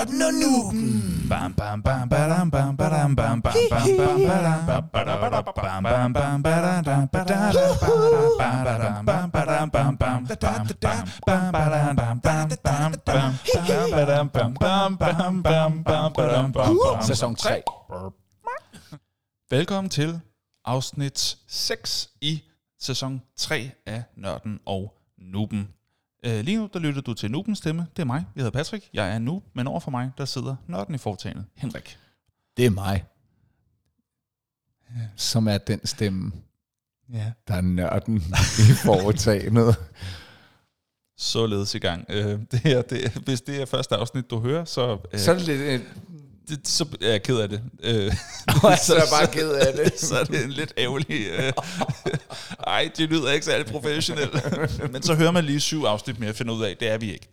Nørden og Nuben. Bam, bam, bam, badam, bam, badam, bam, bam, bam, bam, badam, bam, badam, bam, bam, bam, badam, badam, badam, bam, badam, bam, bam, bam, bam, badam, bam, bam, bam, bam, badam, bam, bam, bam, bam, bam, badam, bam, bam. Sæson 3. Velkommen til afsnit 6 i sæson 3 af Nørden og Nuben. Øh, lige nu, der lytter du til Nubens stemme. Det er mig. Jeg hedder Patrick. Jeg er Noob, men over for mig, der sidder Nørden i foretagendet. Henrik. Det er mig. Som er den stemme, Ja. der er nørden i foretagendet. Således i gang. Øh, det her, det, hvis det er første afsnit, du hører, så, øh, Så er det lidt... det, så er jeg ked af det. Øh, så er jeg bare ked af det. så er det en lidt ærgerlig... Øh, ej, det lyder ikke særlig professionelt. Men så hører man lige syv afsnit mere og finder ud af, det er vi ikke.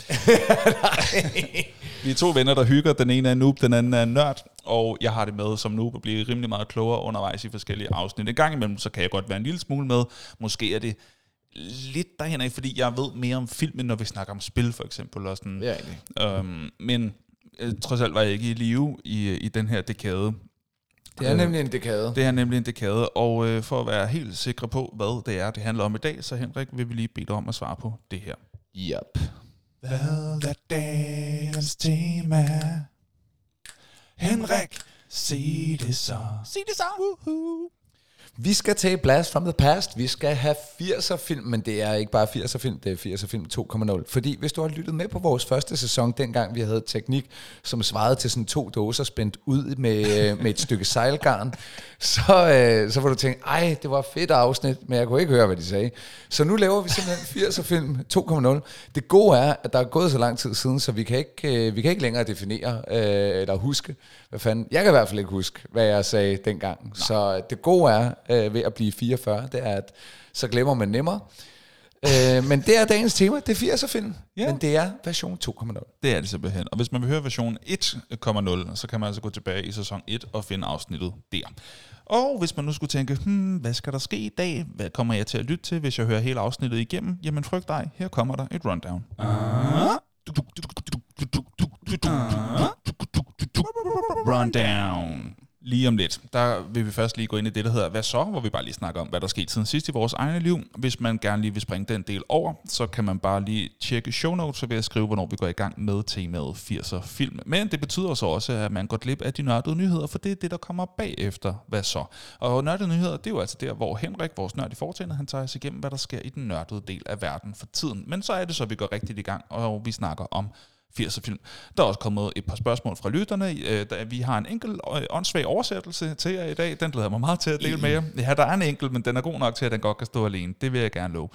vi er to venner, der hygger. Den ene er noob, den anden er nørd. Og jeg har det med som noob at blive rimelig meget klogere undervejs i forskellige afsnit. En gang imellem, så kan jeg godt være en lille smule med. Måske er det lidt derhen af, fordi jeg ved mere om filmen, når vi snakker om spil for eksempel. Og sådan. Ja, egentlig. Øhm, men øh, trods alt var jeg ikke i live i, i den her dekade. Det er nemlig en dekade. Det er nemlig en dekade, og øh, for at være helt sikre på, hvad det er, det handler om i dag, så Henrik vil vi lige bede dig om at svare på det her. Yep. Hvad er dagens tema? Henrik, sig det så. Sig det så. Woohoo. Vi skal tage Blast from the Past. Vi skal have 80'er film, men det er ikke bare 80'er film, det er 80'er film 2.0. Fordi hvis du har lyttet med på vores første sæson, dengang vi havde teknik, som svarede til sådan to dåser spændt ud med, øh, med et stykke sejlgarn, så, øh, så får du tænke, ej, det var et fedt afsnit, men jeg kunne ikke høre, hvad de sagde. Så nu laver vi simpelthen 80'er film 2.0. Det gode er, at der er gået så lang tid siden, så vi kan ikke, øh, vi kan ikke længere definere øh, eller huske, hvad fanden. Jeg kan i hvert fald ikke huske, hvad jeg sagde dengang. Nej. Så det gode er øh, ved at blive 44, det er, at så glemmer man nemmere. øh, men det er dagens tema, det er 80'er film, Ja. men det er version 2.0. Det er det simpelthen. Og hvis man vil høre version 1.0, så kan man altså gå tilbage i sæson 1 og finde afsnittet der. Og hvis man nu skulle tænke, hmm, hvad skal der ske i dag? Hvad kommer jeg til at lytte til, hvis jeg hører hele afsnittet igennem? Jamen frygt dig, her kommer der et rundown. Rundown. Lige om lidt, der vil vi først lige gå ind i det, der hedder Hvad så? Hvor vi bare lige snakker om, hvad der skete siden sidst i vores egne liv. Hvis man gerne lige vil springe den del over, så kan man bare lige tjekke show notes, så vil jeg skrive, hvornår vi går i gang med temaet 80'er film. Men det betyder så også, at man går glip af de nørdede nyheder, for det er det, der kommer bagefter. Hvad så? Og nørdede nyheder, det er jo altså der, hvor Henrik, vores nørd i foretagendet, han tager os igennem, hvad der sker i den nørdede del af verden for tiden. Men så er det så, at vi går rigtigt i gang, og vi snakker om 80'er film. Der er også kommet et par spørgsmål fra lytterne. Øh, der, vi har en enkelt øh, åndssvag oversættelse til jer i dag. Den glæder jeg mig meget til at dele med jer. Ja, der er en enkelt, men den er god nok til, at den godt kan stå alene. Det vil jeg gerne love.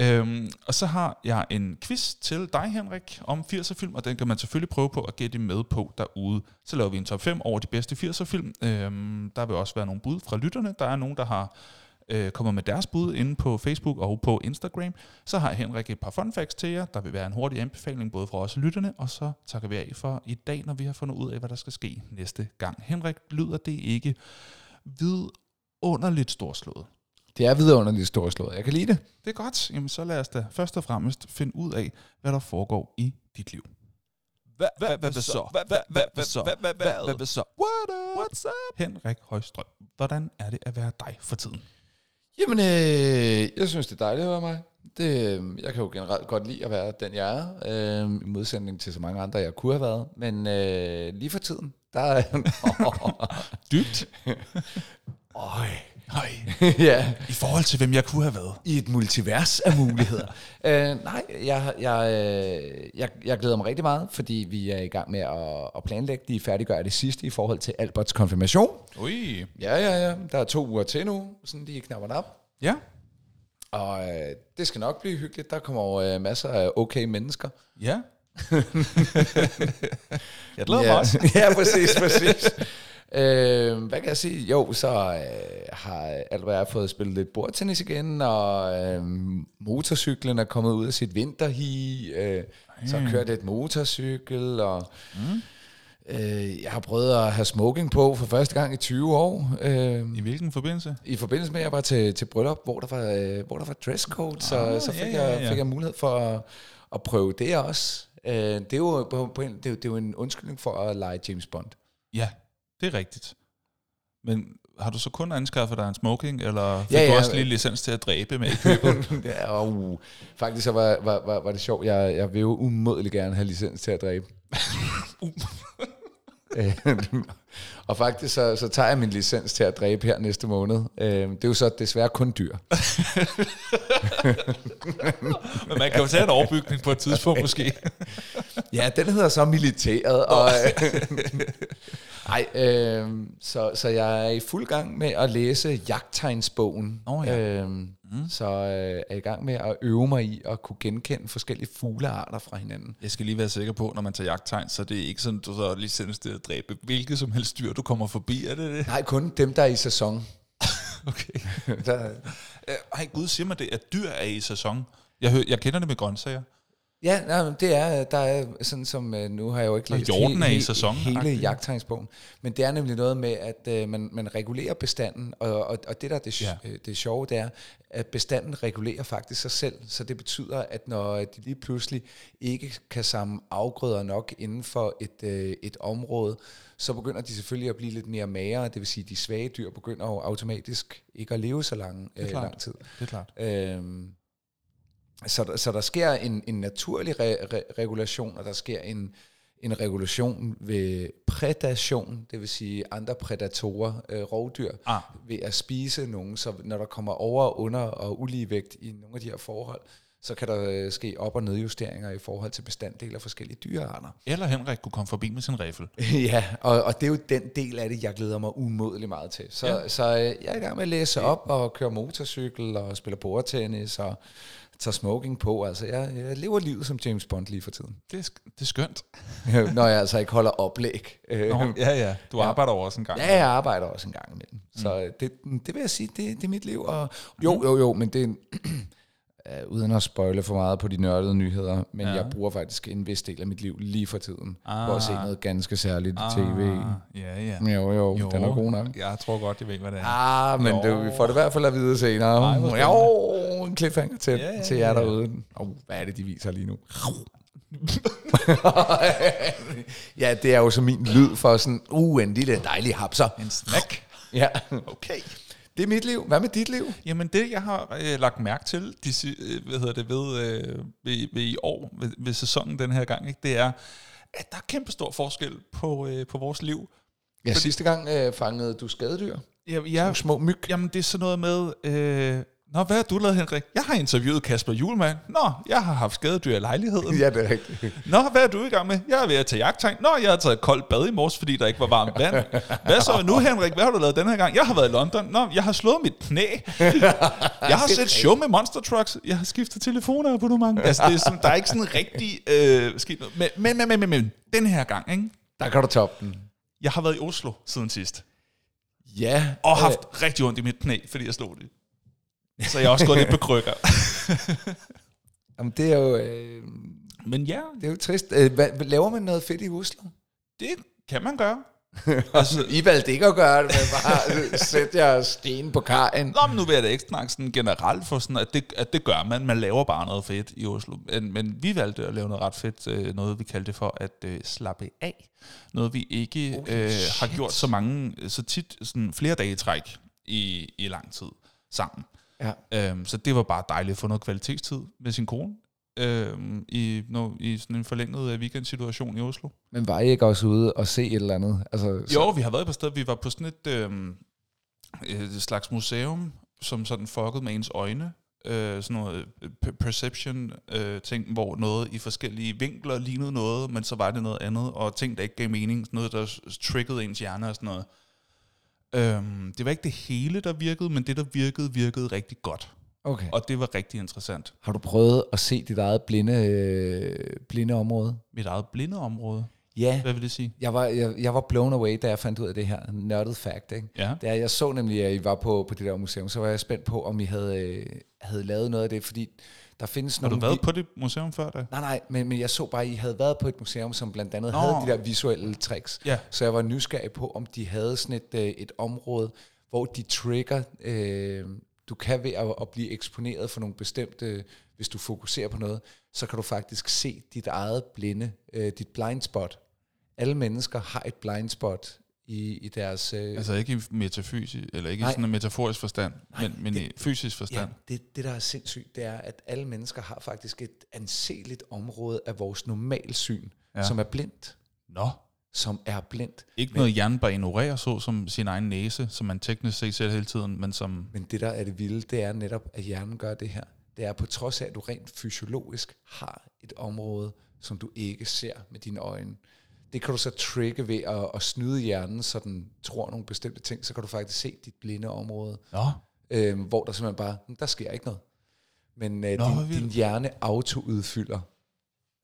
Øhm, og så har jeg en quiz til dig, Henrik, om 80'er film, og den kan man selvfølgelig prøve på at gætte med på derude. Så laver vi en top 5 over de bedste 80'er film. Øhm, der vil også være nogle bud fra lytterne. Der er nogen, der har øh, kommer med deres bud inde på Facebook og på Instagram. Så har Henrik et par fun facts til jer. Der vil være en hurtig anbefaling både fra os og lytterne, og så takker vi af for i dag, når vi har fundet ud af, hvad der skal ske næste gang. Henrik, lyder det ikke vidunderligt storslået? Det er vidunderligt storslået. Jeg kan lide det. Det er godt. Jamen, så lad os da først og fremmest finde ud af, hvad der foregår i dit liv. Hvad, hvad, hvad, hvad så? Hvad, hvad, hvad, hvad så? Hvad, hvad, hvad, hvad, hvad så? What up? What's up? Henrik Højstrøm, hvordan er det at være dig for tiden? Jamen, øh, jeg synes, det er dejligt at være mig. Det, øh, jeg kan jo generelt godt lide at være den, jeg er, øh, i modsætning til så mange andre, jeg kunne have været. Men øh, lige for tiden, der er... Dybt? Øj. Nej. ja, I forhold til, hvem jeg kunne have været. i et multivers af muligheder. øh, nej, jeg, jeg, øh, jeg, jeg glæder mig rigtig meget, fordi vi er i gang med at, at planlægge de færdiggøre det sidste i forhold til Alberts konfirmation. Ui. Ja, ja, ja. Der er to uger til nu, sådan lige knapper op. Ja. Og øh, det skal nok blive hyggeligt. Der kommer øh, masser af okay mennesker. Ja. jeg glæder mig ja. også. ja, præcis, præcis. Øh, hvad kan jeg sige? Jo, så øh, har Albert jeg fået spillet lidt bordtennis igen, og øh, motorcyklen er kommet ud af sit vinterhi. Øh, så har jeg kørt lidt motorcykel, og mm. øh, jeg har prøvet at have smoking på for første gang i 20 år. Øh, I hvilken forbindelse? I forbindelse med, at jeg var til, til bryllup, hvor der var, øh, hvor der var dresscode, så, Ah, så fik, ja, ja, jeg, ja. fik jeg mulighed for at, at prøve det også. Øh, det, er jo, på, på en, det, er, det er jo en undskyldning for at lege James Bond. Ja, det er rigtigt. Men har du så kun anskaffet dig en smoking, eller fik Ja, ja, du ja. også lige licens til at dræbe med i købet? ja, uh, faktisk så var, var, var, var det sjovt. Jeg, jeg vil jo umådelig gerne have licens til at dræbe. Øh, og faktisk så, så tager jeg min licens til at dræbe her næste måned. Øh, Det er jo så desværre kun dyr. Men man kan jo tage en overbygning på et tidspunkt måske. Ja, den hedder så militæret. Og, Ej, øh, så, så jeg er i fuld gang med at læse jagttegnsbogen. Nå ja. øh, mm. Så øh, er jeg i gang med at øve mig i at kunne genkende forskellige fuglearter fra hinanden. Jeg skal lige være sikker på, når man tager jagttegn, så det er ikke sådan, du så licens til at dræbe hvilket som helst dyr, du kommer forbi, er det det? Nej, kun dem, der er i sæson. Okay. Der, Øh, Ej, Gud siger mig det, at dyr er i sæson. Jeg, hø- jeg kender det med grøntsager. Ja, nej, men det er, der er sådan som, øh, nu har jeg jo ikke læst hjorten er i hele, sæson, hele jagttegnsbogen, men det er nemlig noget med, at øh, man, man regulerer bestanden, og, og, og det der er det, Ja. ja. det sjove, det er, at bestanden regulerer faktisk sig selv, så det betyder, at når de lige pludselig ikke kan samle afgrøder nok inden for et, øh, et område, så begynder de selvfølgelig at blive lidt mere magre, det vil sige, at de svage dyr begynder jo automatisk ikke at leve så lang, øh, lang tid. Det er klart. Øhm, så, der, så der sker en, en naturlig re, re, regulation, og der sker en, en regulation ved predation, det vil sige andre prædatorer, øh, rovdyr, Ah. ved at spise nogen. Så når der kommer over, under og uligevægt i nogle af de her forhold, så kan der øh, ske op- og nedjusteringer i forhold til bestanddele af forskellige dyrearter. Eller Henrik kunne komme forbi med sin riffel. ja, og, og det er jo den del af det, jeg glæder mig umådelig meget til. Så, ja. så øh, jeg er i gang med at læse op og køre motorcykel og spille bordtennis og tager smoking på. Altså, jeg, jeg lever livet som James Bond lige for tiden. Det er, det er skønt. Når jeg altså ikke holder oplæg. Øh, Nå, ja, ja. Du Ja. arbejder over også en gang. Ja, jeg arbejder også en gang imellem. Så øh, det, det vil jeg sige, det, det er mit liv. Og, jo, jo, jo, men det er... Uh, uden at spoile for meget på de nørdede nyheder, men Ja. jeg bruger faktisk en vis del af mit liv lige for tiden, Ah. ah. for at se noget ganske særligt ah. tv. Ja, ja. Jo, jo, jo, den er god nok. Jeg tror godt, jeg ved, hvad det er. Ah, men det, vi får det i hvert fald at vide senere. Ej, hvor jo, en cliffhanger til, Ja, ja, til jer derude. Oh, hvad er det, de viser lige nu? ja, det er jo så min lyd for sådan, uh, en lille dejlig hapser. En snack. Ja, Okay. Det er mit liv. Hvad med dit liv? Jamen det, jeg har øh, lagt mærke til de, øh, hvad hedder det, ved, øh, ved, ved i år, ved, ved sæsonen den her gang, ikke, det er, at der er kæmpe stor forskel på, øh, på vores liv. Ja, sidste gang øh, fangede du skadedyr. Ja. jeg, Små myg. jamen det er sådan noget med, øh, Nå, hvad har du lavet, Henrik? Jeg har interviewet Kasper Julemand. Nå, jeg har haft skadedyr i lejligheden. Ja, det er rigtigt. Nå, hvad er du i gang med? Jeg er ved at tage jagttegn. Nå, jeg har taget et koldt bad i morges, fordi der ikke var varmt vand. Hvad så nu, Henrik? Hvad har du lavet den her gang? Jeg har været i London. Nå, jeg har slået mit knæ. Jeg har set show med Monster Trucks. Jeg har skiftet telefonabonnement. Altså, det er sådan, der er ikke sådan rigtig øh, sket noget. Men, men, men, men, men, men, den her gang, ikke? Der kan du toppe den. Jeg har været i Oslo siden sidst. Ja. Og haft rigtig ondt i mit knæ, fordi jeg slog det. Så jeg har også gået lidt på krykker. Jamen, det er jo... Øh, Men ja, det er jo trist. Øh, hvad, laver man noget fedt i Oslo? det kan man gøre. Altså, I valgte ikke at gøre det, men bare sætte jer sten på kajen. Nå, men nu vil jeg da ikke snakke sådan generelt for sådan, at det, at det gør man. Man laver bare noget fedt i Oslo. Men, men vi valgte at lave noget ret fedt. øh, Noget, vi kaldte for at øh, slappe af. Noget, vi ikke øh, har gjort så mange, så tit, sådan flere dage i træk i, i lang tid sammen. Ja. Øhm, så det var bare dejligt at få noget kvalitetstid med sin kone. Øhm, i, no, I sådan en forlænget øh, weekendsituation i Oslo. Men var I ikke også ude og se et eller andet? Altså, så- Jo, vi har været på sted. Vi var på sådan et, øh, et slags museum, som sådan fuckede med ens øjne. Øh, sådan noget øh, per- perception øh, ting, hvor noget i forskellige vinkler lignede noget, men så var det noget andet, og ting, der ikke gav mening, noget, der triggede ens hjerne og sådan noget. Øhm, det var ikke det hele, der virkede, men det, der virkede, virkede rigtig godt. Okay. Og det var rigtig interessant. Har du prøvet at se dit eget blinde, øh, blinde område? Mit eget blinde område. Ja. Hvad vil det sige? Jeg var, jeg, jeg var blown away, da jeg fandt ud af det her nørdet fact. Ikke? Ja. Da jeg så nemlig, at I var på, på det der museum, så var jeg spændt på, om I havde, øh, havde lavet noget af det, fordi der findes Har nogle... du været vi- på det museum før da? Nej, nej, men, men jeg så bare, at I havde været på et museum, som blandt andet. Nå. havde de der visuelle tricks. Ja. Så jeg var nysgerrig på, om de havde sådan et, øh, et område, hvor de trigger øh, du kan ved at, at blive eksponeret for nogle bestemte, hvis du fokuserer på noget, så kan du faktisk se dit eget blinde, øh, dit blind spot. Alle mennesker har et blind spot i, i deres... Øh, Altså ikke i metafysisk, eller ikke Nej. i sådan en metaforisk forstand, men, men i det- fysisk forstand. Ja, det, det, der er sindssygt, det er, at alle mennesker har faktisk et anseligt område af vores normalsyn, Ja. som er blindt. Nå. Som er blindt. Ikke noget hjernen bare ignorerer, så som sin egen næse, som man teknisk set ser hele tiden, men som... Men det, der er det vilde, det er netop, at hjernen gør det her. Det er på trods af, at du rent fysiologisk har et område, som du ikke ser med dine øjne. Det kan du så trigge ved at, at snyde hjernen, så den tror nogle bestemte ting, så kan du faktisk se dit blinde område, Nå. øh, hvor der simpelthen bare, "Hm, der sker ikke noget. Men øh, Nå, din, din hjerne autoudfylder.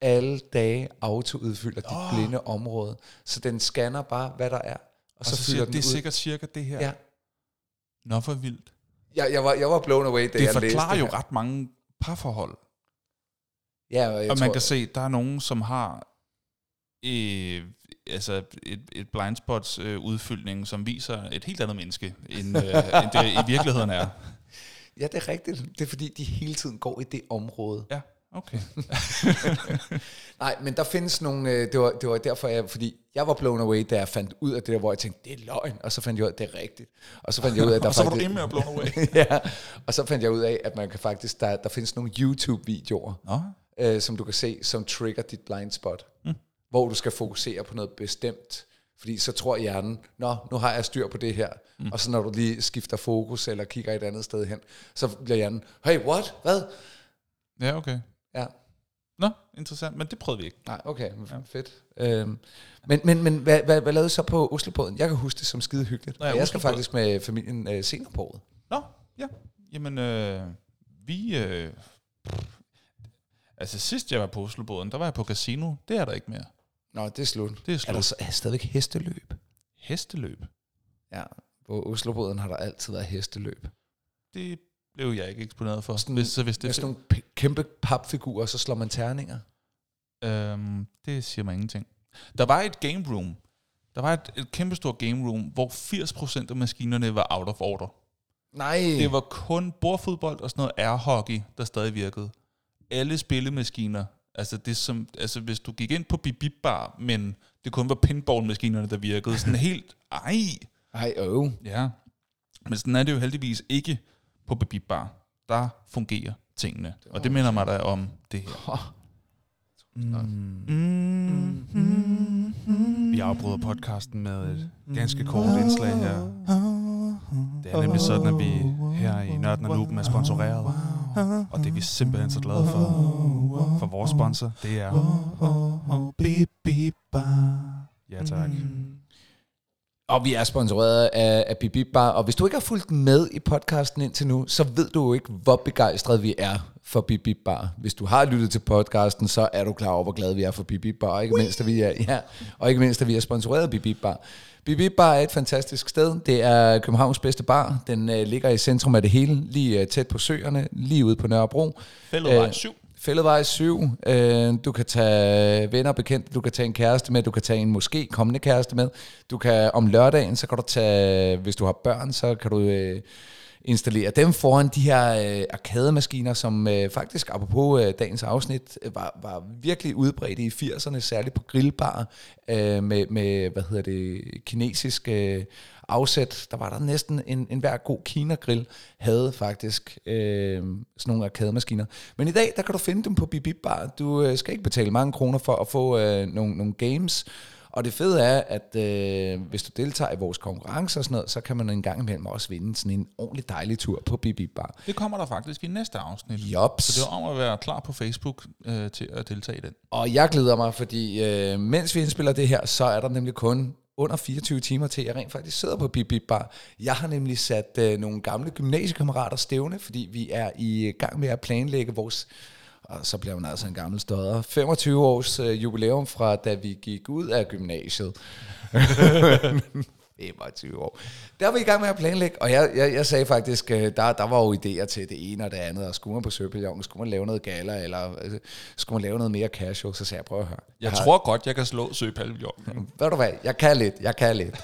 Alle dage autoudfylder dit blinde område. Så den scanner bare, hvad der er. Og, Og så, så fylder siger, den det er ud. sikkert cirka det her. Ja. Nå, for vildt. Jeg, jeg, var, jeg var blown away, da Det jeg læste forklarer jo ret mange parforhold. Ja, og jeg og tror, man kan se, der er nogen, som har øh, altså et, et blindspots øh, udfyldning, som viser et helt andet menneske, end, øh, end det i virkeligheden er. Ja, det er rigtigt. Det er fordi, de hele tiden går i det område. Ja, okay. Nej, men der findes nogle... øh, Det var, det var derfor, jeg, fordi jeg var blown away, da jeg fandt ud af det der, hvor jeg tænkte, det er løgn. Og så fandt jeg ud af, at det er rigtigt. Og så fandt jeg ud af, at der og så var du faktisk... rimelig blown away. ja, og så fandt jeg ud af, at man kan faktisk... Der, der findes nogle YouTube-videoer, Nå, øh, som du kan se, som trigger dit blind spot. Mm. Hvor du skal fokusere på noget bestemt. Fordi så tror hjernen, nå, nu har jeg styr på det her. Mm. Og så når du lige skifter fokus, eller kigger et andet sted hen, så bliver hjernen, hey, what? Hvad? ja, okay. Ja, Nå, interessant, men det prøvede vi ikke. Nej, okay, ja. fedt. Øhm, men men, men hvad, hvad, hvad lavede I så på Oslobåden? Jeg kan huske det som skide hyggeligt. Nå ja, jeg skal Oslobåden. faktisk med familien øh, senere på året. Nå, ja. Jamen, øh, vi... Øh, altså, sidst jeg var på Oslobåden, der var jeg på casino. Det er der ikke mere. Nå, det er slut. Det er Er slut. der så, er der stadigvæk hesteløb? Hesteløb. Ja, på Oslobåden har der altid været hesteløb. Det blev jeg ikke eksponeret for. Sådan- hvis, så hvis Det er sådan nogle p- kæmpe papfigurer, så slår man terninger. øhm, det siger mig ingenting. Der var et game room. Der var et, et kæmpestort game room, hvor 80% af maskinerne var out of order. Nej, Det var kun bordfodbold og sådan noget airhockey, der stadig virkede. Alle spillemaskiner, altså det som, altså hvis du gik ind på Bip Bip Bar, men det kun var pinballmaskinerne, der virkede, sådan helt, ej, Ej, øv. ja. Men sådan er det jo heldigvis ikke på Bip Bip Bar. Der fungerer tingene, og det minder mig da om det her. Vi afbryder podcasten med et ganske kort indslag her. Det er nemlig sådan, at vi her i Nørden og Nuben er sponsoreret. Og det er vi simpelthen så glade for. For vores sponsor, det er... Ja tak. Og vi er sponsoreret af, af Bar, og hvis du ikke har fulgt med i podcasten indtil nu, så ved du jo ikke, hvor begejstret vi er for Bip Bip Bar. Hvis du har lyttet til podcasten, så er du klar over, hvor glade vi er for Bip Bip Bar, og ikke mindst, at vi er, ja, og ikke mindst, at vi er sponsoreret Bip Bip Bar. Bip Bip Bar er et fantastisk sted. Det er Københavns bedste bar. Den øh, ligger i centrum af det hele, lige øh, tæt på søerne, lige ude på Nørrebro. Fælledvej Øh, 7. Fælledvej 7. Øh, du kan tage venner og bekendte, du kan tage en kæreste med, du kan tage en måske kommende kæreste med. Du kan om lørdagen, så kan du tage, hvis du har børn, så kan du øh, installere dem foran de her øh, arkademaskiner, som øh, faktisk, apropos øh, dagens afsnit, øh, var, var virkelig udbredt i 80'erne, særligt på grillbar øh, med, med, hvad hedder det, kinesisk øh, afsæt. Der var der næsten en, en hver god Kina-grill havde faktisk øh, sådan nogle arkademaskiner. Men i dag, der kan du finde dem på Bibib Bar. Du øh, skal ikke betale mange kroner for at få øh, nogle, nogle games. Og det fede er, at øh, hvis du deltager i vores konkurrence og sådan noget, så kan man en gang imellem også vinde sådan en ordentlig dejlig tur på Bip Bar. Det kommer der faktisk i næste afsnit. Jops. Så det er om at være klar på Facebook øh, til at deltage i den. Og jeg glæder mig, fordi øh, mens vi indspiller det her, så er der nemlig kun under 24 timer til, at jeg rent faktisk sidder på Bip Bip Bar. Jeg har nemlig sat øh, nogle gamle gymnasiekammerater stævne, fordi vi er i gang med at planlægge vores og så bliver man altså en gammel stodder. 25 års øh, jubilæum fra da vi gik ud af gymnasiet. 25 år. Der var vi i gang med at planlægge, og jeg, jeg, jeg sagde faktisk, øh, der, der var jo idéer til det ene og det andet, og skulle man på Søpiljongen, skulle man lave noget gala, eller øh, skulle man lave noget mere casual, så sagde jeg, prøv at høre. Jeg har- tror godt, jeg kan slå Søpalviljon. ved du hvad, jeg kan lidt, jeg kan lidt.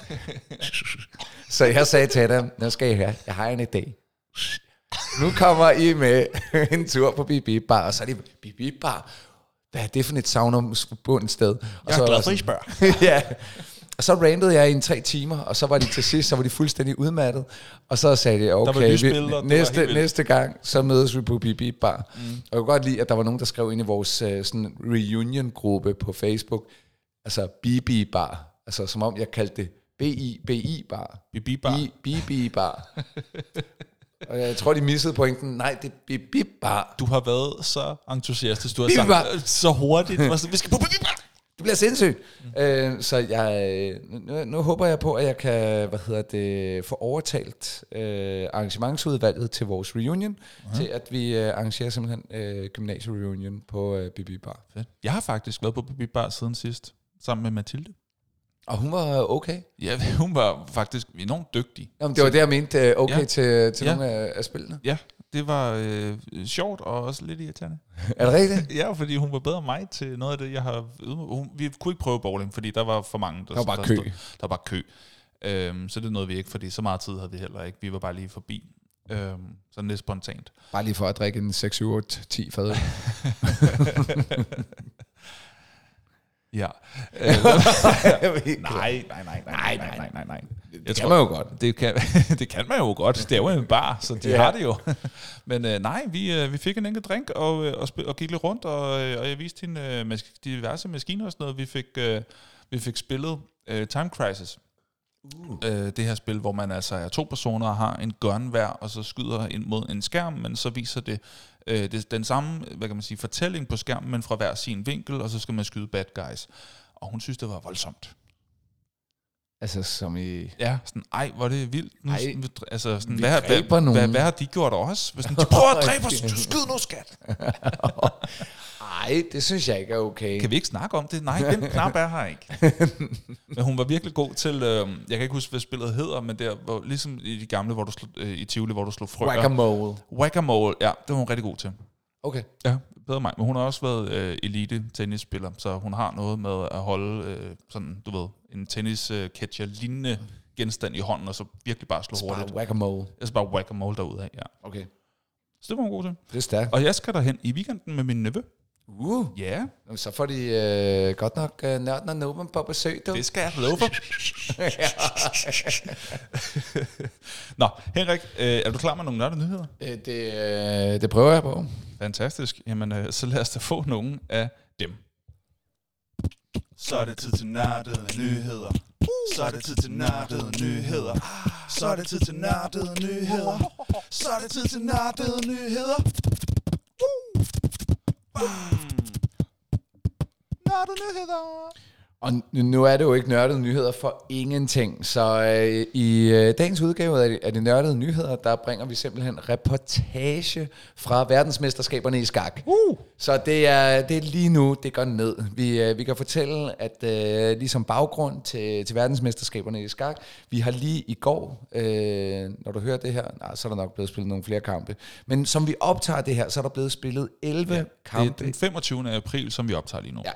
så jeg sagde til dem, nu skal I høre, jeg har en idé. Nu kommer I med en tur på Bibi Bar, og så er det Bibi Bar. Hvad er det for et savnomsbundet sted? Og Jeg så er var glad for, at I spørger. ja. Og så randede jeg i en tre timer, og så var de til sidst, så var de fuldstændig udmattet. Og så sagde de, okay, vi, næste, næste gang, så mødes vi på Bibi Bar. Mm. Og jeg kunne godt lide, at der var nogen, der skrev ind i vores uh, sådan reunion-gruppe på Facebook, altså Bibi Bar, altså som om jeg kaldte det B-I-B-I Bar. Bibi Bar. Bi- Bibi Bar. og jeg tror, de missede pointen. Nej, det er Bibi Bar. Du har været så entusiastisk. Du har sagt øh, så hurtigt. Du var sådan, Vi skal på Bibi Bar. Det bliver sindssygt. Mm. Øh, så jeg, nu, nu håber jeg på, at jeg kan hvad hedder det, få overtalt øh, arrangementsudvalget til vores reunion, uh-huh. til at vi øh, arrangerer simpelthen øh, gymnasie-reunion på øh, Bibi Bar. Fedt. Jeg har faktisk været på Bibi Bar siden sidst, sammen med Mathilde. Og hun var okay. Ja, hun var faktisk enormt dygtig. Jamen, det var det, jeg mente. øh, Okay Ja. til, til Ja. nogle af, af spillene. Ja, det var øh, sjovt og også lidt irriterende. Er det rigtigt? Ja, fordi hun var bedre end mig til noget af det, jeg har... Hun, vi kunne ikke prøve bowling, fordi der var for mange. Der, Der var bare der kø. Stod, der var bare kø. Øhm, så det nåede vi ikke, fordi så meget tid havde vi heller ikke. Vi var bare lige forbi. Øhm, sådan lidt spontant. Bare lige for at drikke en 6, 7, 8, 10 fadøl. Ja. nej, nej, nej, nej, nej, nej, nej, nej, nej. det kan man jo godt. Det kan, det kan man jo godt. Det er jo en bar, så de Ja. har det jo. Men øh, nej, vi, øh, vi fik en enkelt drink og, øh, og, spil, og gik lidt rundt, og, øh, og jeg viste hende øh, mas- diverse maskiner og sådan noget. Vi fik, øh, vi fik spillet øh, Time Crisis. Uh. Øh, det her spil, hvor man altså er to personer og har en gun hver, og så skyder ind mod en skærm, men så viser det, øh, det den samme hvad kan man sige, fortælling på skærmen, men fra hver sin vinkel, og så skal man skyde bad guys. Og hun synes, det var voldsomt. Altså, som i... Ja, sådan, ej, hvor er det vildt. Nu, Ej, altså, sådan, hvad, hvad, nogen. hvad, hvad, har de gjort også? Hvis sådan, de prøver at dræbe os, skyd nu, skat. Ej, det synes jeg ikke er okay. Kan vi ikke snakke om det? Nej, den knap er her ikke. men hun var virkelig god til, øh, jeg kan ikke huske, hvad spillet hedder, men der, hvor, ligesom i de gamle, hvor du slog, øh, i Tivoli, hvor du slog frøer. Whack-a-mole. Whack-a-mole, ja, det var hun rigtig god til. Okay. Ja, bedre mig. Men hun har også været øh, elite tennisspiller, så hun har noget med at holde øh, sådan, du ved, en tennis-catcher lignende genstand i hånden, og så virkelig bare slå Bare hurtigt. whack-a-mole. Altså bare whack-a-mole derudad, ja. Okay. Så det var hun god til. Det er stærkt. Og jeg skal derhen i weekenden med min nevø. Uh. Ja, Jamen, Så får de øh, godt nok øh, nørden og noben på besøg, du. det skal jeg love for. Nå, Henrik, øh, er du klar med nogle nørdede nyheder? Øh, det, øh, det prøver jeg på. Fantastisk. Jamen, øh, så lad os da få nogle af dem. Så er det tid til nørdede nyheder. Så er det tid til nørdede nyheder. Så er det tid til nørdede nyheder. Så er det tid til nørdede nyheder. Not a new Og nu- er det jo ikke nørdede nyheder for ingenting. Så øh, i øh, dagens udgave af af de nørdede nyheder, der bringer vi simpelthen reportage fra verdensmesterskaberne i skak. Uh. Så det er, det er lige nu, det går ned. Vi, øh, vi kan fortælle, at øh, ligesom baggrund til, til verdensmesterskaberne i skak, vi har lige i går, øh, når du hører det her, nej, så er der nok blevet spillet nogle flere kampe. Men som vi optager det her, så er der blevet spillet 11 ja, Det er kampe den 25. april, som vi optager lige nu. Ja.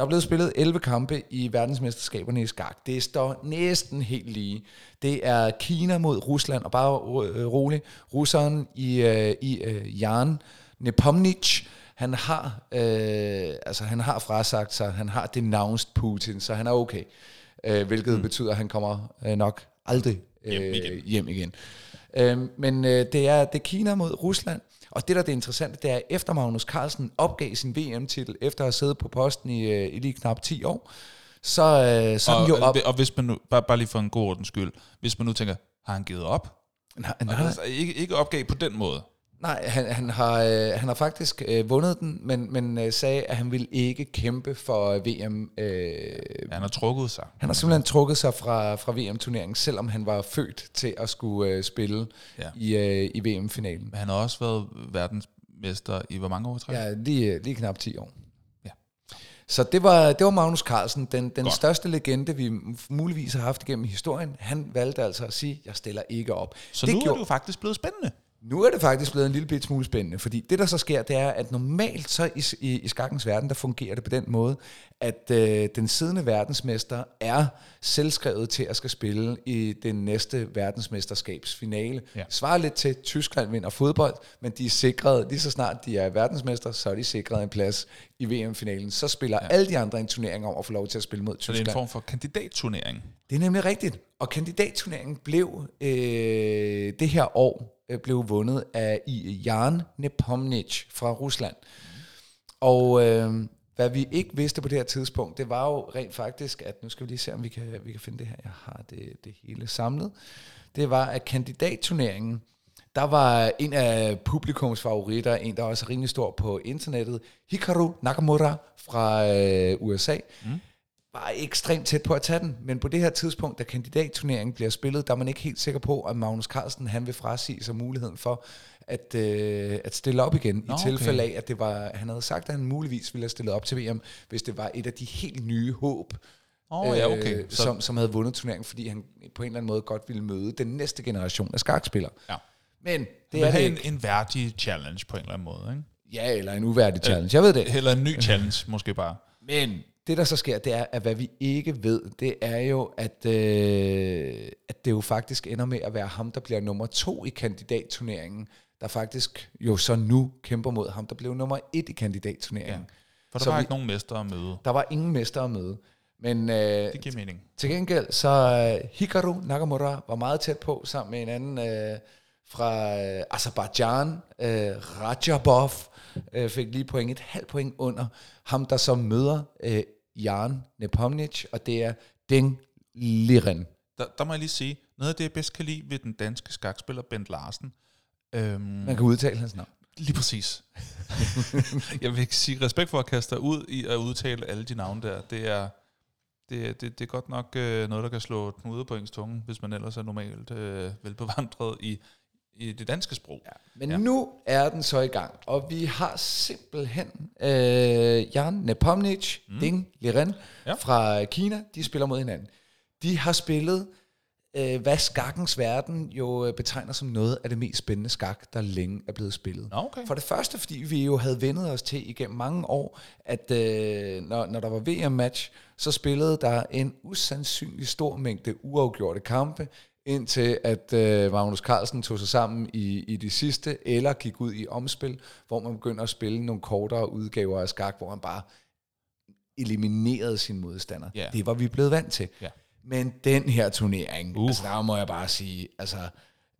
Der er blevet spillet 11 kampe i verdensmesterskaberne i skak. Det står næsten helt lige. Det er Kina mod Rusland, og bare øh, rolig, russeren i, øh, i øh, Jan Nepomnic, han har, øh, altså han har frasagt sig, han har denounced Putin, så han er okay. Øh, hvilket mm. betyder, at han kommer øh, nok aldrig øh, Hjem igen. hjem igen. Øh, men øh, det, er, det er Kina mod Rusland, og det, der er det interessante, det er, at efter Magnus Carlsen opgav sin VM-titel, efter at have siddet på posten i, øh, i lige knap 10 år, så, øh, så er Og, den jo op. og hvis man nu, bare, bare lige for en god ordens skyld, hvis man nu tænker, har han givet op? Nej, nej, altså, ikke, ikke opgav på den måde. Nej han, han, har, øh, han har faktisk øh, vundet den, men, men øh, sagde, at han vil ikke kæmpe for øh, VM. Øh, Han har trukket sig. han har simpelthen trukket sig fra, fra VM-turneringen, selvom han var født til at skulle øh, spille Ja. i, øh, i VM-finalen. Han har også været verdensmester i hvor mange år træk? Ja, lige, lige knap 10 år. Ja. Så det var, det var Magnus Carlsen, den, den Godt. største legende, vi muligvis har haft igennem historien. Han valgte altså at sige, jeg stiller ikke op. Så det nu er gjorde, det jo faktisk blevet spændende. Nu er det faktisk blevet en lille bit smule spændende, fordi det, der så sker, det er, at normalt så i, i, i skakkens verden, der fungerer det på den måde, at øh, den siddende verdensmester er selvskrevet til at skal spille i den næste verdensmesterskabsfinale. Ja. Svarer lidt til, at Tyskland vinder fodbold, men de er sikret, lige så snart de er verdensmester, så er de sikret en plads i VM-finalen. Så spiller ja. alle de andre en turnering om at få lov til at spille mod Så det er Tyskland. en form for kandidatturnering. Det er nemlig rigtigt. Og kandidatturneringen blev øh, det her år Øh, blev vundet af i Jan Nepomniachtch fra Rusland. Og øh, hvad vi ikke vidste på det her tidspunkt, det var jo rent faktisk, at nu skal vi lige se, om vi kan, vi kan finde det her. Jeg har det, det hele samlet. Det var, at kandidatturneringen, der var en af publikums favoritter, en der også er rimelig stor på internettet, Hikaru Nakamura fra øh, USA, mm var ekstremt tæt på at tage den. Men på det her tidspunkt, da kandidatturneringen bliver spillet, der er man ikke helt sikker på, at Magnus Carlsen han vil frasige sig muligheden for at, øh, at stille op igen, Nå, i tilfælde okay. af, at det var, han havde sagt, at han muligvis ville have stillet op til VM, hvis det var et af de helt nye håb, oh, ja, okay. øh, Så, som, som havde vundet turneringen, fordi han på en eller anden måde godt ville møde den næste generation af skakspillere. ja. Men det er det en, ikke. en værdig challenge på en eller anden måde, ikke? Ja, eller en uværdig challenge, jeg ved det. Eller en ny challenge, måske bare. Men det, der så sker, det er, at hvad vi ikke ved, det er jo, at, øh, at det jo faktisk ender med at være ham, der bliver nummer to i kandidatturneringen, der faktisk jo så nu kæmper mod ham, der blev nummer et i kandidatturneringen. Ja. For der Så var vi- ikke nogen mester at møde. Der var ingen mester at møde. Men øh, Det giver mening. til gengæld, så øh, Hikaru Nakamura var meget tæt på, sammen med en anden øh, fra øh, Azerbaijan, øh, Rajabov, øh, fik lige point, et halvt point under ham, der så møder øh, Jan Nepomniachtch, og det er Deng Liren. Der, der må jeg lige sige, noget af det, jeg bedst kan lide ved den danske skakspiller Bent Larsen, øhm, Man kan udtale hans navn. lige præcis. jeg vil ikke sige respekt for at kaste dig ud i at udtale alle de navne der. Det er, det, det, det er godt nok øh, noget, der kan slå knuder på ens tunge, hvis man ellers er normalt øh, velbevandret i, i det danske sprog. Ja. Men Ja. nu er den så i gang, og vi har simpelthen øh, Jan Nepomniachtch, mm. Ding Liren Ja. fra Kina, de spiller mod hinanden. De har spillet, øh, hvad skakkens verden jo øh, betegner som noget af det mest spændende skak, der længe er blevet spillet. Okay. For det første, fordi vi jo havde vendet os til igennem mange år, at øh, når, når der var VM-match, så spillede der en usandsynlig stor mængde uafgjorte kampe, indtil at øh, Magnus Carlsen tog sig sammen i, i de sidste, eller gik ud i omspil, hvor man begynder at spille nogle kortere udgaver af skak, hvor man bare eliminerede sin modstander. Ja. Det var vi blevet vant til. Ja. Men den her turnering, Uh. altså der må jeg bare sige, altså,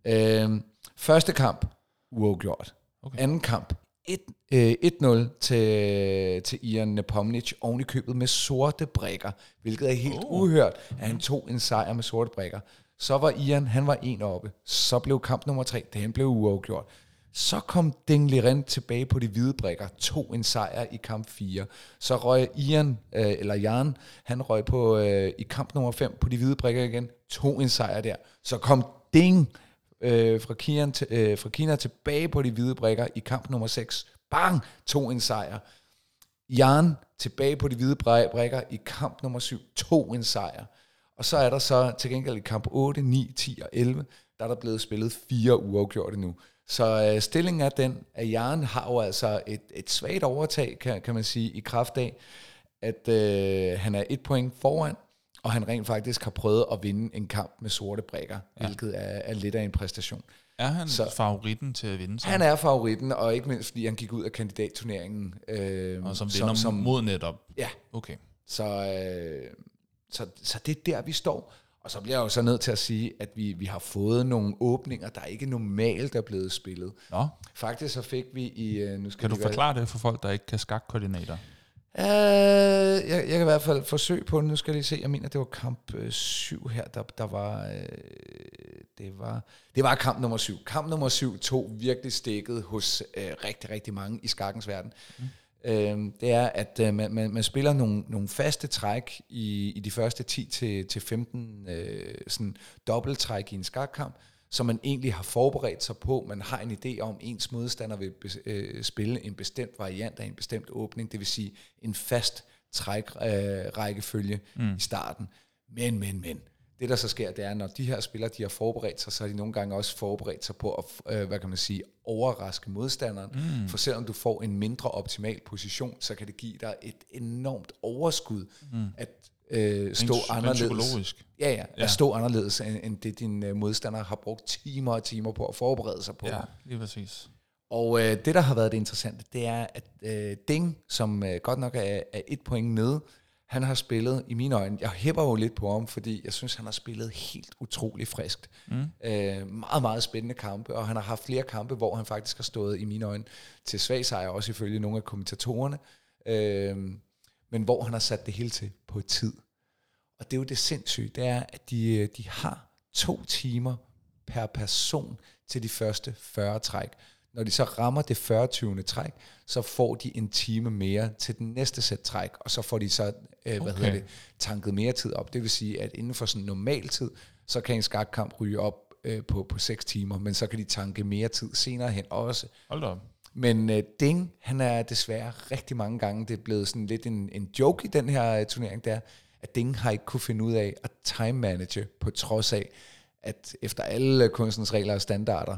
øh, første kamp, uafgjort. Okay. Anden kamp, et- øh, 1-0 til, til Ian Nepomniachtch, oven i købet med sorte brækker, hvilket er helt oh. uhørt, at han tog en sejr med sorte brækker. Så var Ian, han var en oppe. Så blev kamp nummer tre, den blev uafgjort. Så kom Deng Liren tilbage på de hvide brækker, tog en sejr i kamp 4. Så røg Ian, øh, eller Jan, han røg på, øh, i kamp nummer 5 på de hvide brækker igen, tog en sejr der. Så kom Ding øh, fra, Kina, øh, fra Kina tilbage på de hvide brækker i kamp nummer 6. Bang! Tog en sejr. Jan tilbage på de hvide brækker i kamp nummer 7. Tog en sejr. Og så er der så til gengæld i kamp 8, 9, 10 og 11, der er der blevet spillet fire uafgjorte nu. Så øh, stillingen er den, at Jan har jo altså et, et svagt overtag, kan, kan man sige, i kraft af, at øh, han er et point foran, og han rent faktisk har prøvet at vinde en kamp med sorte brækker, ja. hvilket er, er lidt af en præstation. Er han Så- favoritten til at vinde? Så? Han er favoritten, og ikke mindst fordi han gik ud af kandidatturneringen. Øh, og som vinder som, som, mod netop. Ja, Okay. så, øh, så, så det er der, vi står. Og så bliver jeg jo så nødt til at sige, at vi, vi har fået nogle åbninger, der ikke normalt er blevet spillet. Nå, Faktisk så fik vi i... øh, Nu skal kan du være- forklare det for folk, der ikke kan skakkoordinater? Øh, jeg, jeg kan i hvert fald forsøge på det. Nu skal jeg lige se. Jeg mener, det var kamp 7 her, der, der var, øh, det var... Det var kamp nummer 7. Kamp nummer 7 tog virkelig stikket hos øh, rigtig, rigtig mange i skakkens verden. Mm. Øh, det er, at øh, man, man, man spiller nogle, nogle faste træk i, i de første 10 til, til 15 øh, sådan dobbelttræk i en skakkamp, som man egentlig har forberedt sig på. Man har en idé om, ens modstander vil bes- øh, spille en bestemt variant af en bestemt åbning, det vil sige en fast trækrækkefølge øh, rækkefølge mm. i starten. Men, men, men, Det, der så sker, det er, når de her spillere, de har forberedt sig, så har de nogle gange også forberedt sig på at, øh, hvad kan man sige, overraske modstanderen. Mm. For selvom du får en mindre optimal position, så kan det give dig et enormt overskud mm. at øh, stå Rent- anderledes. psykologisk. Ja, ja, Ja. at stå anderledes, end, end det din øh, modstander har brugt timer og timer på at forberede sig på. Ja, lige præcis. Og øh, det, der har været det interessante, det er, at øh, Ding, som øh, godt nok er, er et point nede, han har spillet, i mine øjne, jeg hæpper jo lidt på ham, fordi jeg synes, han har spillet helt utrolig friskt. Mm. Øh, meget, meget spændende kampe, og han har haft flere kampe, hvor han faktisk har stået, i mine øjne, til svag sejr, også ifølge nogle af kommentatorerne, øh, men hvor han har sat det hele til på tid. Og det er jo det sindssyge, det er, at de, øh, de har to timer per person til de første 40 træk. Når de så rammer det 40. 20. træk, så får de en time mere til den næste sæt træk, og så får de så, øh, hvad Okay. hedder det, tanket mere tid op. Det vil sige, at inden for sådan normal tid, så kan en skakkamp ryge op øh, på, på 6 timer, men så kan de tanke mere tid senere hen også. Hold da op. Men øh, Ding, han er desværre rigtig mange gange, det er blevet sådan lidt en, en joke i den her øh, turnering, der at Ding har ikke kunne finde ud af at time manage, på trods af, at efter alle kunstens regler og standarder,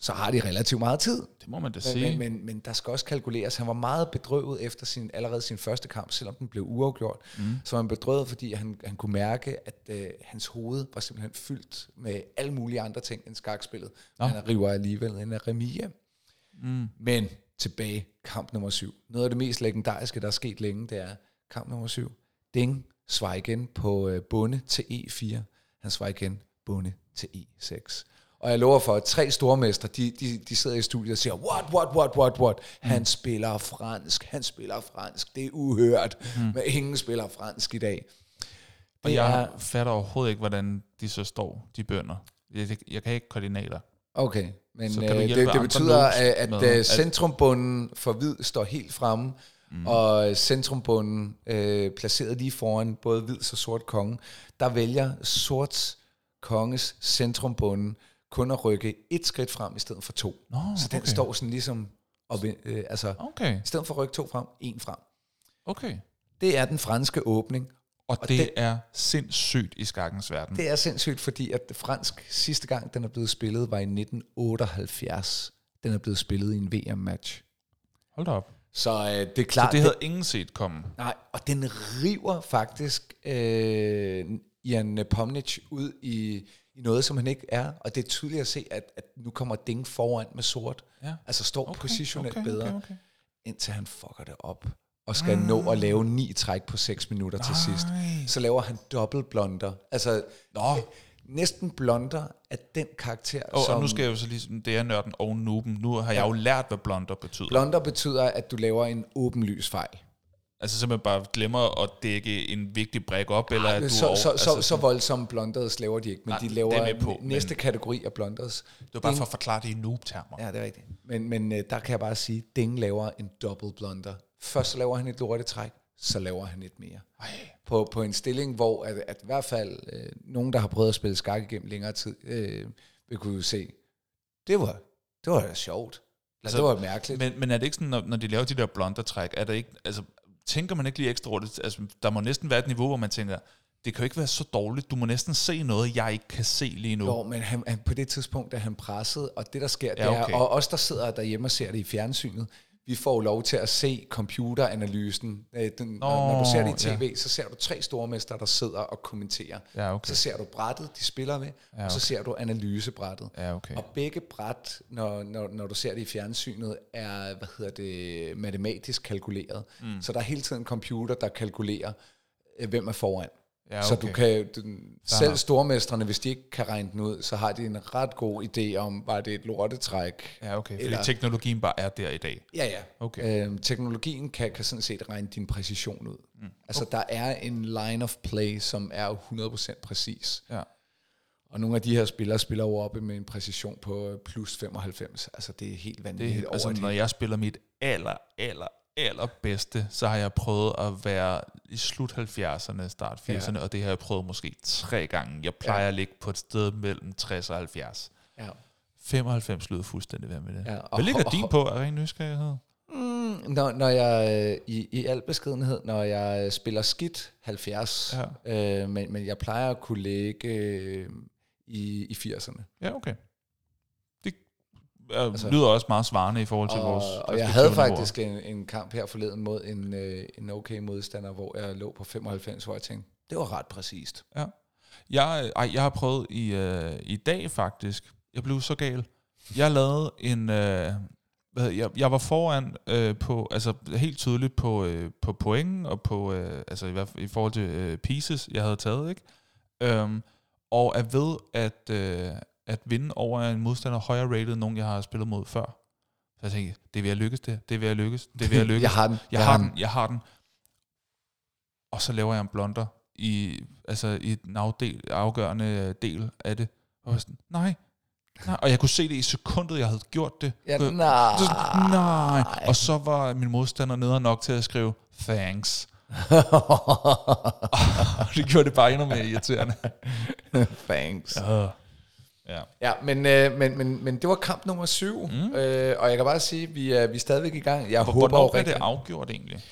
så har de relativt meget tid. Det må man da Men, sige. men, men, men der skal også kalkuleres. Han var meget bedrøvet efter sin, allerede sin første kamp, selvom den blev uafgjort. Mm. Så var han bedrøvet, fordi han, han kunne mærke, at øh, hans hoved var simpelthen fyldt med alle mulige andre ting end skakspillet. Nå. Han river alligevel en remis. Mm. Men tilbage, kamp nummer syv. Noget af det mest legendariske, der er sket længe, det er kamp nummer syv. Ding svarer igen på øh, bunde til E4. Han svarer igen bunde til E6. Og jeg lover for, at tre stormester, de, de, de sidder i studiet og siger, what, what, what, what, what? Han spiller fransk, han spiller fransk. Det er uhørt, mm. men ingen spiller fransk i dag. Og Det jeg er, fatter overhovedet ikke, hvordan de så står, de bønder. Jeg, jeg kan ikke koordinater. okay, men øh, det, det betyder, noobs at, at øh, at- centrumbunden for hvid står helt fremme, mm. og centrumbunden øh, placeret lige foran både hvid og sort konge, der vælger sort konges centrumbunden kun at rykke et skridt frem i stedet for to. Nå, Så den okay. står sådan ligesom, op, øh, altså Okay, i stedet for at rykke to frem, en frem. okay. Det er den franske åbning. Og, Og det, det- er sindssygt i skakkens verden. Det er sindssygt, fordi at fransk sidste gang, den er blevet spillet, var i 1978. Den er blevet spillet i en VM-match. Hold da op. Så øh, det er Så klart, det havde ingen set komme. Nej, og den river faktisk øh, Jan Nepomnic ud i, i noget, som han ikke er. Og det er tydeligt at se, at, at nu kommer Ding foran med sort. Ja. Altså står okay, positionelt okay, bedre, okay, okay. indtil han fucker det op. Og skal nå at lave ni træk på 6 minutter til sidst. Nej. Så laver han dobbelt blunder. Altså, Nå. næsten blunder af den karakter, Og, som... og nu skal jeg jo så lige, det er nørden og nuben. Nu har jeg jo lært, hvad blunder betyder. Blunder betyder, at du laver en åbenlys fejl. Altså simpelthen bare glemmer at dække en vigtig brik op, eller at du... så, over- så, altså, så, så voldsomme blunders laver de ikke, men Nej, de det laver er på, næste men- kategori af blunders. det var bare for at forklare det i noob-termer. Ja, det er rigtigt. Men, men øh, der kan jeg bare sige, Ding laver en double blunder. Først så laver han et lortetræk, så laver han et mere. Ej. På, på en stilling, hvor at, at i hvert fald øh, nogen, der har prøvet at spille skak igennem længere tid, øh, vil kunne se, det var, det var da sjovt. Altså, det var mærkeligt. Men, men er det ikke sådan, når, når de laver de der blundertræk, er der ikke, altså, tænker man ikke lige ekstra over det? Altså, der må næsten være et niveau, hvor man tænker, det kan jo ikke være så dårligt, du må næsten se noget, jeg ikke kan se lige nu. Jo, men han, han, på det tidspunkt er han presset, og det der sker, det Ja, er, okay. og os der sidder derhjemme og ser det i fjernsynet, vi får lov til at se computeranalysen. Øh, Den, Nå, når, når du ser det i tv, ja. så ser du tre stormester, der sidder og kommenterer. Ja, okay. Så ser du brættet, de spiller med, ja, og så ser du analysebrættet. Ja, okay. Og begge bræt, når, når, når du ser det i fjernsynet, er hvad hedder det, matematisk kalkuleret. Mm. Så der er hele tiden en computer, der kalkulerer, øh, hvem er foran. Ja, Så okay. du kan, du, selv stormestrene, hvis de ikke kan regne den ud, så har de en ret god idé om, var det et lortetræk. Ja, okay. Fordi Eller- teknologien bare er der i dag. Ja, ja. Okay. Øhm, teknologien kan, kan sådan set regne din præcision ud. Mm. Altså, der er en line of play, som er 100% præcis. Ja. Og nogle af de her spillere spiller jo oppe med en præcision på øh, plus 95. Altså, det er helt Det, vanvittigt er, altså, når jeg spiller mit aller, aller, allerbedste, så har jeg prøvet at være i slut 70'erne, start 80'erne, ja. og det har jeg prøvet måske tre gange. Jeg plejer ja. at ligge på et sted mellem 60 og 70. Ja. 95 lyder fuldstændig værd med det. Ja, og- Hvad ligger og- din på af ren nysgerrighed? Mm, Når, når jeg, øh, i, i al beskedenhed, når jeg øh, spiller skidt 70, ja. øh, men, men jeg plejer at kunne ligge øh, i, i 80'erne. Ja, okay. Altså, lyder også meget svarende i forhold til og, vores Og jeg havde faktisk en, en kamp her forleden mod en, øh, en okay modstander, hvor jeg lå på 95, hvor jeg tænkte, det var ret præcist. Ja. Jeg, ej, jeg har prøvet i, øh, i dag faktisk. Jeg blev så gal. Jeg lavede en... Øh, hvad, jeg, jeg var foran øh, på, altså helt tydeligt på, øh, på point og på, øh, altså i, hvert fald, i forhold til øh, pieces, jeg havde taget, ikke? Øhm, og er ved at, øh, at vinde over en modstander højere rated, end nogen jeg har spillet mod før. Så jeg tænkte, det vil jeg lykkes det, det vil jeg lykkes, det vil jeg lykkes. jeg har den. Jeg, jeg har den, jeg har den. Og så laver jeg en blunder i, altså i den afdel, afgørende del af det. Og jeg sådan, nej, nej. Og jeg kunne se det i sekundet, jeg havde gjort det. Ja, nej. så nej. Og så var min modstander nede nok til at skrive, thanks. Og det gjorde det bare endnu mere irriterende. Thanks. Ja. Ja, men, øh, men, men, men det var kamp nummer syv, mm. øh, og jeg kan bare sige, at vi er, vi er stadigvæk i gang. Jeg håber jo Hvornår er rigtig... det afgjort egentlig?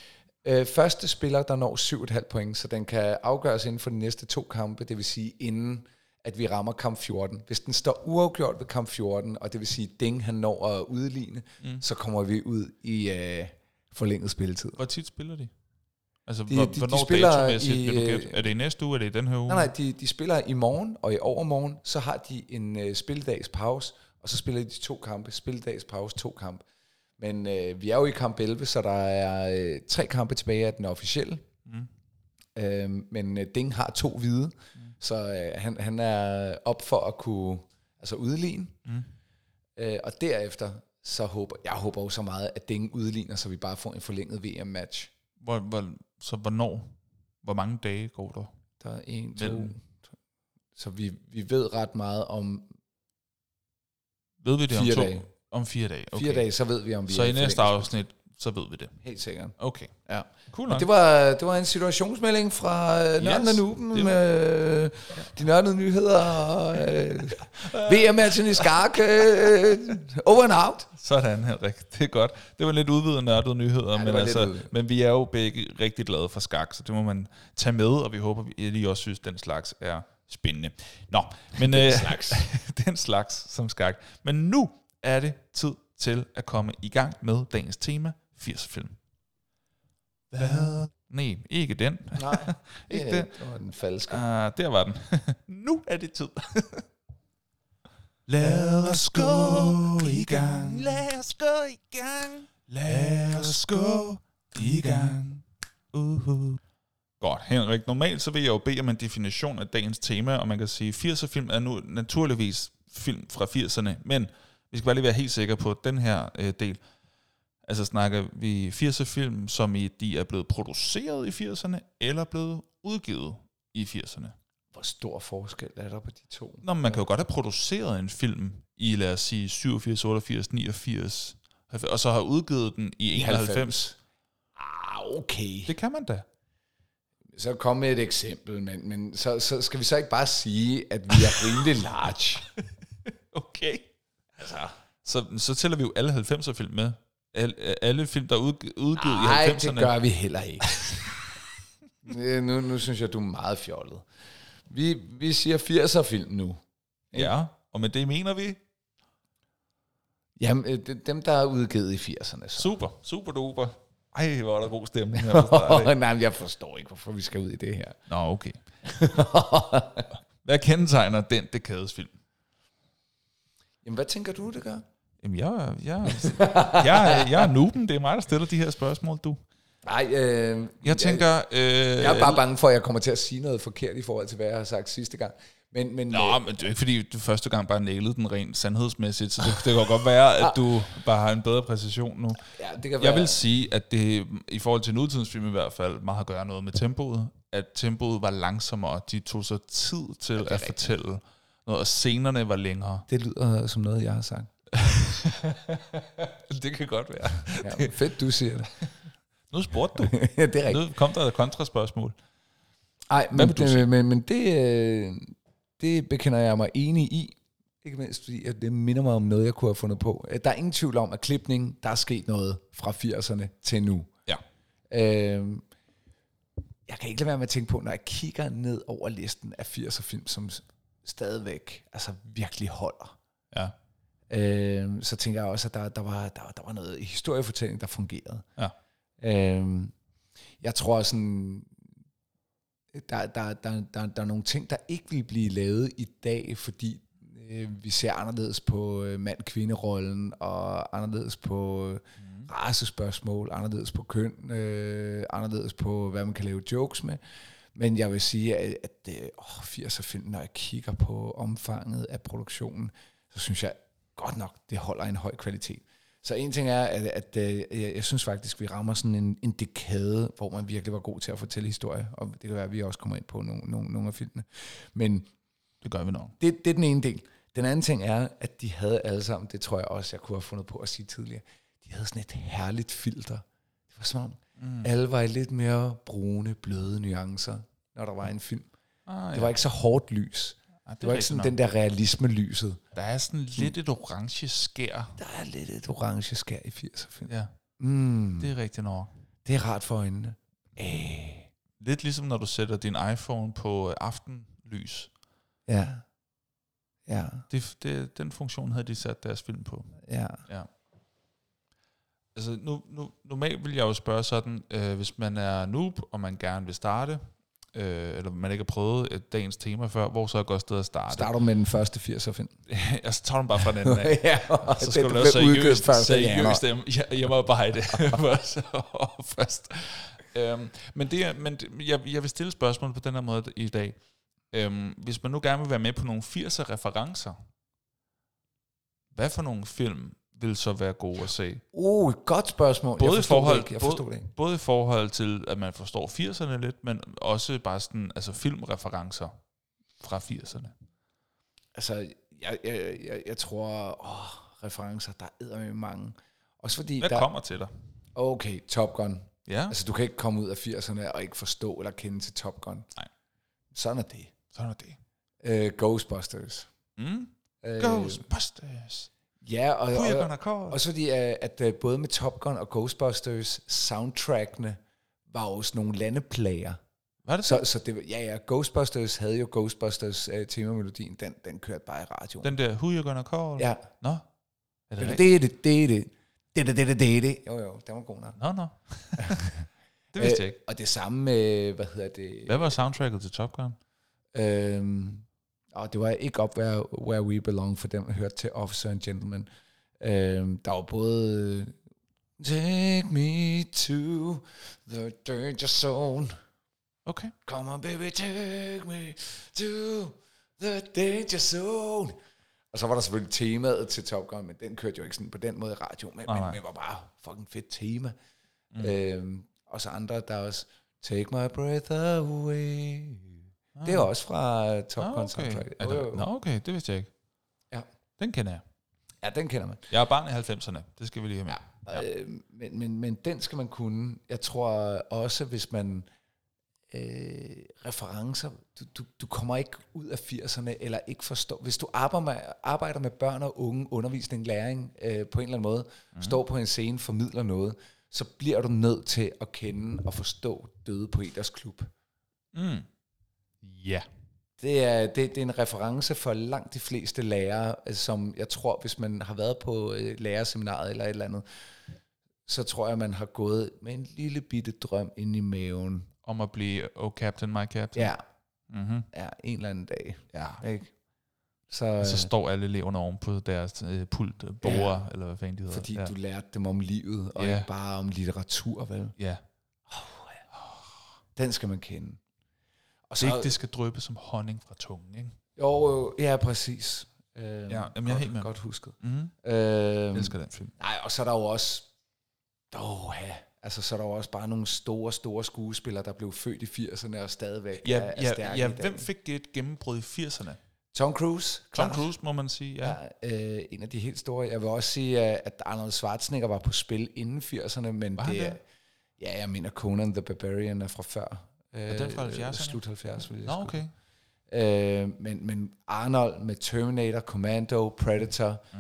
Øh, første spiller, der når 7,5 point, så den kan afgøres inden for de næste to kampe, det vil sige inden at vi rammer kamp 14. Hvis den står uafgjort ved kamp 14, og det vil sige, at Ding han når at udligne, mm. så kommer vi ud i øh, forlænget spilletid. Hvor tit spiller de? Altså, De- de, hvor, de- hvornår spiller i, vil du gætte? øh, Er det i næste uge, er det i den her uge? Nej, nej, de, de spiller i morgen og i overmorgen, så har de en øh, spilledags pause, og så spiller de to kampe, spilledags pause, to kampe. Men øh, vi er jo i kamp 11, så der er øh, tre kampe tilbage af den officielle. Mm. Øh, men øh, Ding har to hvide, mm. så øh, han, han er op for at kunne altså udligne. Mm. Øh, og derefter, så håber jeg håber jo så meget, at Ding udligner, så vi bare får en forlænget VM-match. Hvor, hvor, så hvornår? Hvor mange dage går der? Der er en, to, Mellem. så vi, vi ved ret meget om Ved vi det Fire om to? dage. Om fire dage, okay. fire dage, så ved vi, om vi Så er i næste afsnit, så ved vi det. Helt sikkert. Okay. Ja. Cool nok. det var, det var en situationsmelding fra øh, Nørden Yes, og Nuben øh, de nørdede nyheder øh, VM-matchen i skak. Øh, over and out. Sådan, Henrik. Det er godt. Det var lidt udvidet nørdede nyheder, det men, var altså, men vi er jo begge rigtig glade for skak, så det må man tage med, og vi håber, at I også synes, den slags er spændende. Nå, men den slags. den slags som skak. Men nu er det tid til at komme i gang med dagens tema, 80'er-film. Hvad? Nej, ikke den. Nej, Ikke det, det. det var den falske. Ah, der var den. nu er det tid. Lad os gå i gang. Lad os gå i gang. Lad os gå i gang. Uh-huh. Godt, Henrik. Normalt så vil jeg jo bede om en definition af dagens tema, og man kan sige, 80'er film er nu naturligvis film fra 80'erne, men vi skal bare lige være helt sikre på den her øh, del. Altså snakker vi 80'er film, som i, de er blevet produceret i 80'erne, eller blevet udgivet i 80'erne? Hvor stor forskel er der på de to? Nå, man kan jo godt have produceret en film i, lad os sige, 87, 88, 89, og så have udgivet den i 91. Ah, okay. Det kan man da. Så kom med et eksempel, men, men så, så skal vi så ikke bare sige, at vi er rimelig large. Okay. Altså. Så, så tæller vi jo alle 90'er film med. Alle, alle film, der er udg- udgivet Nej, i det 90'erne. gør vi heller ikke. Øh, nu, nu synes jeg, du er meget fjollet. Vi, vi siger 80'er film nu. Ja, og med det mener vi Jamen, øh, de- dem, der er udgivet i 80'erne. Så. super, super duper. Ej, hvor er der god stemning her på ikke? Nej, men jeg forstår ikke, hvorfor vi skal ud i det her. Nå, okay. Hvad kendetegner den dekadesfilm? Jamen, hvad tænker du, det gør? Jamen, jeg, jeg, jeg, er- jeg er nuben. Det er mig, der stiller de her spørgsmål, du. Nej, øh, Jeg tænker... Øh, jeg er bare bange for, at jeg kommer til at sige noget forkert i forhold til, hvad jeg har sagt sidste gang. Men, men Nå, øh, men det er ikke fordi, du første gang bare nailede den rent sandhedsmæssigt, så det, det kan godt være, at du bare har en bedre præcision nu. ja, det kan Jeg være, vil sige, at det i forhold til nutidens film i hvert fald meget har at gøre noget med tempoet. At tempoet var langsommere. De tog sig tid til at rigtigt. fortælle noget, og scenerne var længere. det lyder som noget, jeg har sagt. det kan godt være. Ja, fedt, du siger det. Nu spurgte du. ja, det er rigtigt. Nu kom der et kontraspørgsmål. Ej, Hvad men, du sige? men, men det, øh, det bekender jeg mig enig i. Ikke mindst fordi, at det minder mig om noget, jeg kunne have fundet på. Øh, Der er ingen tvivl om, at klipning, der er sket noget fra 80'erne til nu. Ja. Øhm, jeg kan ikke lade være med at tænke på, når jeg kigger ned over listen af 80'er film, som stadigvæk altså virkelig holder. Ja. Øhm, så tænker jeg også, at der, der, var, der, der var noget historiefortælling, der fungerede. Ja. Øhm, jeg tror sådan, der, der, der, der, der er nogle ting, der ikke vil blive lavet i dag, fordi øh, vi ser anderledes på øh, mand-kvinde-rollen, og anderledes på øh, racespørgsmål, anderledes på køn, øh, anderledes på, hvad man kan lave jokes med. Men jeg vil sige, at, at øh, åh, 80'er film, når jeg kigger på omfanget af produktionen, så synes jeg godt nok, det holder en høj kvalitet. Så en ting er, at, at øh, jeg, jeg synes faktisk, vi rammer sådan en, en dekade, hvor man virkelig var god til at fortælle historie, og det kan være, at vi også kommer ind på nogle, nogle, nogle af filmene. Men Det gør vi nok. det, det er den ene del. Den anden ting er, at de havde alle sammen, det tror jeg også, jeg kunne have fundet på at sige tidligere, de havde sådan et herligt filter. Det var som om, mm. alle var i lidt mere brune, bløde nuancer, når der var en film. Ah, Det var ikke så hårdt lys. Ah, Det var ikke sådan den der realisme-lyset. Der er sådan lidt et orange skær. Der er lidt et orange skær i 80'er film. Ja, Mm, det er rigtigt nok. det er rart for øjnene. Æh, Lidt ligesom når du sætter din iPhone på øh, aftenlys. ja. Ja, Det, det, den funktion havde de sat deres film på. ja. Ja. Altså, nu, nu, normalt vil jeg jo spørge sådan, øh, hvis man er noob, og man gerne vil starte, øh, eller man ikke har prøvet et dagens tema før, hvor så er et godt sted at starte. Starter med den første 80'er film. jeg så tager den bare fra den anden af. ja, og Så skal den du lave seriøst, seriøst hjem- hjemmearbejde først. Øhm, men det, men det- jeg, jeg vil stille spørgsmål på den her måde i dag. Øhm, hvis man nu gerne vil være med på nogle 80'er referencer, hvad for nogle film vil så være gode at se? Uh, et godt spørgsmål. Både jeg i forhold, det ikke. Jeg forstod det ikke. Både i forhold til, at man forstår 80'erne lidt, men også bare sådan, altså filmreferencer fra 80'erne. Altså, jeg, jeg, jeg, jeg tror, åh, referencer, der er med mange. Også fordi, Hvad der, kommer til dig? okay, Top Gun. Ja, Altså, du kan ikke komme ud af 80'erne og ikke forstå eller kende til Top Gun. Nej. Sådan er det. sådan er det. Uh, Ghostbusters. Mm? Uh, Ghostbusters. Ja, og, og, gonna call? også fordi, at, at øh, både med Top Gun og Ghostbusters, soundtrackene var også nogle landeplager. Var det Så, så det, var- ja, ja, Ghostbusters havde jo Ghostbusters uh, temamelodien, den, den kørte bare i radioen. Den der, who you gonna call? ja, Nå? Er det det det, det, det, det, det, det, det, det, det. Jo, jo, den var god nok. Nå, nå. det vidste jeg ikke. Øh, og det samme med, hvad hedder det? Hvad var soundtracket til Top Gun? Øhm, og det var ikke op, where, where We Belong, for dem, der hørte til Officer and Gentleman. Øhm, der var både Take me to the danger zone. Okay. Come on, baby, take me to the danger zone. Og så var der selvfølgelig temaet til Top Gun, men den kørte jo ikke sådan på den måde i radio, men, Nej, men det var bare fucking fedt tema. Mm. Øhm, og så andre, der er også Take my breath away. Det er også fra Top Nå, Gun okay. soundtrack. Er der, jo. nå, okay, det vidste jeg ikke. Ja. Den kender jeg. Ja, den kender man. Jeg er barn i 90'erne. Det skal vi lige have med. Ja. Øh, men, men, men den skal man kunne. Jeg tror også, hvis man øh, referencer, du, du, du kommer ikke ud af 80'erne, eller ikke forstår, hvis du arbejder med, arbejder med børn og unge, undervisning, læring, øh, på en eller anden måde, mm. står på en scene, formidler noget, så bliver du nødt til at kende og forstå Døde Poeters Klub. Mm. Ja. Det er, det, det er en reference for langt de fleste lærere, altså, som jeg tror, hvis man har været på øh, lærerseminaret eller et eller andet, så tror jeg, man har gået med en lille bitte drøm ind i maven. Om at blive Oh Captain, My Captain. Ja, Mm-hmm. ja en eller anden dag. ja. Ikke? Så, Og så øh, står alle eleverne oven på deres øh, pult, øh, borde, ja. eller hvad fanden de hedder. fordi ja. du lærte dem om livet, og Ja. ikke bare om litteratur, vel? Ja. Den skal man kende. Og Så ikke det skal drøbe som honning fra tungen, ikke? Jo, jo, ja, præcis. Øh, jamen, jeg er helt med. Godt husket. Mm-hmm. Øh, Jeg elsker den film. Nej, og så er der jo også... Åh, ja. Altså, så er der jo også bare nogle store, store skuespillere, der blev født i 80'erne og stadigvæk Ja, er, er ja, stærke ja hvem fik et gennembrud i 80'erne? Tom Cruise. Tom klart. Cruise, må man sige, ja. Ja, øh, en af de helt store. Jeg vil også sige, øh, at Arnold Schwarzenegger var på spil inden 80'erne, men Var det er... det? Ja, jeg mener Conan the Barbarian er fra før. Øh, den fra 70'erne? Slut 70, vil jeg Nå, sgu- okay. Øh, men, men Arnold med Terminator, Commando, Predator mm.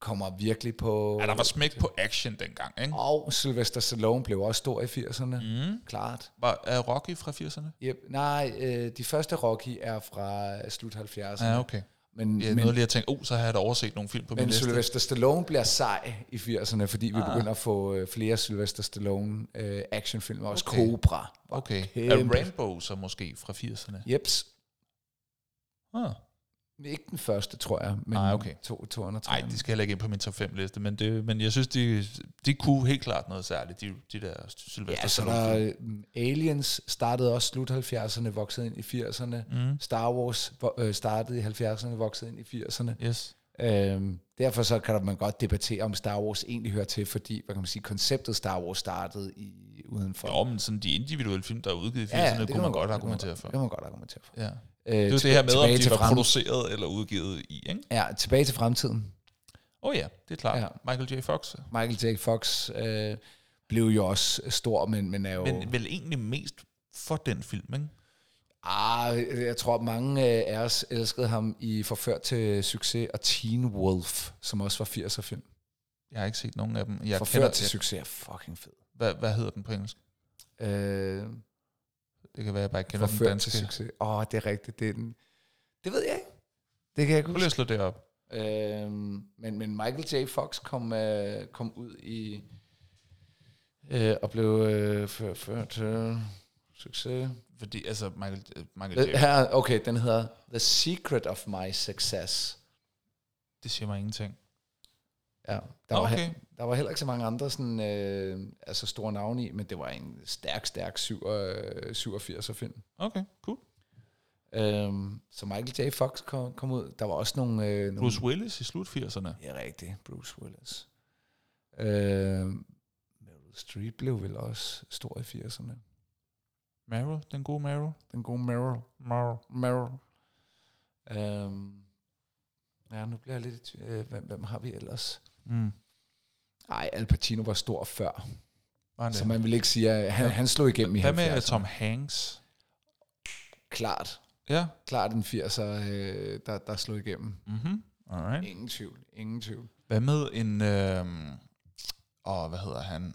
kommer virkelig på... Ja, der var smæk på action dengang, ikke? Og Sylvester Stallone blev også stor i 80'erne. Mm. Klart. Var, er Rocky fra 80'erne? Yep. Nej, øh, de første Rocky er fra slut 70'erne. Ja, okay. Men, Jeg men, nåede lige at tænke, oh, så har jeg da overset nogle film på min men liste. Sylvester Stallone bliver sej i 80'erne, fordi vi begynder at få øh, flere Sylvester Stallone øh, actionfilm. Også Okay. Cobra. Okay. kæmpe. Er Rainbow så måske fra 80'erne? Jeps. Ah. Ikke den første, tror jeg, men Ah, okay. to, 203. Nej, de skal heller ikke ind på min top 5 liste, men, det, men jeg synes, de, de kunne helt klart noget særligt, de, de der Sylvester Ja, så der, øh, Aliens startede også slut 70'erne, voksede ind i 80'erne. Mm. Star Wars øh, startede i 70'erne, voksede ind i 80'erne. Yes. Øhm, derfor så kan man godt debattere, om Star Wars egentlig hører til, fordi hvad kan man sige, konceptet Star Wars startede i udenfor. Jo, men sådan de individuelle film, der er udgivet i 80'erne, Ja, ja, det kunne man godt det kan argumentere man, for. Det kan man godt argumentere for. Ja. Øh, Det er det her med, om de var frem- produceret eller udgivet i, ikke? Ja, tilbage til fremtiden. Åh oh, ja, det er klart. Ja. Ja. Michael J. Fox. Michael J. Fox øh, blev jo også stor, men, men er jo... Men vel egentlig mest for den film, ikke? Ah, jeg tror, mange af os elskede ham i Forført til succes og Teen Wolf, som også var 80'er film. Jeg har ikke set nogen af dem. Jeg Forført kender, til jeg, succes er fucking fed. hvad, hvad hedder den på engelsk? Øh, Det kan være, jeg bare ikke kender den danske. succes. Åh, oh, det er rigtigt. Det, er den. det ved jeg ikke. Det kan jeg ikke Prøv lige at huske. slå det op. Øhm, men, men Michael J. Fox kom, øh, kom ud i øh, og blev øh, ført, ført til succes. Fordi, altså, Michael, Michael J. Øh, Her, okay, den hedder The Secret of My Success. Det siger mig ingenting. Ja, der, var, Okay. he- der var heller ikke så mange andre sådan, øh, altså store navne i, men det var en stærk, stærk 7, øh, 87'er film. Okay, cool. Øhm, så Michael J. Fox kom, kom ud. Der var også nogle... Øh, nogle Bruce Willis i slut 80'erne. Ja, rigtigt. Bruce Willis. Øh, Meryl Streep blev vel også stor i 80'erne. Meryl, den gode Meryl. Den gode Meryl. Meryl. Meryl. Øhm, ja, nu bliver jeg lidt... Øh, hvem, hvem har vi ellers? Mm. Ej, Al Pacino var stor før. Var Så man vil ikke sige, at han, han slog igennem i Hvad med 70'erne. Tom Hanks? Klart. Ja. Klart en 80'er, øh, der, der slog igennem. Mm-hmm. Alright. Ingen tvivl. Ingen tvivl. Hvad med en... Øhm, åh, hvad hedder han?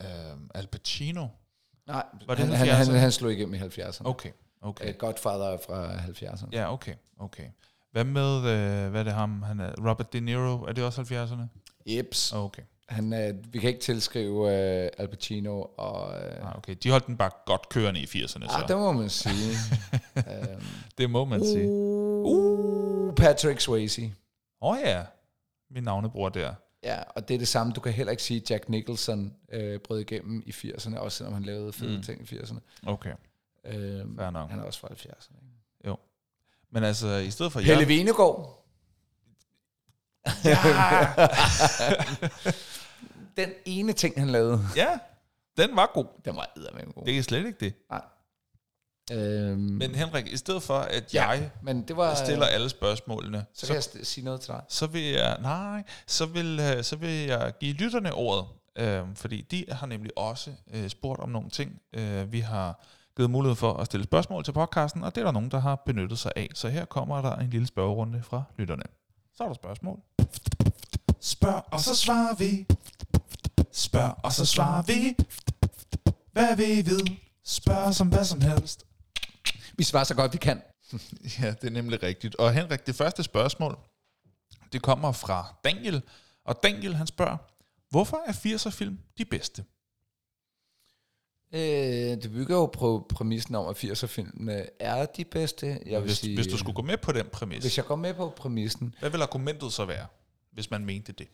Øhm, Al Pacino? Nej, Var det han, han, 70'erne? han, han slog igennem i 70'erne. Okay, okay. Okay. Godfather er fra 70'erne. Ja, okay, okay. Hvad med, øh, hvad er det ham? Han er Robert De Niro, er det også 70'erne? Jeps. Okay. Han, øh, vi kan ikke tilskrive øh, Al Pacino og... Øh, Ah, okay. De holdt den bare godt kørende i 80'erne, så. ah, det må man sige. øhm, det må man sige. uh, Patrick Swayze. Åh oh, ja, min navnebror der. Ja, og det er det samme. Du kan heller ikke sige, at Jack Nicholson øh, brød igennem i 80'erne, også selvom han lavede fede mm. ting i 80'erne. Okay, Øhm, fair nok. han er også fra 70'erne. Ikke? Men altså, i stedet for... Pelle jer- Venegård. Ja! Den ene ting, han lavede, ja, den var god. den var eddermame god. Det er slet ikke det. Øhm, Men Henrik, i stedet for, at ja, jeg men det var... stiller alle spørgsmålene, Så kan jeg st- sige noget til dig. så vil jeg, nej, så vil, øh, så vil jeg give lytterne ordet, øh, fordi de har nemlig også øh, spurgt om nogle ting. Øh, vi har givet mulighed for at stille spørgsmål til podcasten, og det er der nogen, der har benyttet sig af. Så her kommer der en lille spørgerunde fra lytterne. Så er der spørgsmål. Spørg, og så svarer vi. Spørg, og så svarer vi. Hvad vil I vide? Spørg som hvad som helst. Vi svarer så godt, vi kan. Ja, det er nemlig rigtigt. Og Henrik, det første spørgsmål, det kommer fra Daniel. Og Daniel, han spørger, hvorfor er 80'er-film de bedste? Øh, det bygger jo på præmissen om, at 80'er-filmene er de bedste. Jeg vil hvis, sige, hvis du skulle gå med på den præmis, hvis jeg går med på præmissen, hvad vil argumentet så være, hvis man mente det?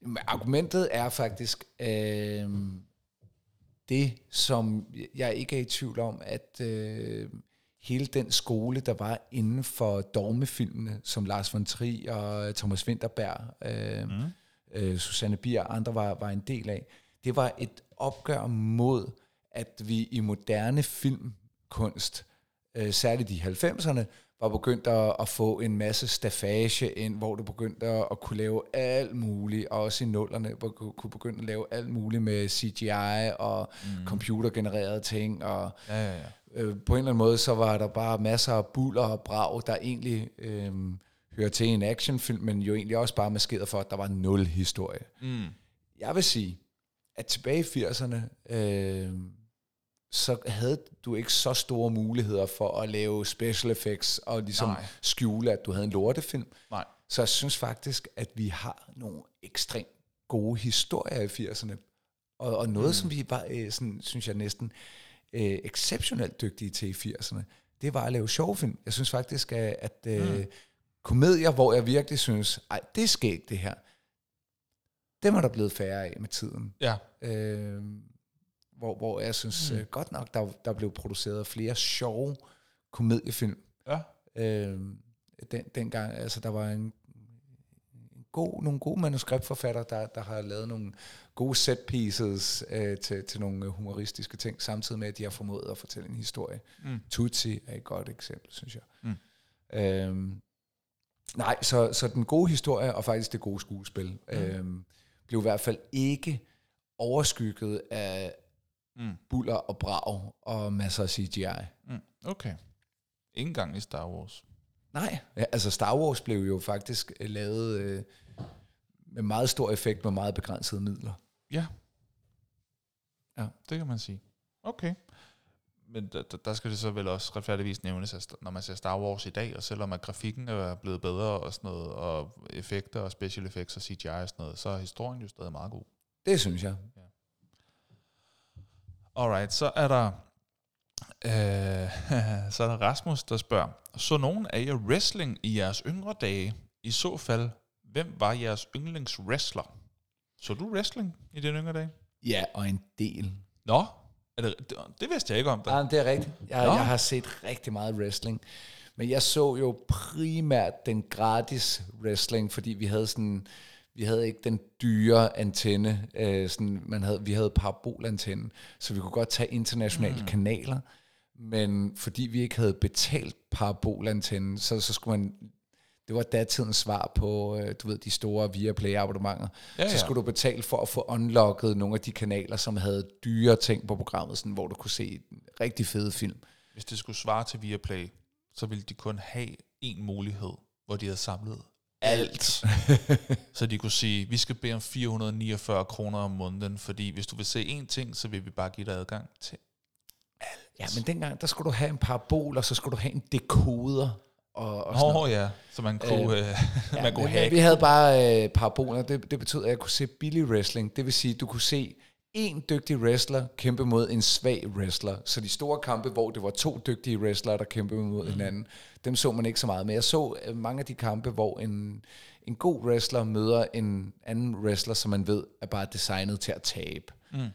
Men argumentet er faktisk øh, det, som jeg ikke er i tvivl om, at øh, hele den skole, der var inden for dogmefilmene, som Lars von Trier og Thomas Winterberg, øh, mm. øh, Susanne Bier og andre var, var en del af, det var et opgør mod, at vi i moderne filmkunst, øh, særligt i 90'erne, var begyndt at, at få en masse staffage ind, hvor du begyndte at, at kunne lave alt muligt, og også i nullerne, hvor du kunne begynde at lave alt muligt med CGI og mm. computergenererede ting, og Ja, ja, ja. øh, på en eller anden måde, så var der bare masser af buller og brag, der egentlig øh, hører til en actionfilm, men jo egentlig også bare maskeret for, at der var nul historie. Mm. Jeg vil sige, at tilbage i 80'erne, øh, så havde du ikke så store muligheder for at lave special effects og ligesom Nej. Skjule, at du havde en lortefilm. Nej. Så jeg synes faktisk, at vi har nogle ekstremt gode historier i 80'erne. Og, og noget, mm. som vi var, øh, sådan, synes jeg næsten øh, exceptionelt dygtige til i 80'erne, det var at lave sjove film. Jeg synes faktisk, at, at øh, mm. komedier, hvor jeg virkelig synes, ej, det er skægt det her, dem er der blevet færre af med tiden. Ja. Øh, hvor, hvor jeg synes mm. øh, godt nok, der, der blev produceret flere sjove komediefilm. Ja. Øh, den, dengang, altså der var en, en god, nogle gode manuskriptforfattere, der, der har lavet nogle gode set pieces øh, til, til nogle humoristiske ting, samtidig med, at de har formået at fortælle en historie. Mm. Tootsie er et godt eksempel, synes jeg. Mm. Øhm, nej, så, så den gode historie og faktisk det gode skuespil mm. øhm, blev i hvert fald ikke overskygget af Mm. buller og brag og masser af CGI. Mm. Okay. Ingen gang i Star Wars. Nej, ja, altså Star Wars blev jo faktisk øh, lavet øh, med meget stor effekt med meget begrænsede midler. Ja. Ja. Det kan man sige. Okay. Men der, der- der skal det så vel også retfærdigvis nævnes, at når man ser Star Wars i dag, og selvom at grafikken er blevet bedre og sådan noget, og effekter og special effects og CGI og sådan noget, så er historien jo stadig meget god. Det synes jeg. Alright, så er der øh, så er der Rasmus, der spørger, så nogen af jer wrestling i jeres yngre dage? I så fald, hvem var jeres yndlingswrestler? Så du wrestling i dine yngre dage? Ja, og en del. Nå, er det, det, det vidste jeg ikke om dig. Ja, det er rigtigt. Jeg, Nå. jeg har set rigtig meget wrestling. Men jeg så jo primært den gratis wrestling, fordi vi havde sådan vi havde ikke den dyre antenne. Øh, sådan, man havde, vi havde parabolantenne, så vi kunne godt tage internationale mm. kanaler. Men fordi vi ikke havde betalt parabolantennen, så, så skulle man... Det var datidens svar på, øh, du ved, de store Viaplay-abonnementer. Ja, Ja, så skulle du betale for at få unlocket nogle af de kanaler, som havde dyre ting på programmet, sådan, hvor du kunne se en rigtig fede film. Hvis det skulle svare til Viaplay, så ville de kun have en mulighed, hvor de havde samlet alt. så de kunne sige, vi skal bede om 449 kroner om måneden, fordi hvis du vil se én ting, så vil vi bare give dig adgang til. Ja, men dengang, der skulle du have en parabol, og så skulle du have en dekoder. Og, og noget. oh, ja, så man kunne, øh, Ja, man kunne men, hacke. Vi havde bare øh, paraboler. Det, det betød, at jeg kunne se billig wrestling. Det vil sige, at du kunne se en dygtig wrestler kæmpe mod en svag wrestler. Så de store kampe, hvor det var to dygtige wrestlere, der kæmpede mod mm. hinanden, dem så man ikke så meget. Men jeg så øh, mange af de kampe, hvor en, en god wrestler møder en anden wrestler, som man ved er bare designet til at tabe. Mm.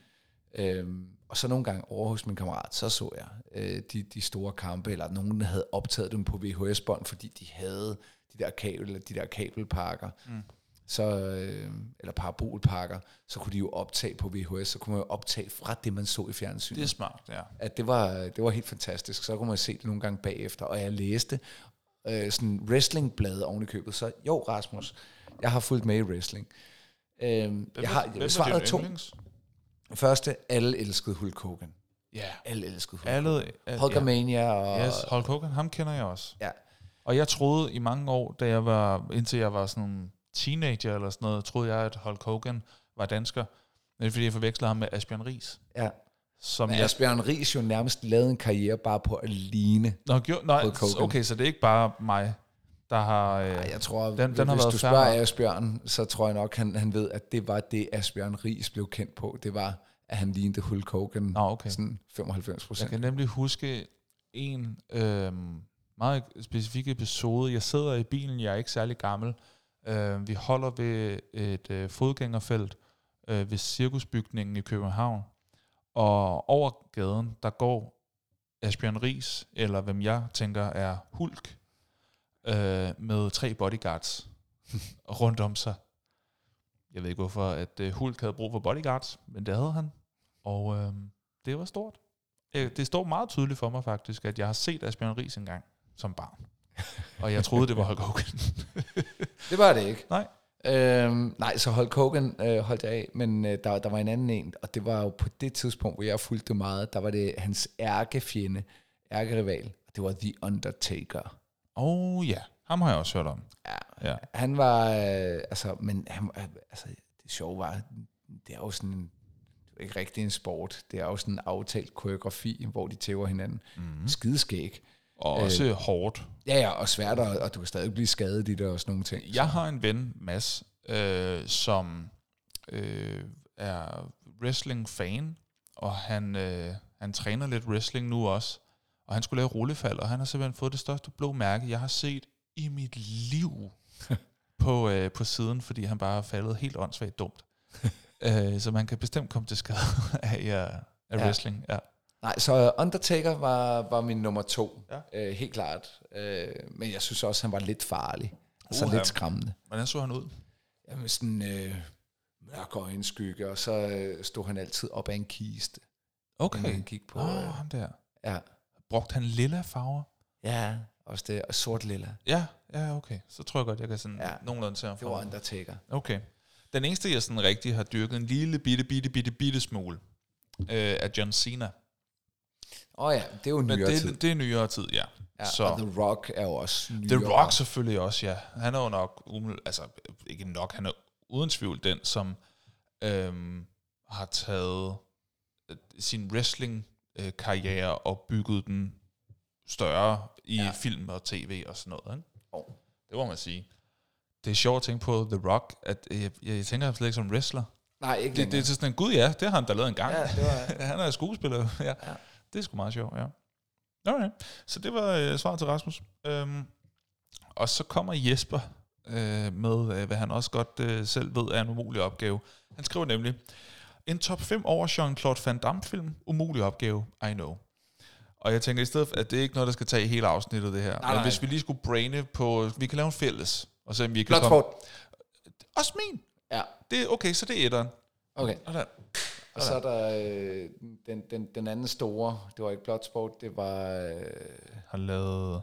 Øhm, og så nogle gange over hos min kammerat, så så jeg øh, de, de store kampe, eller nogen havde optaget dem på VHS-bånd, fordi de havde de der kabel, de der kabelpakker, mm. Så, øh, eller parabolpakker, så kunne de jo optage på VHS, så kunne man jo optage fra det, man så i fjernsynet. Det er smart, ja. At det var, det var helt fantastisk. Så kunne man se det nogle gange bagefter, og jeg læste øh, sådan wrestlingblade oven i købet. Så jo, Rasmus, jeg har fulgt med i wrestling. Øh, jeg har Hvem var svaret to. yndlings? Første, alle elskede Hulk Hogan. Ja. Alle elskede Hulk Hogan. Alle, alle Hulkamania og... ja. Yes, Hulk Hogan, ham kender jeg også. Ja. Og jeg troede i mange år, da jeg var, indtil jeg var sådan teenager eller sådan noget, troede jeg, at Hulk Hogan var dansker. Det er fordi, jeg forvekslede ham med Asbjørn Ris. ja. Som Men jeg, Asbjørn Ries jo nærmest lavede en karriere bare på at ligne. Nå, gjorde, nej, Hulk Hogan. okay, så det er ikke bare mig, der har... Øh, Ej, jeg tror, Den- den, den har hvis været du spørger nok. Asbjørn, så tror jeg nok, han, han ved, at det var det, Asbjørn Ries blev kendt på. Det var, at han lignede Hulk Hogan. Nå, okay. Sådan 95% Jeg procent. kan nemlig huske en øh, meget specifik episode. Jeg sidder i bilen, jeg er ikke særlig gammel. Øh, vi holder ved et øh, fodgængerfelt øh, ved cirkusbygningen i København. Og over gaden, der går Asbjørn Ris, eller hvem jeg tænker er Hulk, øh, med tre bodyguards rundt om sig. Jeg ved ikke hvorfor, at øh, Hulk havde brug for bodyguards, men det havde han. Og øh, det var stort. Øh, Det står meget tydeligt for mig faktisk, at jeg har set Asbjørn Ries engang som barn. Og jeg troede, det var Hulk Hogan. Det var det ikke. Nej. Øhm, nej, så Hulk Hogan øh, holdt jeg af, men øh, der, der var en anden en, og det var jo på det tidspunkt, hvor jeg fulgte meget, der var det hans ærkefjende, ærkerival. Det var The Undertaker. Oh ja, ham har jeg også hørt om. Ja. Ja. Han var, øh, altså, men han, øh, altså, det sjove var, det er jo sådan en, det ikke rigtig en sport. Det er jo sådan en aftalt koreografi, hvor de tæver hinanden. Mm. Skideskæg. Og også øh, hårdt. Ja, ja, og svært, og, og du kan stadig blive skadet i det og sådan nogle ting. Jeg har en ven, Mads, øh, som øh, er wrestling-fan, og han, øh, han træner lidt wrestling nu også. Og han skulle lave rullefald, og han har simpelthen fået det største blå mærke, jeg har set i mit liv på, øh, på siden, fordi han bare er faldet helt åndssvagt dumt. øh, så man kan bestemt komme til skade af, ja, af Ja. wrestling. Ja. Nej, så Undertaker var, var min nummer to, Ja. øh, helt klart. Øh, men jeg synes også, han var lidt farlig. Altså Uha. lidt skræmmende. Hvordan så han ud? Jamen sådan øh, mørk øjenskygge, og så øh, stod han altid op af en kiste, Okay. han gik på. Åh, Øh, ham der. ja. Brugte han lilla farver? ja, også det, og sort lilla. Ja, ja, okay. Så tror jeg godt, jeg kan sådan Ja. nogenlunde til ham Det var Undertaker. Okay. Den eneste, jeg sådan rigtig har dyrket en lille bitte, bitte, bitte, bitte smule, øh, er John Cena. Åh oh ja, det er jo Men nyere det, tid. det er nyere tid, ja. Ja, så og The Rock er jo også nyere. The Rock selvfølgelig også, ja. Han er jo nok, altså ikke nok, han er uden tvivl den, som øhm, har taget øh, sin wrestling-karriere og bygget den større i Ja. ja. film og tv og sådan noget. Ikke? Oh. Det må man sige. Det er sjovt at tænke på The Rock, at øh, jeg, jeg tænker ham slet ikke som wrestler. Nej, ikke Det, længere. det er sådan en, gud ja, det har han da lavet en gang. Ja, det var... han er skuespiller, ja. Ja. Det er sgu meget sjovt, ja. Okay. Så det var øh, svaret til Rasmus. Øhm, og så kommer Jesper øh, med, øh, hvad han også godt øh, selv ved er en umulig opgave. Han skriver nemlig, en top 5 over Jean-Claude Van Damme-film, umulig opgave, I know. Og jeg tænker i stedet for, at det er ikke noget, der skal tage hele afsnittet, det her. Nej, Men nej. hvis vi lige skulle braine på, vi kan lave en fælles, og se om vi kan komme... Bloodsport. Også min! Ja, Det, okay, så det er etteren. okay. Sådan. Og så er der øh, den, den, den anden store, det var ikke Bloodsport, det var... Øh, har lavet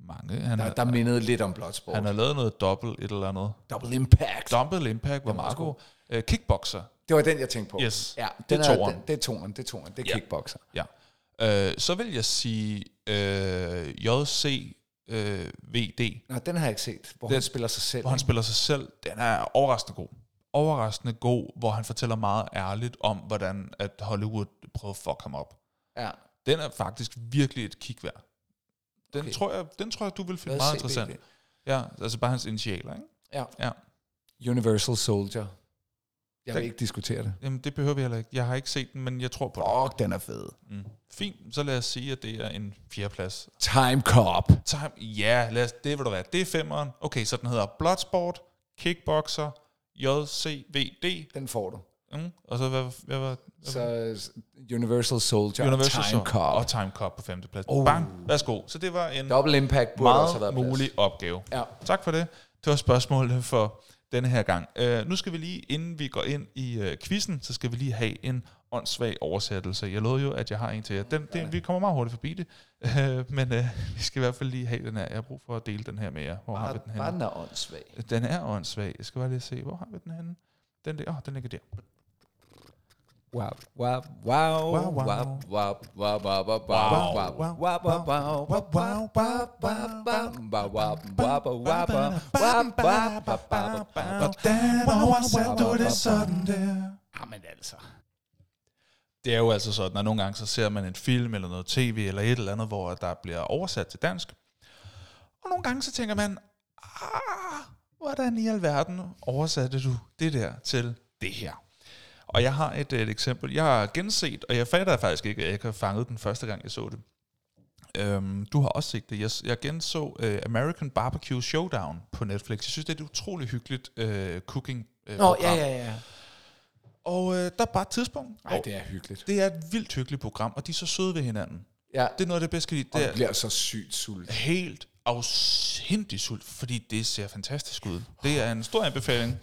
mange. Han, der, har, der mindede lidt om Bloodsport. han har lavet noget dobbelt et eller andet. Double Impact. Double Impact var meget god. Uh, kickboxer. Det var den, jeg tænkte på. Yes. Ja, Det den er toeren. Den, det er toeren, det er toeren, det er Ja. kickboxer. Ja. Uh, så vil jeg sige uh, JC uh, VD, Nå, den har jeg ikke set, hvor Den- han spiller sig selv. hvor han spiller sig selv. Den er overraskende god. Overraskende god, hvor han fortæller meget ærligt om, hvordan at Hollywood prøver at fuck ham op. Ja. Den er faktisk virkelig et kig værd. Den, Okay. tror jeg, den tror jeg, du vil finde meget interessant. Ja, altså bare hans initialer, ikke? Ja. Ja. Universal Soldier. Jeg vil Den- ikke diskutere det. Jamen, det behøver vi heller ikke. Jeg har ikke set den, men jeg tror på det. Fuck, den er fed. Mm. Fint, så lad os sige, at det er en fjerdeplads. Time Cop. Time, ja, lad os, det vil du være. Det er femeren. Okay, så den hedder Bloodsport, Kickboxer, JCVD. Den får du. Mm. Og så hvad, hvad var Så øh, Universal Soldier Universal og Time Soldier Cop. og Time Cop på femteplads. Oh. Oh. Bang, værsgo. Så det var en Double Impact burde også have meget været plads. mulig opgave. Ja. Tak for det. Det var spørgsmålet for denne her gang. Uh, nu skal vi lige, inden vi går ind i uh, quizzen, så skal vi lige have en åndssvag oversættelse. Jeg lovede jo, at jeg har en til jer. Den, det, vi kommer meget hurtigt forbi det, uh, men uh, vi skal i hvert fald lige have den her. Jeg har brug for at dele den her med jer. Hvor har vi Bare, den bare henne? den er åndssvag. Den er åndssvag. Jeg skal bare lige se, hvor har vi den henne? Den der, oh, den ligger der. Wow, wow, wow, Wow, wow. wow, wow, wow, wow, wow, wow, wow, wow, wow, wow, wow, wow, wow, wow, wow, wow, det er jo altså sådan, at nogle gange så ser man en film eller noget tv eller et eller andet, hvor der bliver oversat til dansk. Og nogle gange så tænker man, ah, hvordan i alverden oversatte du det der til det her? Og jeg har et, et eksempel. Jeg har genset, og jeg fatter faktisk ikke, at jeg ikke har fanget den første gang, jeg så det. Øhm, du har også set det. Jeg, jeg genså uh, American Barbecue Showdown på Netflix. Jeg synes, det er et utroligt hyggeligt uh, cooking uh, Nå, ja, ja, ja. Og øh, der er bare et tidspunkt, Nej, det er hyggeligt. det er et vildt hyggeligt program, og de er så søde ved hinanden. Ja, Det er noget af det bedste, jeg kan og det Det bliver så sygt sult. helt afsindig sult, fordi det ser fantastisk ud. Det er en stor anbefaling.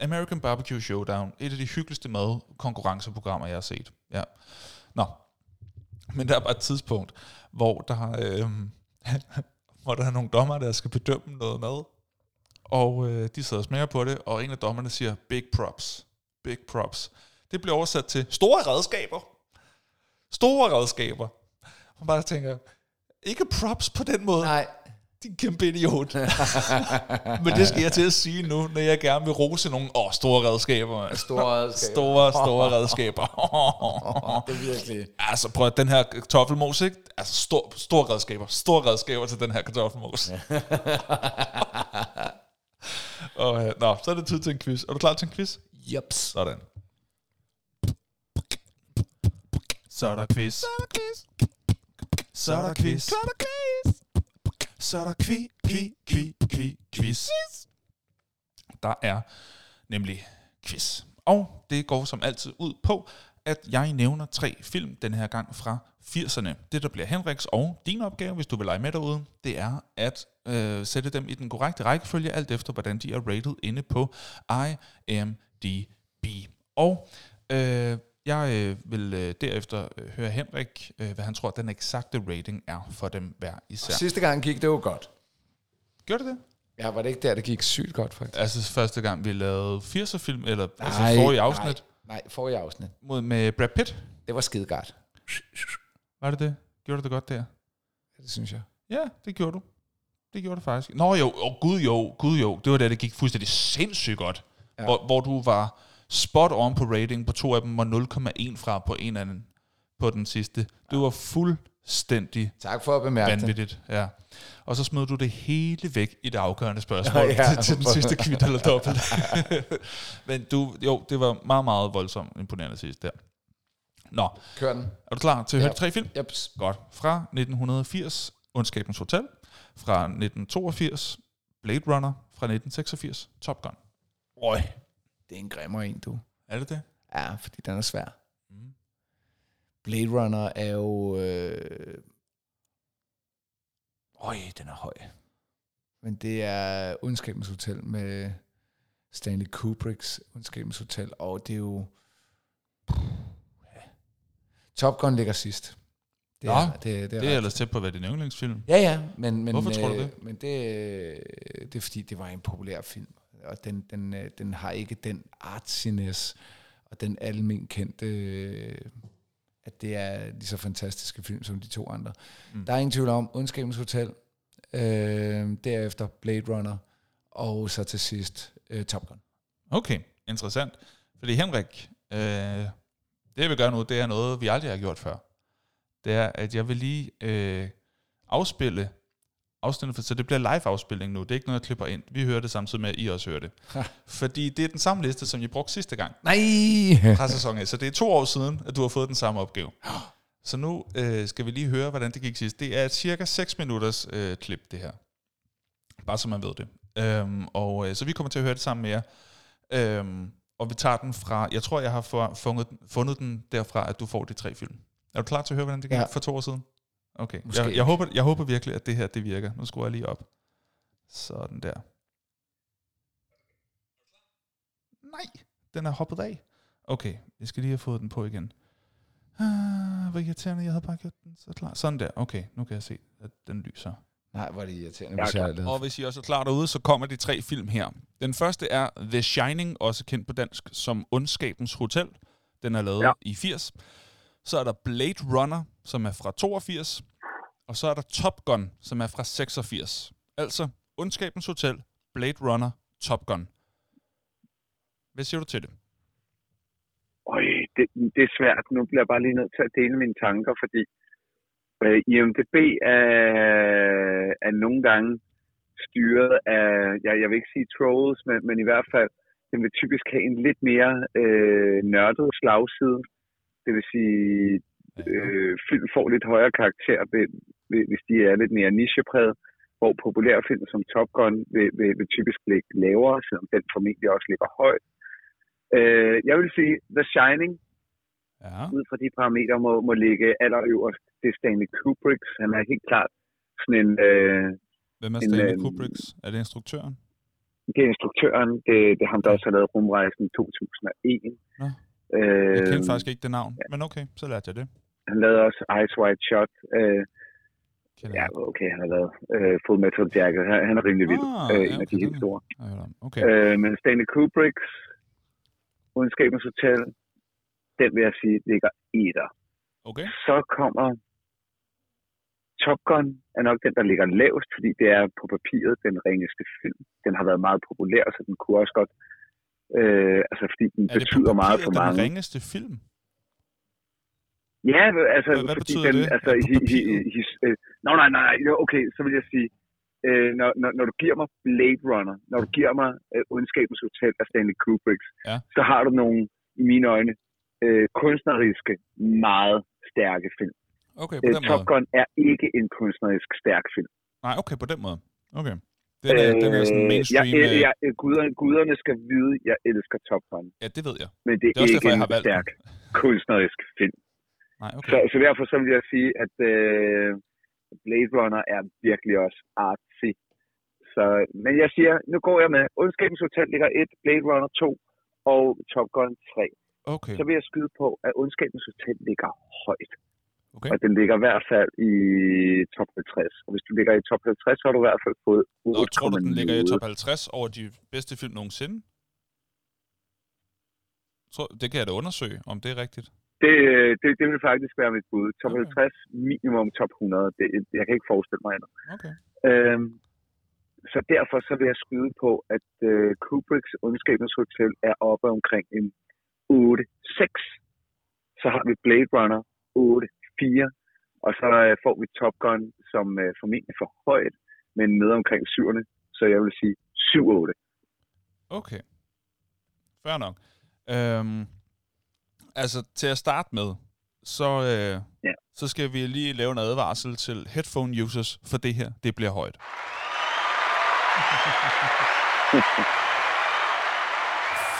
American Barbecue Showdown. Et af de hyggeligste madkonkurrenceprogrammer, jeg har set. Ja. Nå. Men der er bare et tidspunkt, hvor der, øh, hvor der er nogle dommer, der skal bedømme noget mad. Og øh, de sidder og smager på det, og en af dommerne siger, big props. Big props. Det bliver oversat til store redskaber. Store redskaber. Man bare tænker, ikke props på den måde. Nej. Din kæmpe idiot. Men det skal jeg til at sige nu, når jeg gerne vil rose nogle åh, store redskaber. Store redskaber. Store, store redskaber. Det er virkelig. altså prøv at den her kartoffelmos, ikke? Altså stor, store redskaber. Store redskaber til den her kartoffelmos. Og, øh, nå, så er det tid til en quiz. Er du klar til en quiz? Jeps. Sådan. Så er der quiz. Så er der quiz. Så er der quiz. Så er der quiz. Så er der kvi, kvi, kvi, kvi, quiz. Der er nemlig quiz. Og det går som altid ud på, at jeg nævner tre film den her gang fra 80'erne. Det, der bliver Henriks og din opgave, hvis du vil lege med derude, det er at øh, sætte dem i den korrekte rækkefølge, alt efter hvordan de er rated inde på IMDb. Og øh, jeg øh, vil øh, derefter øh, høre Henrik, øh, hvad han tror, den eksakte rating er for dem hver især. Sidste gang gik det jo godt. Gjorde det det? Ja, var det ikke der, det gik sygt godt, faktisk? Altså første gang, vi lavede 80'er-film, eller altså forrige afsnit, Nej, nej, forrige afsnit. mod med Brad Pitt. Det var skide godt. Var det det? Gjorde du det godt der? Ja, det synes jeg. Ja, det gjorde du. Det gjorde du faktisk. Nå jo, oh, gud jo, gud jo. Det var da, det gik fuldstændig sindssygt godt. Ja. Ja. Hvor, hvor du var spot on på rating på to af dem, og 0,1 fra på en af den, på den sidste. Det var fuldstændig Tak for at bemærke det. vanvittigt. Ja. Og så smed du det hele væk i det afgørende spørgsmål Ja, til, til den sidste kvit eller dobbelt. Men du, jo, det var meget, meget voldsomt imponerende sidst der. Nå, Kør den. er du klar til at høre de tre film? Jeps. Godt. Fra 1980, Ondskabens Hotel. Fra 1982, Blade Runner. Fra 1986, Top Gun. Øj. Det er en grimmer en, du. Er det det? Ja, fordi den er svær. Mm. Blade Runner er jo... Øh... Øj, den er høj. Men det er Ondskabens Hotel med Stanley Kubricks Ondskabens Hotel, og det er jo... Ja. Top Gun ligger sidst. Det Nå, er, det, det, er Det er ret- ellers tæt på at være din yndlingsfilm. Ja, ja, men, men, Hvorfor tror du øh, det? Men det, det er fordi, det var en populær film, og den, den, øh, den har ikke den artsiness og den almen kendte, øh, at det er lige så fantastiske film som de to andre. Mm. Der er ingen tvivl om Ondskabens Hotel, øh, derefter Blade Runner, og så til sidst øh, Top Gun. Okay, interessant. Fordi Henrik, øh, det jeg vil gøre nu, det er noget, vi aldrig har gjort før. Det er, at jeg vil lige øh, afspille afsnittet, for- så det bliver live-afspilning nu. Det er ikke noget, jeg klipper ind. Vi hører det samtidig med, at I også hører det. Fordi det er den samme liste, som I brugte sidste gang Nej! fra sæson 1. Så det er to år siden, at du har fået den samme opgave. Så nu øh, skal vi lige høre, hvordan det gik sidst. Det er et cirka 6 minutters øh, klip, det her. Bare så man ved det. Øhm, og øh, så vi kommer til at høre det sammen med jer. Øhm, og vi tager den fra, jeg tror, jeg har for, fundet, fundet den derfra, at du får de tre film. Er du klar til at høre, hvordan det gik ja. For to år siden? Okay. Måske Jeg, jeg, håber, jeg håber virkelig, at det her det virker. Nu skruer jeg lige op. Sådan der. Nej, den er hoppet af. Okay, jeg skal lige have fået den på igen. Ah, hvor irriterende, jeg havde bare gjort den så klar. Sådan der, okay, nu kan jeg se, at den lyser. Nej, hvor er det irriterende, er hvis jeg havde Og hvis I også er klar derude, så kommer de tre film her. Den første er The Shining, også kendt på dansk som Ondskabens Hotel. Den er lavet ja. Ja. i 80. Så er der Blade Runner, som er fra 82. Og så er der Top Gun, som er fra 86. Altså Ondskabens Hotel, Blade Runner, Top Gun. Hvad siger du til det? Øj, det, det er svært. Nu bliver jeg bare lige nødt til at dele mine tanker, fordi øh, IMDB er, er nogle gange styret af, jeg, jeg vil ikke sige trolls, men, men i hvert fald, den vil typisk have en lidt mere øh, nørdet slagside. Det vil sige, øh, film får lidt højere karakter, hvis de er lidt mere nichepræget, hvor populære film som Top Gun vil, vil, vil typisk ligge lavere, selvom den formentlig også ligger højt. Øh, jeg vil sige, The Shining, Ja. ud fra de parametre, må, må ligge allerøverst. Det er Stanley Kubrick. Han er helt klart sådan en... Øh, Hvem er Stanley øhm, Kubricks? Er det instruktøren? det er instruktøren. Det, det er ham, der også har lavet Rumrejsen i 2001. Nå. Øh, Jeg kendte faktisk ikke det navn, men okay, så lærte jeg det. Han lavede også Ice White Shot. Øh, Kender ja, okay, han har lavet øh, Full Metal Jacket. Han, han er rimelig vild. Ah, øh, ja, en af de helt store. Okay. Øh, men Stanley Kubricks Ondskabens Hotel, den vil jeg sige, ligger etter. okay. Så kommer Top Gun er nok den, der ligger lavest, fordi det er på papiret den ringeste film. Den har været meget populær, så den kunne også godt... Øh, altså, fordi den Er betyder meget for den mange. ringeste film? Ja, altså, Hvad- hvad fordi den, det? altså, hi, hi, papiret? hi, øh, nej, nej, nej, jo, okay, så vil jeg sige, øh, når, når, når du giver mig Blade Runner, når du giver mig øh, Ondskabens Hotel af Stanley Kubrick, Ja. så har du nogle, i mine øjne, øh, kunstneriske, meget stærke film. Okay, på Øh, den Top måde. Gun er ikke en kunstnerisk stærk film. Nej, okay, på den måde. Okay. Den er, den er sådan Øh, mainstream. Jeg, øh, jeg, jeg, guderne, guderne skal vide, jeg elsker Top Gun, Ja, det ved jeg. men det er, Det er ikke derfor, jeg en har valgt den. stærk kunstnerisk film. Nej, okay. Så, så derfor så vil jeg sige, at øh, Blade Runner er virkelig også artsy. Så, men jeg siger, nu går jeg med Ondskabens Hotel ligger 1, Blade Runner 2 og Top Gun 3. Okay. Så vil jeg skyde på, at Ondskabens Hotel ligger højt. Okay. Og den ligger i hvert fald i top 50. Og hvis du ligger i top 50, så har du i hvert fald fået 8,0. Og tror du, den ligger i top 50 over de bedste film nogensinde? Tror, det kan jeg da undersøge, om det er rigtigt. Det, det, det vil faktisk være mit bud. Top Okay. 50, minimum top 100. Det, jeg kan ikke forestille mig andet. Okay. Øhm, så derfor så vil jeg skyde på, at øh, Kubricks Ondskabens Hotel er oppe omkring en 8-6. Så har vi Blade Runner 8-4. Og så øh, får vi Top Gun, som øh, formentlig for højt, men nede omkring 7'erne. Så jeg vil sige 7-8. Okay. Fair nok. Øhm, altså, til at starte med, så, øh, Ja. så skal vi lige lave en advarsel til headphone users, for det her, det bliver højt.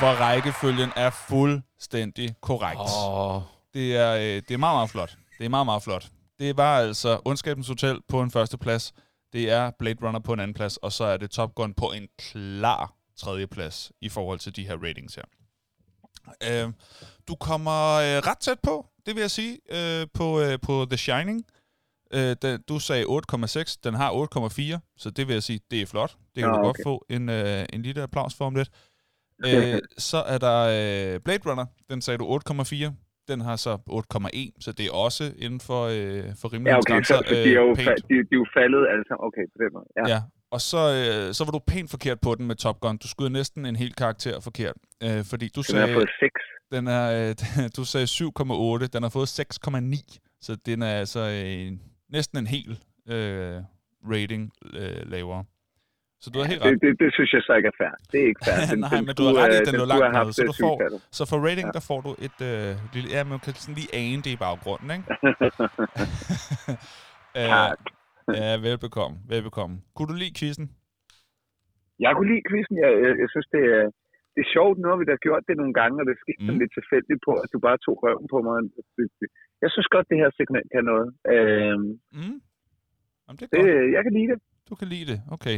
For rækkefølgen er fuldstændig korrekt. Åh, Det er, øh, det er meget, meget flot. Det er meget, meget flot. Det var altså Ondskabens Hotel på en første plads. Det er Blade Runner på en anden plads, og så er det Top Gun på en klar tredje plads i forhold til de her ratings her. Øh, du kommer øh, ret tæt på, det vil jeg sige, øh, på, øh, på The Shining. Øh, den, du sagde 8,6, den har 8,4, så det vil jeg sige, det er flot. Det kan Nå, du godt okay. få en, øh, en lille applaus for om lidt. Øh, så er der øh, Blade Runner, den sagde du 8,4. Den har så 8,1, så det er også inden for, øh, for rimelige Ja, okay, så, så de, er jo, øh, fa- de, de er jo faldet sammen. Okay, på den måde. Ja. Ja. Og så, øh, så var du pænt forkert på den med Top Gun. Du skød næsten en hel karakter forkert. Øh, fordi du Den har sagde, fået 6. den er, øh, du sagde 7,8. Den har fået 6,9. Så den er altså øh, næsten en hel øh, rating øh, lavere. Så du har helt ret. Det, det, det, synes jeg så ikke er fair. Det er ikke fair. Nej, men du har ret i, øh, at den lå langt nede, så du får-. Så for rating, Ja. der får du et øh, lille... Ja, man kan sådan lige ane det i baggrunden, ikke? øh, Tak. ja, velbekomme. Velbekomme. Kunne du lide quizzen? Jeg kunne lide quizzen. Jeg, jeg, jeg synes, det er, det er sjovt. Nu har vi da gjort det nogle gange, og det skete Mm. lidt tilfældigt på, at du bare tog røven på mig. Jeg synes godt, det her segment kan noget. Øhm, Mm. Jamen, det er det, godt. jeg kan lide det. Du kan lide det. Okay.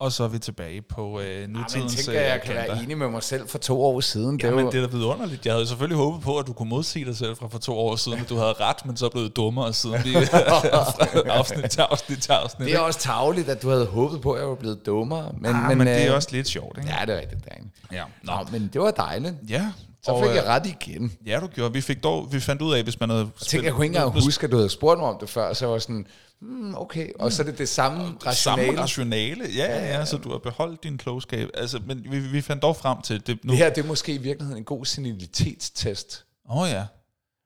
Og så er vi tilbage på øh, ja, men nutidens tænker, jeg øh, kan kanter. være enig med mig selv for to år siden. Det Ja, er men jo, det er da vidunderligt. Jeg havde selvfølgelig håbet på, at du kunne modsige dig selv fra for to år siden, at du havde ret, men så er blevet dummere siden vi afsnit til afsnit til afsnit. det er også tageligt, at du havde håbet på, at jeg var blevet dummere. Men, ah, men, men det er øh, også lidt sjovt, ikke? Ja, det er rigtigt, Dan. Ja. Nå, men det var dejligt. Ja. Så og, fik jeg øh, ret igen. Ja, du gjorde. Vi fik dog, vi fandt ud af, hvis man havde... Jeg tænkte, jeg kunne ikke engang huske, at du havde spurgt mig om det før, så jeg var sådan, hmm, okay. Og så er det det samme rationale. Samme rationale. Ja, ja, ja, så du har beholdt din klogskab. Altså, men vi, vi fandt dog frem til det nu. Det her, det er måske i virkeligheden en god senilitetstest. Åh oh, ja.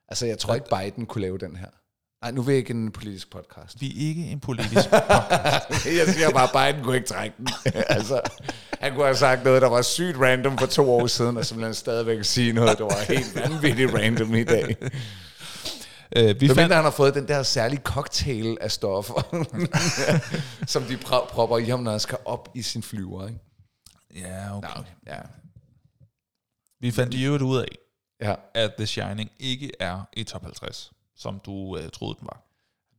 Altså, jeg tror ikke, Biden kunne lave den her. Nej, nu vil jeg ikke en politisk podcast. Vi er ikke en politisk... jeg siger bare, Biden kunne ikke trække den. altså, han kunne have sagt noget, der var sygt random for to år siden, og han stadigvæk sige noget, der var helt vanvittigt random i dag. Øh, vi fandt, mindre han har fået den der særlige cocktail af stoffer, som de pro- propper i ham, når han skal op i sin flyver. Ikke? ja, okay. Nå, ja. Vi fandt i øvrigt ud af, ja, at The Shining ikke er i top 50, som du øh, troede, den var.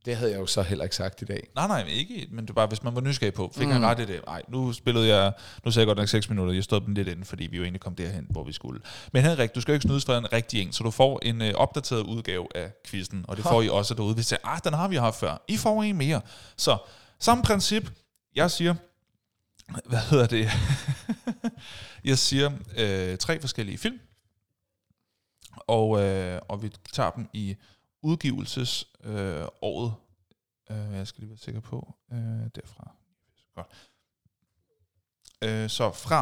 Det havde jeg jo så heller ikke sagt i dag. Nej, nej, ikke, men det var bare, hvis man var nysgerrig på, fik mm. han ret i det? Nej, nu spillede jeg, nu sagde jeg godt nok 6 minutter, jeg stod dem lidt inden, fordi vi jo egentlig kom derhen, hvor vi skulle. Men Henrik, du skal jo ikke snydes for en rigtig en, så du får en øh, opdateret udgave af quizzen, og det får I også derude. Hvis det ah, den har vi haft før. I får en mere. Så, samme princip, jeg siger, hvad hedder det? jeg siger øh, tre forskellige film, og, øh, og vi tager dem i udgivelsesåret øh, året Øh, jeg skal lige være sikker på. Øh, derfra. Godt. Øh, så fra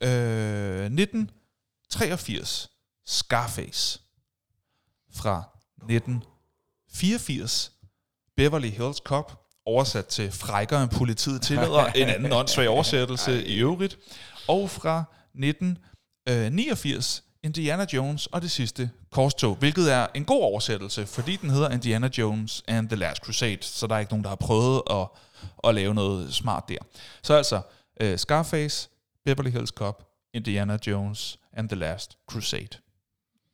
øh, 1983, Scarface. Fra 1984, Beverly Hills Cop, oversat til frækkere end politiet tillader, en anden åndssvag oversættelse i øvrigt. Og fra 1989, Indiana Jones og det sidste korstog, hvilket er en god oversættelse, fordi den hedder Indiana Jones and the Last Crusade, så der er ikke nogen, der har prøvet at, at lave noget smart der. Så altså, uh, Scarface, Beverly Hills Cop, Indiana Jones and the Last Crusade.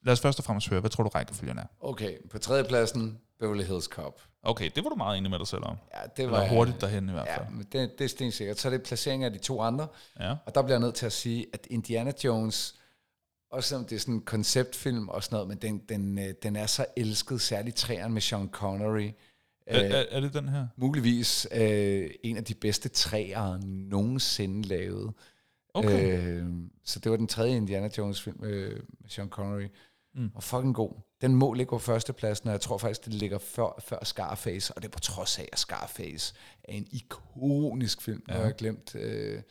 Lad os først og fremmest høre, hvad tror du rækkefølgen er? Okay, på tredjepladsen, Beverly Hills Cop. Okay, det var du meget enig med dig selv om. Ja, det var var hurtigt derhen i hvert Ja, fald. men det, det er stensikkert. Så er det placeringen af de to andre. Ja. Og der bliver jeg nødt til at sige, at Indiana Jones, også selvom det er sådan en konceptfilm og sådan noget, men den, den, øh, den er så elsket, særligt træerne med Sean Connery. Er, Øh, er, er det den her? muligvis øh, en af de bedste træer nogensinde lavet. Okay. Øh, så det var den tredje Indiana Jones film øh, med Sean Connery. Mm. Og fucking god. Den må ligge på førstepladsen, og jeg tror faktisk, det ligger før, før Scarface, og det er på trods af, at Scarface er en ikonisk film. Ja. Jeg har glemt... Øh,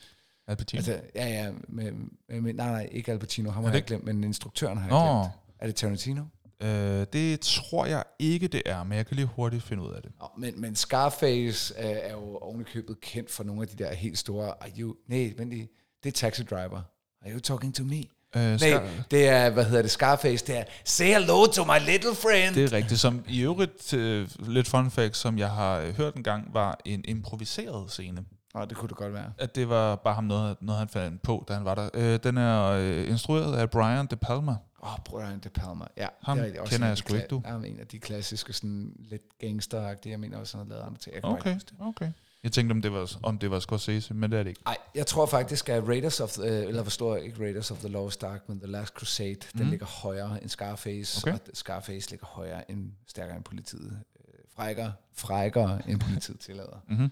Al Pacino? altså, ja, ja, med, med, nej, nej, ikke Al Pacino, ham har det jeg ikke- glemt, men instruktøren har jeg Nå. glemt. Er det Tarantino? Øh, det tror jeg ikke, det er, men jeg kan lige hurtigt finde ud af det. Nå, men, men Scarface øh, er jo ovenikøbet kendt for nogle af de der helt store... Are you, nej, men det, det er Taxi Driver. Are you talking to me? Øh, Nej, Scar- det er, hvad hedder det, Scarface, det er Say hello to my little friend. det er rigtigt. Som i øvrigt, øh, lidt fun fact, som jeg har øh, hørt en gang, var en improviseret scene. Nå, det kunne det godt være. At det var bare ham noget, noget han fandt på, da han var der. Øh, den er øh, instrueret af Brian De Palma. Åh, oh, Brian De Palma. Ja, Ham det er. Også kender jeg sgu ikke, du. Ham er en af de klassiske, sådan lidt gangsteragtige. Jeg mener også, han har lavet andre bare Okay, okay. Jeg tænkte, om det var, om det var Scorsese, men det er det ikke. Ej, jeg tror faktisk, at Raiders of the, eller forstår jeg ikke Raiders of the Lost Ark, men The Last Crusade, mm. den Mhm. ligger højere end Scarface, Okay. og Scarface ligger højere end, stærkere end politiet. Øh, Frækker, frækkere end politiet tillader. Mm-hmm.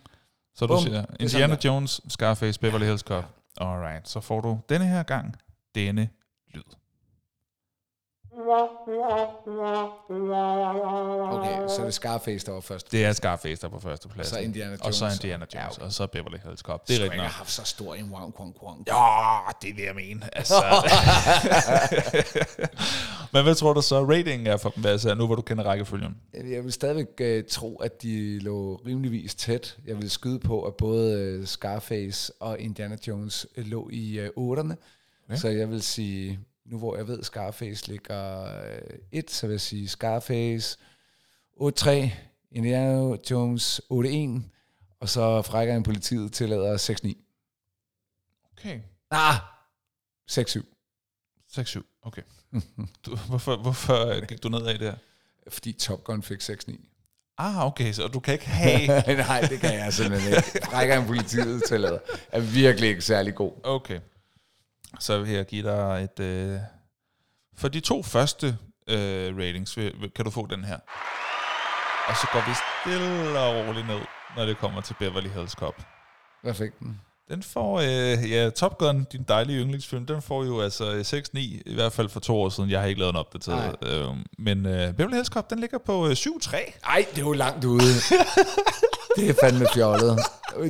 Så du Bum. siger Det er Indiana Jones, Scarface, Beverly Hills Cop. Alright, så får du denne her gang denne lyd. Okay, så er det Scarface, der var først. Det er Scarface, der er på første plads. Og så Indiana Og så Jones. Indiana Ja, Jones, okay. og så Beverly Hills Cop. Det er rigtigt ikke nok. haft så stor en wang kwang kwang. Ja, det er det, jeg mener. Altså. Men hvad tror du så, ratingen er for dem, altså, nu hvor du kender rækkefølgen? Jeg vil stadigvæk uh, tro, at de lå rimeligvis tæt. Jeg vil skyde på, at både uh, Scarface og Indiana Jones uh, lå i uh, 8'erne. Okay. Så jeg vil sige, nu hvor jeg ved, Scarface ligger 1, så vil jeg sige Scarface 8-3, Indiana Jones 8-1, og så frækker en politiet tillader 6-9. Okay. Ah! 6-7. 6-7, okay. Du, hvorfor, hvorfor gik du nedad der? Fordi Top Gun fik 6-9. Ah, okay, så du kan ikke have... Nej, det kan jeg simpelthen ikke. Frækker en politiet tillader er virkelig ikke særlig god. Okay. Så vil jeg give dig et... Øh, for de to første øh, ratings kan du få den her. Og så går vi stille og roligt ned, når det kommer til Beverly Hills Cop. Hvad fik den? Den får, øh, ja, Top Gun, din dejlige yndlingsfilm, den får jo altså øh, 6-9, i hvert fald for to år siden. Jeg har ikke lavet en opdateret. Øh, men øh, Beverly Hills Cop, den ligger på øh, 7-3. Ej, det er jo langt ude. det er fandme fjollet.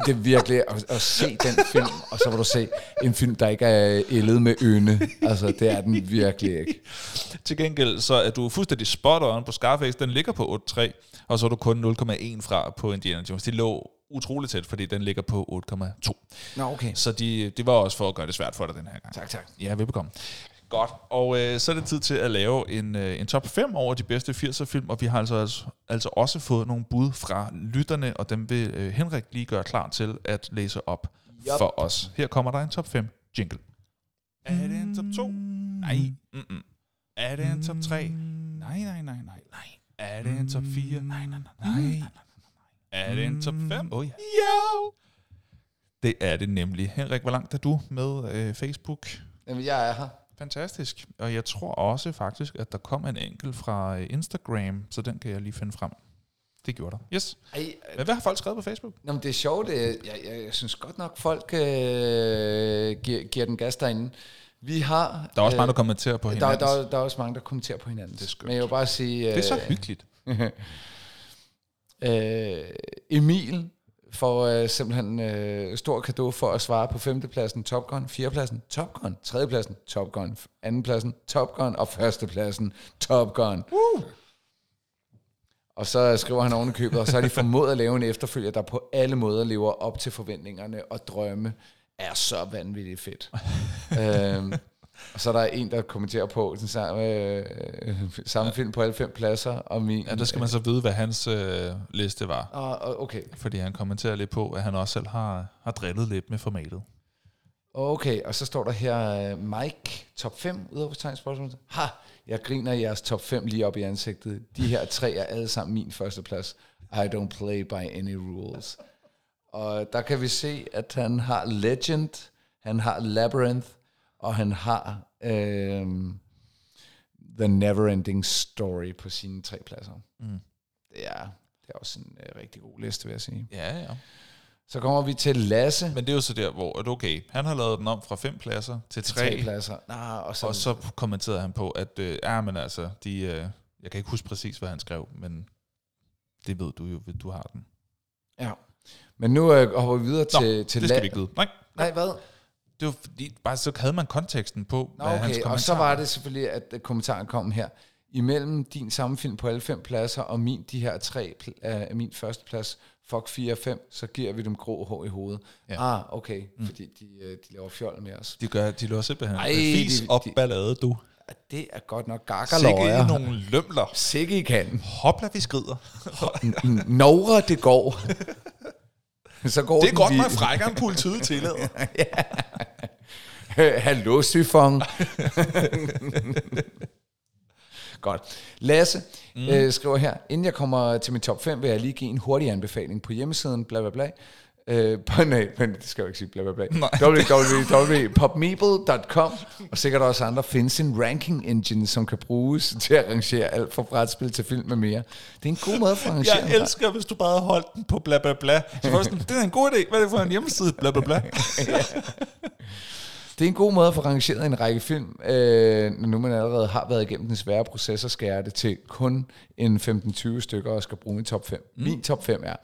Det er virkelig at, at se den film, og så vil du se en film, der ikke er ældet med ynde. Altså, det er den virkelig ikke. Til gengæld så er du fuldstændig spot on på Scarface. Den ligger på 8,3, og så er du kun 0,1 fra på Indiana Jones. De lå utroligt tæt, fordi den ligger på 8,2. Nå, okay. Så de, det var også for at gøre det svært for dig den her gang. Tak, tak. Ja, velbekomme. Godt, og øh, så er det tid til at lave en, øh, en top 5 over de bedste 80'er-film, og vi har altså, altså, altså også fået nogle bud fra lytterne, og dem vil øh, Henrik lige gøre klar til at læse op Yup. for os. Her kommer der en top 5 jingle. Er det en top 2? Nej. Mm-mm. Er det en top 3? Nej, nej, nej, nej, nej. Er det en top 4? Nej, nej, nej, nej, nej, nej. Er det en top 5? Oh, ja. Jo! Det er det nemlig. Henrik, hvor langt er du med øh, Facebook? Jamen, jeg er her. Fantastisk. Og jeg tror også faktisk, at der kom en enkelt fra øh, Instagram, så den kan jeg lige finde frem. Det gjorde der. Yes. Ej, Men hvad har folk skrevet på Facebook? Nå, men det er sjovt. øh, Jeg, jeg, jeg synes godt nok, folk øh, giver, giver den gas derinde. Vi har... Der er også øh, mange, der kommenterer på der, hinanden. der, der er også mange, der kommenterer på hinanden. Det er skønt. Men jeg vil bare sige... det er så øh, hyggeligt. Øh, Emil får øh, simpelthen øh, stor kado for at svare på femtepladsen Top Gun, fjerdepladsen Top Gun, tredjepladsen Top Gun, andenpladsen Top Gun og førstepladsen Top Gun. Uh! Og så skriver han oven i købet, og så har de formået at lave en efterfølger, der på alle måder lever op til forventningerne og drømme. Er så vanvittigt fedt. øhm, og så er der en, der kommenterer på den samme, øh, samme film på alle fem pladser. Og min, Ja, der skal man så vide, hvad hans øh, liste var. Og, okay, Fordi han kommenterer lidt på, at han også selv har, har drillet lidt med formatet. okay, og så står der her, øh, Mike, top 5, udopstegn spørgsmål. Ha, jeg griner jeres top 5 lige op i ansigtet. De her tre er alle sammen min første plads. I don't play by any rules. Og der kan vi se, at han har Legend, han har Labyrinth, og han har øhm, The Neverending Story på sine tre pladser. Mm. Det er, det er også en øh, rigtig god liste, vil jeg sige. Ja, ja. Så kommer vi til Lasse. Men det er jo så der, hvor at okay, han har lavet den om fra fem pladser til tre, tre pladser. Nah, og så, og så kommenterede han på, at øh, ja, men altså, de, øh, jeg kan ikke huske præcis, hvad han skrev, men det ved du jo, hvis du har den. Ja. Men nu øh, hopper vi videre Nå, til, til det skal La- vi ikke vide. Nej, Nej, hvad? Det var fordi, bare så havde man konteksten på, Nå, hvad hans okay, kommentar og så var det selvfølgelig, at øh, kommentaren kom her. Imellem din samme film på alle fem pladser, og min, de her tre af min første plads, fuck 4 og 5, så giver vi dem grå hår i hovedet. Ja. Ah, okay, mm. fordi de, øh, de laver fjol med os. De gør, de løber simpelthen Ej, fis de- op de- ballade, du. Det er godt nok Sikke gakkerløjer. nogle lømler. Sikke I kan. Hopla, vi skrider. N- Novre, det går. så går Det er godt nok frækkere, end politiet tillader. Hallo, Syfong. Godt. Lasse mm. øh, skriver her, inden jeg kommer til min top 5, vil jeg lige give en hurtig anbefaling på hjemmesiden, bla bla bla. Øh, på, nej, men det skal jeg jo ikke sige, bla bla bla. www.popmeeple.com Og sikkert også andre findes en ranking engine, som kan bruges til at rangere alt fra brætspil til film med mere. Det er en god måde for at rangere. Jeg elsker, hvis du bare holdt den på bla bla bla. Så var sådan, det er en god idé. Hvad er det for en hjemmeside? Bla bla bla. Det er en god måde at få rangeret en række film, øh, når nu man allerede har været igennem den svære proces og skære det til kun en 15-20 stykker og skal bruge i top 5. Mm. Min top 5 er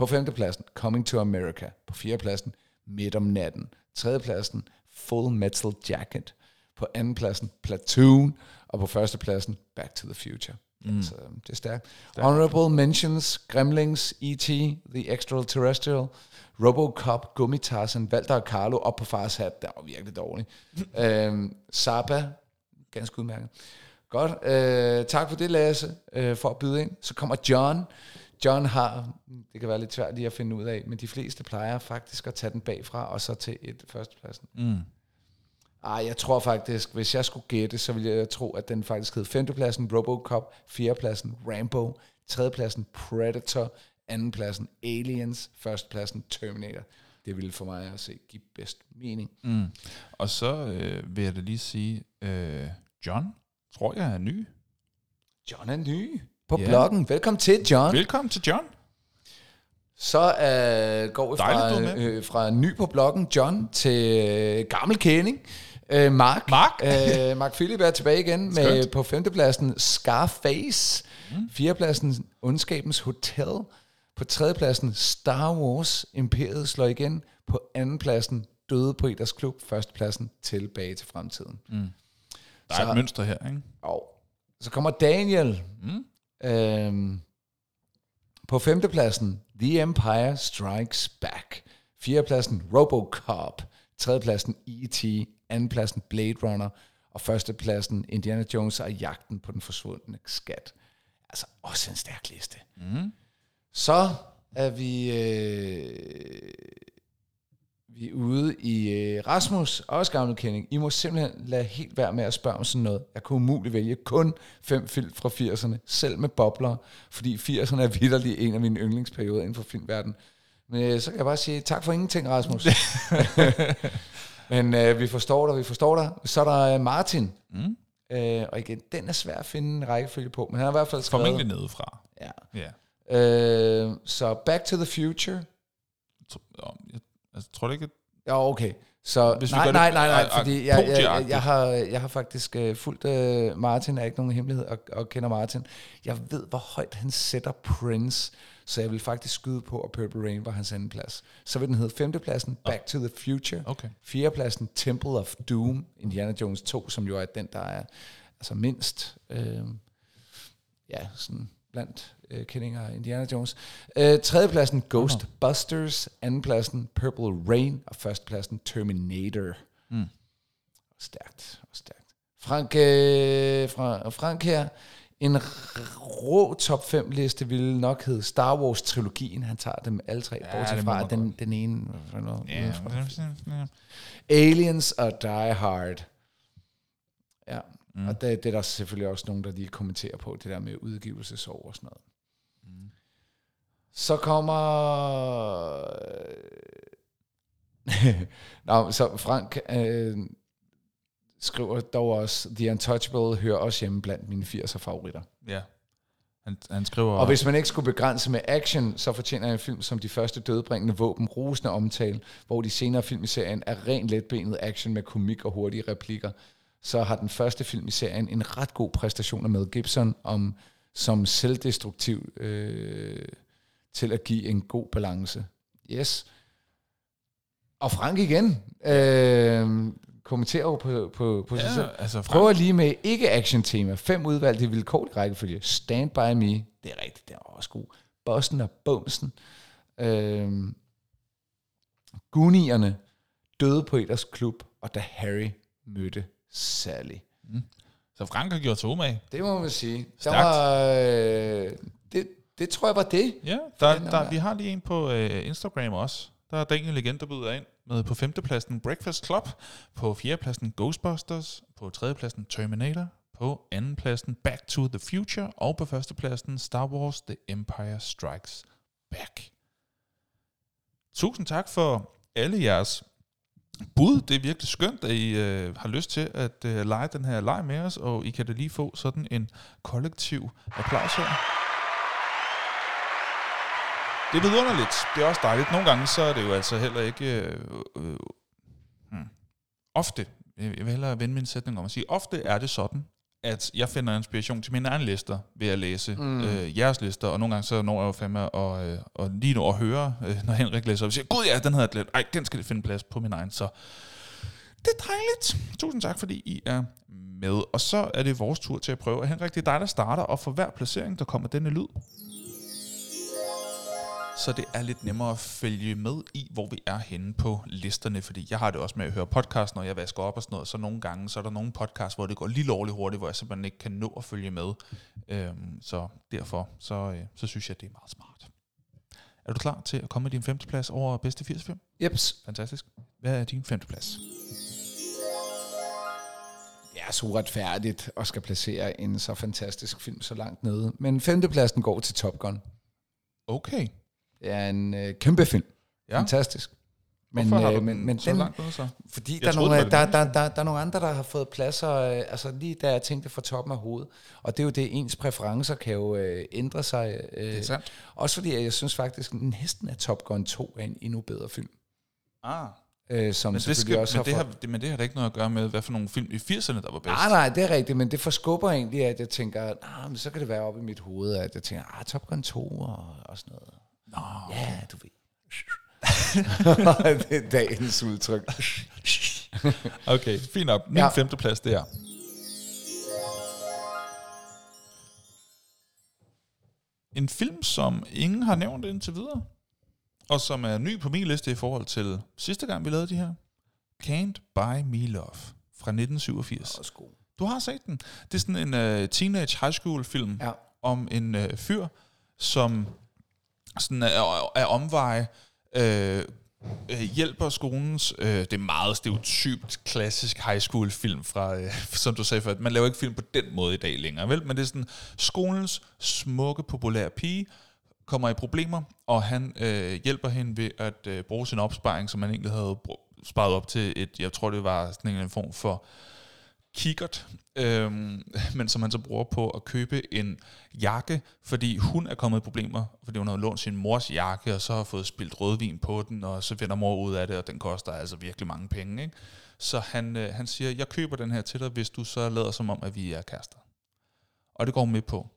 på femtepladsen Coming to America, på fjerdepladsen Midt om natten, tredjepladsen Full Metal Jacket, på andenpladsen Platoon, og på førstepladsen Back to the Future. Mm. Så det er stærkt. Honorable Mentions, Gremlings, E.T., The Extraterrestrial, Robocop, Gummitarsen, Walter og Carlo op på fars hat. Der var virkelig dårlig. øhm, Saba, ganske udmærket. Godt. Øh, tak for det, Lasse, øh, for at byde ind. Så kommer John. John har, det kan være lidt svært lige at finde ud af, men de fleste plejer faktisk at tage den bagfra, og så til et førstepladsen. Mm. Ej, jeg tror faktisk, hvis jeg skulle gætte, så ville jeg tro, at den faktisk hed femtepladsen Robocop, fjerdepladsen Rambo, tredjepladsen Predator, andenpladsen Aliens, førstepladsen Terminator. Det ville for mig at se give bedst mening. Mm. Og så øh, vil jeg da lige sige, øh, John, tror jeg er ny. John er ny på Ja. bloggen. Velkommen til, John. Velkommen til John. Så øh, går vi fra, med. øh, fra ny på bloggen, John, til øh, gammel kending. Øh, Mark. Mark. øh, Mark Philip er tilbage igen med Skønt. på femtepladsen Scarface. Mm. Fjerdepladsen Ondskabens Hotel. På tredjepladsen Star Wars Imperiet slår igen. På andenpladsen Døde på Eders Klub. Førstepladsen Tilbage til fremtiden. Der er Så- et mønster her, ikke? Og så kommer Daniel. Mm. Øhm, på femtepladsen, The Empire Strikes Back. Fjerdepladsen, Robocop. Tredjepladsen, E.T. Andenpladsen, Blade Runner. Og førstepladsen, Indiana Jones og jagten på den forsvundne skat. Altså, også en stærk liste. Mm. Så er vi, øh, vi er ude i øh, Rasmus, også gammel kending. I må simpelthen lade helt være med at spørge om sådan noget. Jeg kunne umuligt vælge kun fem film fra 80'erne, selv med bobler, fordi 80'erne er vidderlig en af mine yndlingsperioder inden for filmverdenen. Men øh, så kan jeg bare sige tak for ingenting, Rasmus. Men øh, vi forstår dig, vi forstår dig. Så er der øh, Martin. Mm. Øh, og igen, den er svær at finde en rækkefølge på, men han har i hvert fald skrevet... Formentlig nedefra. Ja. Ja. Øh, så Back to the Future. Jeg, altså, tror du ikke, at Ja, okay. Så, Hvis vi nej, nej, nej, nej, fordi jeg, jeg, jeg, har, jeg har faktisk uh, fulgt uh, Martin, er ikke nogen hemmelighed, og, og kender Martin. Jeg ved, hvor højt han sætter Prince Så jeg vil faktisk skyde på, at Purple Rain var hans anden plads. Så vil den hedde femtepladsen, Back to the Future. Okay. Fjerdepladsen, Temple of Doom, Indiana Jones 2, som jo er den, der er altså mindst, øh, ja, sådan blandt øh, kendinger af Indiana Jones. Øh, tredjepladsen, Ghostbusters. Andenpladsen, Purple Rain. Og førstepladsen, Terminator. Mm. Stærkt, stærkt. Frank, øh, fra, Frank her, en rå top 5 liste ville nok hedde Star Wars trilogien. Han tager dem alle tre, Ja, bortset fra den, den ene. Ja, udenfor. Aliens og Die Hard. Ja, mm. og det, det er der selvfølgelig også nogen, der lige kommenterer på, det der med udgivelsesår og sådan noget. Så kommer... Nå, så Frank øh, skriver dog også, The Untouchable hører også hjemme blandt mine 80'er favoritter. Ja. Han, han skriver... Og hvis man ikke skulle begrænse med action, så fortjener en film som De første dødbringende våben rosende omtale, hvor de senere film i serien er rent letbenet action med komik og hurtige replikker. Så har den første film i serien en ret god præstation af Mel Gibson om, som selvdestruktiv øh, til at give en god balance. Yes. Og Frank igen øh, kommenterer jo på, på, på sig ja, selv. altså, Frank, Prøver lige med ikke-action-tema. Fem udvalgte i vilkårlig rækkefølge. Stand By Me. Det er rigtigt, det er også god. Bossen og Bumsen. Øhm, Goonierne. Døde på Eders klub. Og da Harry mødte Sally. så Frank har gjort sig umage. Det må man sige. Der var, øh, det, tror jeg var det. Ja, der, den er der, der. vi har lige en på øh, Instagram også. Der er Daniel igen, der byder ind med på femtepladsen Breakfast Club, på fjerdepladsen Ghostbusters, på tredjepladsen Terminator, på andenpladsen Back to the Future, og på førstepladsen Star Wars The Empire Strikes Back. Tusind tak for alle jeres bud. Det er virkelig skønt, at I øh, har lyst til at øh, lege den her leg med os, og I kan da lige få sådan en kollektiv applaus her. Det er vidunderligt. Det er også dejligt. Nogle gange så er det jo altså heller ikke... Øh, øh, hmm. Ofte, jeg vil hellere vende min sætning om at sige, ofte er det sådan, at jeg finder inspiration til mine egne lister ved at læse mm. øh, jeres lister, og nogle gange så når jeg jo fandme og, øh, og lige nu at høre, øh, når Henrik læser op, og siger, gud ja, den havde jeg glemt. Ej, den skal finde plads på min egen. Så det er dejligt. Tusind tak, fordi I er med. Og så er det vores tur til at prøve. Henrik, det er dig, der starter, og for hver placering, der kommer denne lyd så det er lidt nemmere at følge med i, hvor vi er henne på listerne, fordi jeg har det også med at høre podcast, når jeg vasker op og sådan noget, så nogle gange, så er der nogle podcasts, hvor det går lige lovligt hurtigt, hvor jeg simpelthen ikke kan nå at følge med. Øhm, så derfor, så, øh, så synes jeg, det er meget smart. Er du klar til at komme med din femteplads over bedste 80 film? Jeps. Fantastisk. Hvad er din femteplads? Det er så uretfærdigt at skal placere en så fantastisk film så langt nede. Men femtepladsen går til Top Gun. Okay. Det er en øh, kæmpe film. Ja. Fantastisk. Men, Hvorfor har øh, du men, den men så den, langt nede så? fordi Jeg der er, troede, nogle, der, der, der, der er nogle andre, der har fået pladser, øh, altså lige da jeg tænkte fra toppen af hovedet. Og det er jo det, ens præferencer kan jo øh, ændre sig. Øh, Det er sandt. også fordi jeg synes faktisk, næsten at Top Gun 2 er en endnu bedre film. Ah. Øh, som Men det, skal, også men, det har har, det, men det har da ikke noget at gøre med, hvad for nogle film i 80'erne, der var bedst. Nej, nej, det er rigtigt, men det forskubber egentlig, at jeg tænker, nah, men så kan det være oppe i mit hoved, at jeg tænker, ah, Top Gun 2 og, og sådan noget. Nå, Ja, du ved. det er dagens udtryk. Okay, fint nok. Min Ja. femteplads, det er... En film, som ingen har nævnt indtil videre, og som er ny på min liste i forhold til sidste gang, vi lavede de her. Can't Buy Me Love fra 1987. Også god. Du har set den. Det er sådan en uh, teenage high school film Ja. om en uh, fyr, som sådan øh, er, af omveje øh, øh hjælper skolens, øh, det er meget stereotypt klassisk high school film fra, øh, som du sagde før, man laver ikke film på den måde i dag længere, vel? Men det er sådan, skolens smukke, populære pige kommer i problemer, og han øh, hjælper hende ved at øh, bruge sin opsparing, som han egentlig havde sparet op til et, jeg tror det var sådan en form for kikkert, øhm, men som han så bruger på at købe en jakke, fordi hun er kommet i problemer, fordi hun har lånt sin mors jakke, og så har fået spildt rødvin på den, og så finder mor ud af det, og den koster altså virkelig mange penge. Ikke? Så han, øh, han siger, jeg køber den her til dig, hvis du så lader som om, at vi er kærester. Og det går hun med på.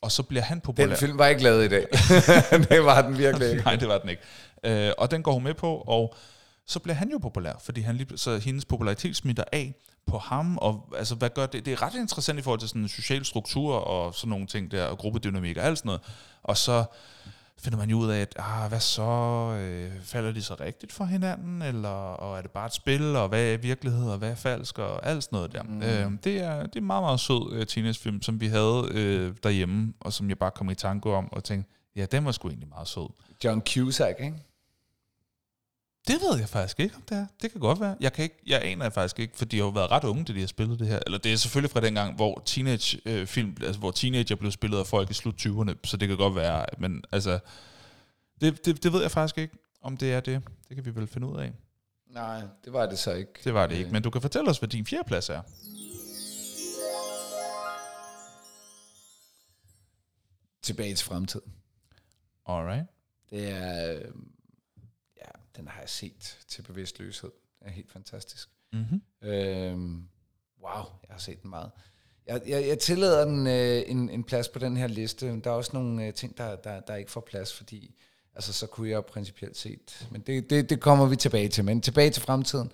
og så bliver han populær. Den film var ikke lavet i dag. det var den virkelig ikke. Nej, det var den ikke. Øh, og den går hun med på, og så bliver han jo populær, fordi han lige, så hendes popularitet smitter af på ham, og altså, hvad gør det? Det er ret interessant i forhold til sådan en social struktur og sådan nogle ting der, og gruppedynamik og alt sådan noget. Og så finder man jo ud af, at ah, hvad så? Øh, falder de så rigtigt for hinanden? Eller og er det bare et spil? Og hvad er virkelighed? Og hvad er falsk? Og alt sådan noget der. Mm. Øh, det, er, det er en meget, meget sød øh, teenagefilm, som vi havde øh, derhjemme, og som jeg bare kom i tanke om, og tænkte, ja, den var sgu egentlig meget sød. John Cusack, ikke? Det ved jeg faktisk ikke, om det er. Det kan godt være. Jeg, kan ikke, jeg aner jeg faktisk ikke, for de har jo været ret unge, da de har spillet det her. Eller det er selvfølgelig fra dengang, hvor teenage øh, film, altså hvor teenager blev spillet af folk i slut 20'erne, så det kan godt være, men altså, det, det, det ved jeg faktisk ikke, om det er det. Det kan vi vel finde ud af. Nej, det var det så ikke. Det var det ikke, men du kan fortælle os, hvad din fjerdeplads er. Tilbage til fremtiden. Alright. Det er, øh, den har jeg set til bevidstløshed. Det er helt fantastisk. Mm-hmm. Øhm, wow, jeg har set den meget. Jeg, jeg, jeg tillader den øh, en, en plads på den her liste. Der er også nogle øh, ting, der, der, der ikke får plads, fordi altså, så kunne jeg principielt set. Men det, det, det kommer vi tilbage til. Men tilbage til fremtiden.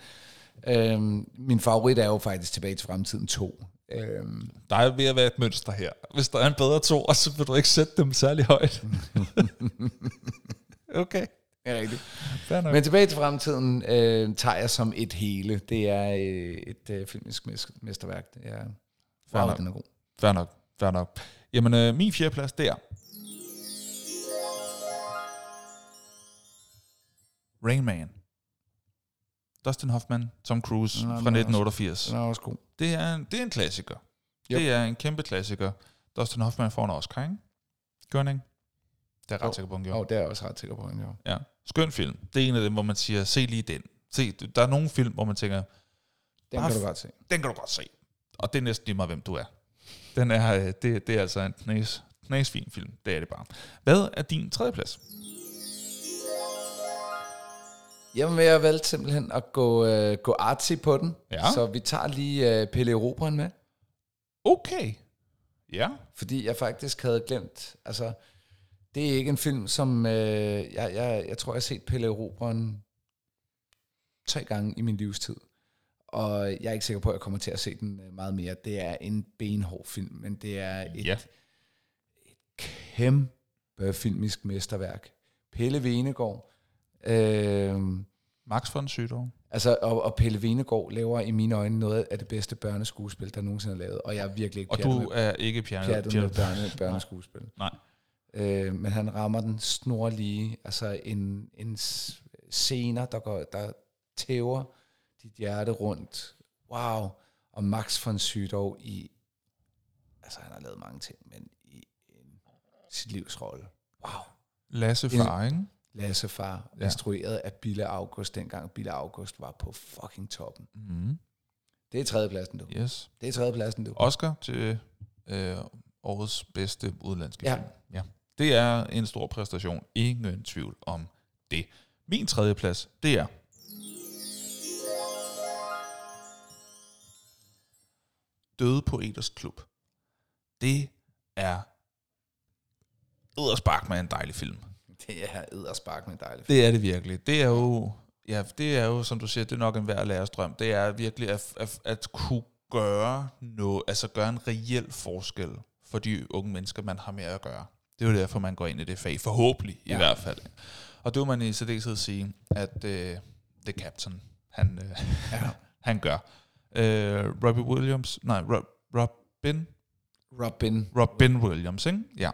Øhm, min favorit er jo faktisk Tilbage til fremtiden 2. Øhm, Der er ved at være et mønster her. Hvis der er en bedre to, så vil du ikke sætte dem særlig højt. okay. Ja, rigtigt. Men tilbage til fremtiden øh, tager jeg som et hele. Det er øh, et øh, filmisk mes- mesterværk. Det er, Fair wow, nok. den er god. Fair nok. Fair nok. Jamen, øh, min fjerdeplads, det er... Rain Man. Dustin Hoffman, Tom Cruise Nå, fra den er 1988. Den er også god. Det er, en, det er en klassiker. Yep. Det er en kæmpe klassiker. Dustin Hoffman får en Oscar, ikke? Gør han ikke? Det er jeg ret sikker på, han Jo, gjorde. oh, det er jeg også ret sikker på, han gjorde. Ja. Skøn film. Det er en af dem, hvor man siger, se lige den. Se, der er nogle film, hvor man tænker, Den Bare kan du godt se. den kan du godt se. Og det er næsten lige meget, hvem du er. Den er, øh, det, det er altså en knæs, knæs fin film. Det er det bare. Hvad er din tredje plads? Jamen, jeg valgte simpelthen at gå, øh, gå artsy på den. Ja. Så vi tager lige øh, Pelle Erobren med. Okay. Ja. Fordi jeg faktisk havde glemt, altså, det er ikke en film, som, øh, jeg, jeg, jeg tror, jeg har set Pelle Erobren tre gange i min livstid. Og jeg er ikke sikker på, at jeg kommer til at se den øh, meget mere. Det er en benhård film, men det er et, Ja. kæmpe filmisk mesterværk. Pelle Venegård, øh, Max von Sydow. altså, og, og Pelle Venegård laver i mine øjne noget af det bedste børneskuespil, der nogensinde er lavet. Og jeg er virkelig ikke Og pjattet du er ikke pjerne. pjattet med børne, børneskuespil. Nej. Øh, men han rammer den snorlige, altså en, en scener, der, går, der tæver dit hjerte rundt. Wow. Og Max von Sydow i, altså han har lavet mange ting, men i en, sit livs rolle. Wow. Lasse Far, ikke? Lasse Far, Ja. instrueret af Bille August, dengang Bille August var på fucking toppen. Mm. Det er tredjepladsen, du. Yes. Det er tredjepladsen, du. Oscar til øh, årets bedste udlandske Ja. film. Ja. Det er en stor præstation. Ingen tvivl om det. Min tredje plads, det er... Døde Poeters Klub. Det er Edderspark med en dejlig film. Det er edderspark med dejligt. Det er det virkelig. Det er jo, ja, det er jo, som du siger, det er nok en hver lærerstrøm. Det er virkelig at, at, at kunne gøre noget, altså gøre en reel forskel for de unge mennesker, man har med at gøre. Det er jo derfor, man går ind i det fag, forhåbentlig ja. i Ja. hvert fald. Og det vil man i særdeleshed sige, at øh, The Captain, han, øh, Ja. han gør. Øh, Robbie Williams, nej, Rob, Robin, Robin. Robin Williams, ikke? Ja.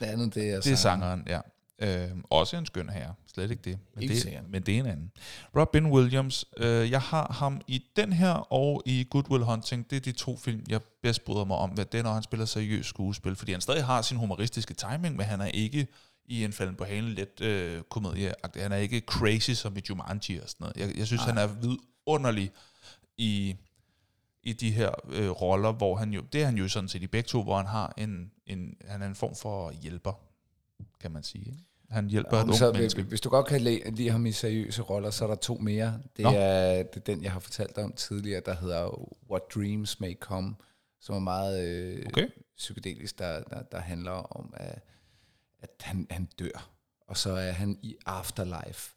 Det andet, det er, Det er sangeren, ja. Øh, også en skøn herre, slet ikke det. Men, Helt det, men det er en anden. Robin Williams, øh, jeg har ham i den her og i Good Will Hunting. Det er de to film, jeg bedst bryder mig om. Hvad det er, når han spiller seriøst skuespil. Fordi han stadig har sin humoristiske timing, men han er ikke i en falden på halen let øh, komedie. Han er ikke crazy som i Jumanji og sådan noget. Jeg, jeg synes, Ej. han er vidunderlig i, i de her øh, roller, hvor han jo, det er han jo sådan set i begge to, hvor han har en, en, han er en form for hjælper, kan man sige. ikke? Han hjælper et Om ungt så, menneske. hvis du godt kan lide, lide ham i seriøse roller, så er der to mere. Det Nå. er, det er den, jeg har fortalt om tidligere, der hedder What Dreams May Come, som er meget øh, Okay. psykedelisk, der, der, der handler om, at, at han, han dør. Og så er han i Afterlife.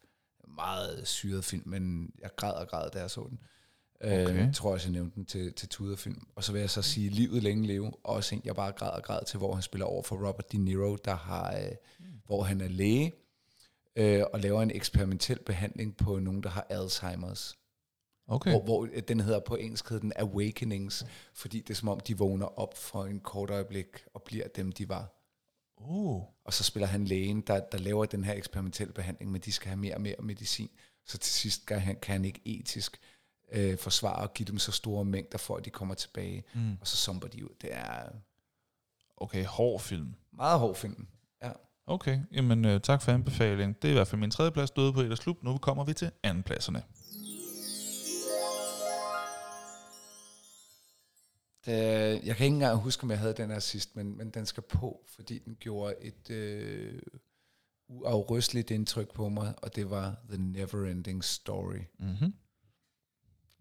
Meget syret film, men jeg græd og græd, da jeg så den. Okay. Okay. Øhm, tror også, jeg nævnte den til, til Tudor-film. Og så vil jeg så sige, Livet længe leve. Også en, jeg bare græd og græd til, hvor han spiller over for Robert De Niro, der har, øh, hvor han er læge, øh, og laver en eksperimentel behandling på nogen, der har Alzheimer's. Okay. Hvor, hvor øh, den hedder på engelsk hedder den Awakenings, fordi det er som om, de vågner op for en kort øjeblik og bliver dem, de var. Uh. Og så spiller han lægen, der, der laver den her eksperimentelle behandling, men de skal have mere og mere medicin. Så til sidst kan han, kan han ikke etisk øh, forsvare og give dem så store mængder, for at de kommer tilbage. Mm. Og så somber de ud. Det er Okay, hård film. meget hård film. Ja. Okay, jamen øh, tak for anbefalingen. Det er i hvert fald min tredje plads døde på Eders Klub. Nu kommer vi til anden pladserne. Det, jeg kan ikke engang huske, om jeg havde den her sidst, men, men den skal på, fordi den gjorde et øh, uafrysteligt indtryk på mig, og det var The Neverending Story. Mm-hmm.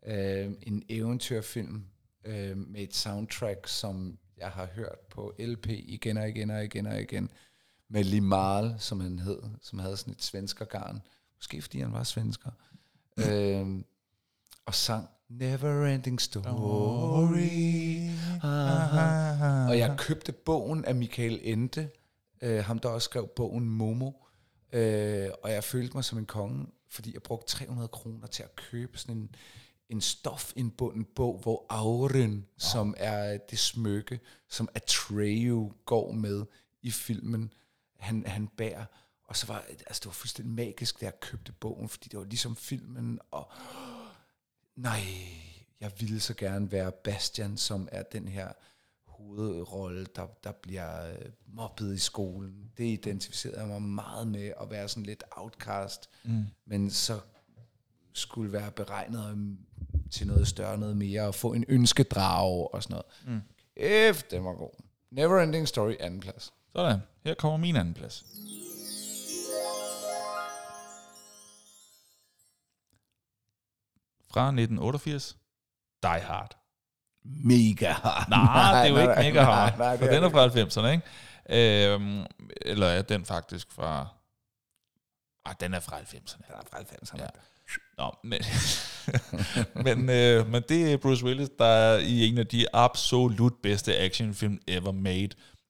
Øh, en eventyrfilm øh, med et soundtrack, som jeg har hørt på LP igen og igen og igen og igen, med Limal, som han hed, som havde sådan et svenskergarn. Måske fordi han var svensker. øh, og sang Neverending Story. Aha. Og jeg købte bogen af Michael Ende, øh, ham der også skrev bogen Momo, øh, og jeg følte mig som en konge, fordi jeg brugte 300 kroner til at købe sådan en, en stofindbunden bog, hvor Auren, som er det smykke, som Atreyu går med i filmen, han, han bærer. Og så var altså, det var fuldstændig magisk, da jeg købte bogen, fordi det var ligesom filmen, og nej, jeg ville så gerne være Bastian, som er den her hovedrolle, der, der bliver øh, mobbet i skolen. Det identificerede jeg mig meget med, at være sådan lidt outcast, Mm. men så skulle være beregnet om- til noget større, noget mere, og få en ønskedrag og sådan noget. Mm. F, den var god. Neverending Story, anden plads. Sådan, her kommer min anden plads. Fra 1988. Die Hard. Mega hard. Nej, det er jo ikke mega hard. Nej, nej, for den er er fra 90'erne, ikke? Øhm, eller er den faktisk fra... Ah, den er fra 90'erne. Den er fra 90'erne. Ja. Nå, men, men, øh, men det er Bruce Willis, der er i en af de absolut bedste actionfilm ever made.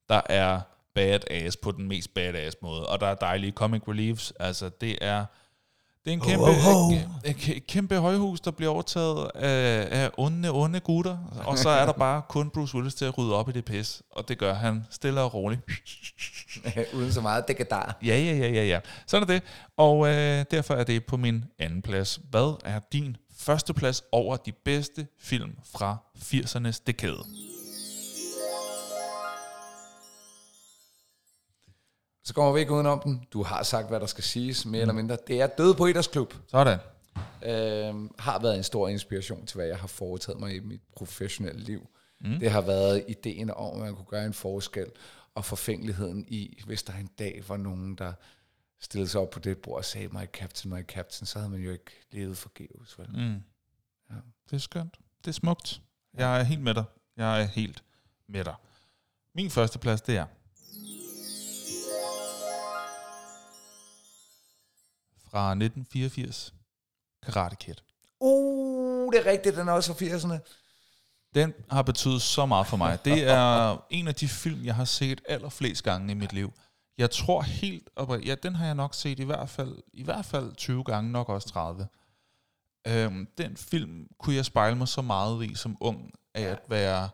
Der er badass på den mest badass måde, og der er dejlige comic reliefs. Altså, det er, det er en kæmpe, ho, ho. Et, et kæmpe højhus, der bliver overtaget af, af onde, onde gutter, og så er der bare kun Bruce Willis til at rydde op i det pis, og det gør han stille og roligt. Uden så meget dekadar. Ja, ja, ja, ja, ja. Sådan er det. Og øh, derfor er det på min anden plads. Hvad er din første plads over de bedste film fra 80'ernes dekade? Så kommer vi ikke udenom den. Du har sagt, hvad der skal siges, mere eller mindre. Det er Døde på Idræts Klub. Sådan. Øhm, har været en stor inspiration til, hvad jeg har foretaget mig i mit professionelle liv. Mm. Det har været ideen om, at man kunne gøre en forskel, og forfængeligheden i, hvis der en dag var nogen, der stillede sig op på det bord og sagde, my captain, my captain, så havde man jo ikke levet forgæves. Vel? Mm. Ja. Det er skønt. Det er smukt. Jeg er helt med dig. Jeg er helt med dig. Min første plads, det er fra 1984. Karate Kid. Uh, det er rigtigt, den er også fra 80'erne. Den har betydet så meget for mig. Det er en af de film, jeg har set allerflest gange i mit liv. Jeg tror helt, op, ja, den har jeg nok set i hvert fald, i hvert fald 20 gange, nok også 30. Øhm, den film kunne jeg spejle mig så meget i som ung, af at være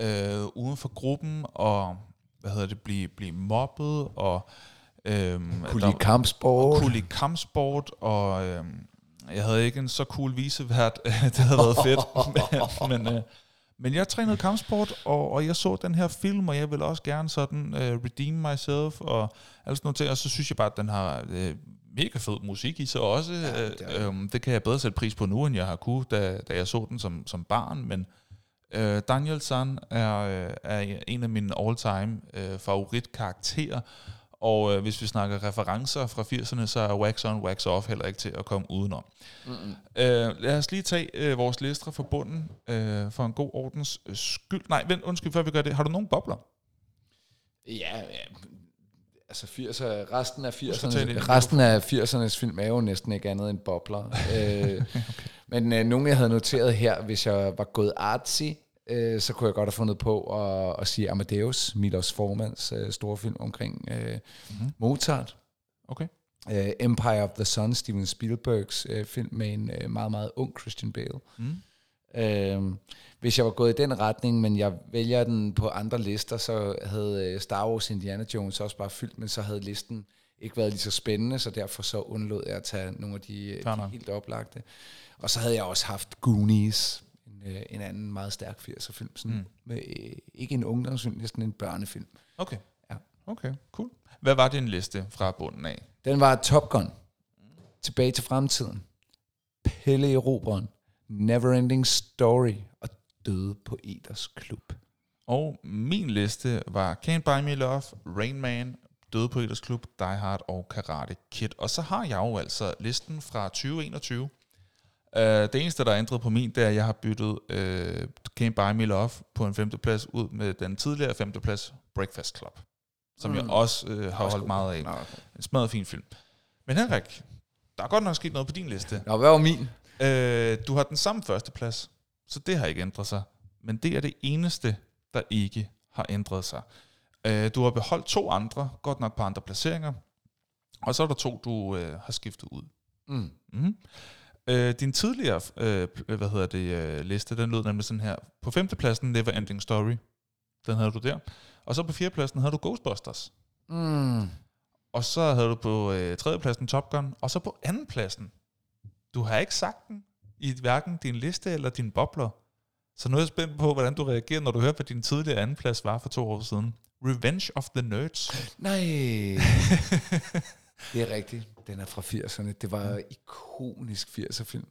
øh, uden for gruppen, og hvad hedder det, blive, blive mobbet, og øhm, Kunne lide kampsport. kunne lide kampsport, og øhm, jeg havde ikke en så cool visevært. det havde været fedt. men, men, øh, men jeg trænede kampsport, og, og jeg så den her film, og jeg ville også gerne sådan øh, redeem myself, og alt sådan noget og så synes jeg bare, at den har øh, mega fed musik i sig også. Ja, det er det. øh, det kan jeg bedre sætte pris på nu, end jeg har kunne, da, da jeg så den som, som barn, men øh, Daniel San er, øh, er en af mine all-time øh, favoritkarakterer, og øh, hvis vi snakker referencer fra 80'erne, så er Wax On, Wax Off heller ikke til at komme udenom. Mm-mm. Øh, lad os lige tage øh, vores lister fra bunden øh, for en god ordens øh, skyld. Nej, vent, undskyld, før vi gør det. Har du nogen bobler? Ja, ja. Altså 80'er, resten af Husk at tage det 80'erne, ind. resten af 80'ernes film er jo næsten ikke andet end bobler. øh, Men øh, nogle jeg havde noteret her, hvis jeg var gået artsy, øh, så kunne jeg godt have fundet på at, at sige Amadeus, Milos Formans øh, store film omkring øh, mm-hmm. Mozart. Okay. Øh, Empire of the Sun, Steven Spielbergs øh, film med en øh, meget, meget ung Christian Bale. Mm. Øh, hvis jeg var gået i den retning, men jeg vælger den på andre lister, så havde øh, Star Wars Indiana Jones også bare fyldt, men så havde listen ikke været lige så spændende, så derfor så undlod jeg at tage nogle af de, de helt oplagte. Og så havde jeg også haft Goonies, øh, en anden meget stærk 80'er film, sådan, Mm. med, øh, ikke en ungdomsfilm, næsten en børnefilm. Okay. Ja. Okay, cool. Hvad var din liste fra bunden af? Den var Top Gun, Tilbage til fremtiden, Pelle i Roberen, Neverending Story og Døde på Eders Klub. Og min liste var Can't Buy Me Love, Rain Man, Døde på Eders Klub, Die Hard og Karate Kid. Og så har jeg jo altså listen fra 2021. Uh, det eneste, der er ændret på min, det er, at jeg har byttet uh, Can't Buy Me Love på en femteplads ud med den tidligere femteplads Breakfast Club, som mm. jeg også uh, har holdt meget af. Nå, okay. En smadret fin film. Men Henrik, der er godt nok sket noget på din liste. Nå, hvad var min? Øh, du har den samme førsteplads, så det har ikke ændret sig. Men det er det eneste, der ikke har ændret sig. Øh, du har beholdt to andre, godt nok på andre placeringer, og så er der to, du øh, har skiftet ud. Mm. Mm-hmm. Øh, din tidligere øh, hvad hedder det, øh, liste, den lød nemlig sådan her. På femtepladsen, Never Ending Story. Den havde du der. Og så på fjerdepladsen havde du Ghostbusters. Mm. Og så havde du på øh, tredjepladsen Top Gun. Og så på andenpladsen. Du har ikke sagt den i hverken din liste eller din bobler. Så nu er jeg spændt på, hvordan du reagerer, når du hører, hvad din tidligere andenplads var for to år siden. Revenge of the Nerds. Nej. det er rigtigt. Den er fra 80'erne. Det var en ikonisk 80'er-film.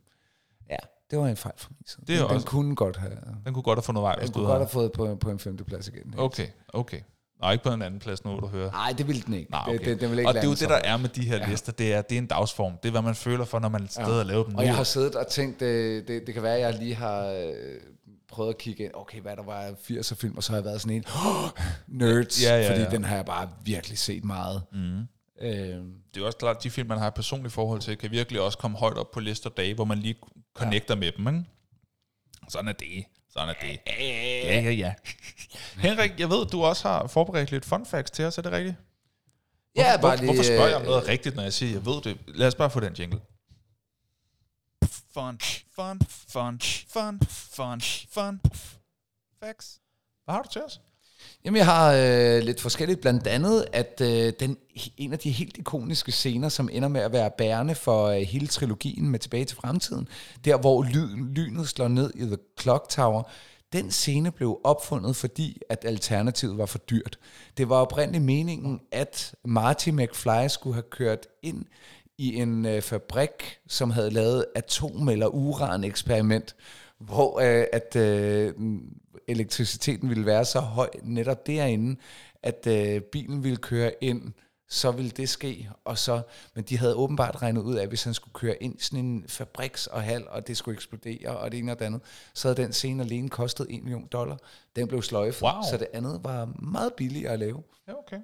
Ja, det var en fejl fra min side. Det er den, den også- kunne godt have, Den kunne godt have fundet vej, hvis den du kunne godt have fået på, på en femteplads igen. Okay, okay. Nej, ikke på en anden plads nu, du hører. Nej, det ville den ikke. Nej, det, okay. det, den ville ikke og det er jo det, der er med de her Ja. lister. Det er, det er en dagsform. Det er, hvad man føler for, når man er ja. og laver dem. Og jeg Nu- har siddet og tænkt, det, det, det kan være, at jeg lige har øh, prøvet at kigge ind, okay, hvad der var af 80'er film, og så har jeg været sådan en, oh, nerds, Ja, ja, fordi ja. den har jeg bare virkelig set meget. Mm. Øh, det er også klart, at de film, man har et personligt forhold til, kan virkelig også komme højt op på lister dage, hvor man lige connecter ja. med dem. Ikke? Sådan er det. Sådan er det. Ja, ja, ja. Henrik, jeg ved, du også har forberedt lidt fun facts til os, er det rigtigt? Hvorfor, Ja, bare hvor, lige, hvorfor spørger jeg om øh, noget rigtigt, når jeg siger, jeg ved det? Lad os bare få den jingle. Fun, fun, fun, fun, fun, fun. Facts. Hvad har du til os? Jamen, jeg har øh, lidt forskelligt. Blandt andet, at øh, den, en af de helt ikoniske scener, som ender med at være bærende for øh, hele trilogien med Tilbage til Fremtiden, der hvor ly, lynet slår ned i The Clock Tower, den scene blev opfundet, fordi at alternativet var for dyrt. Det var oprindeligt meningen, at Marty McFly skulle have kørt ind i en øh, fabrik, som havde lavet atom- eller uran-eksperiment, hvor øh, at øh, elektriciteten ville være så høj netop derinde, at øh, bilen ville køre ind, så ville det ske, og så, men de havde åbenbart regnet ud af, at hvis han skulle køre ind i sådan en fabriks og hal, og det skulle eksplodere, og det ene og det andet, så havde den scene alene kostet 1 million dollar. Den blev sløjfet, Wow. så det andet var meget billigere at lave. Ja, okay.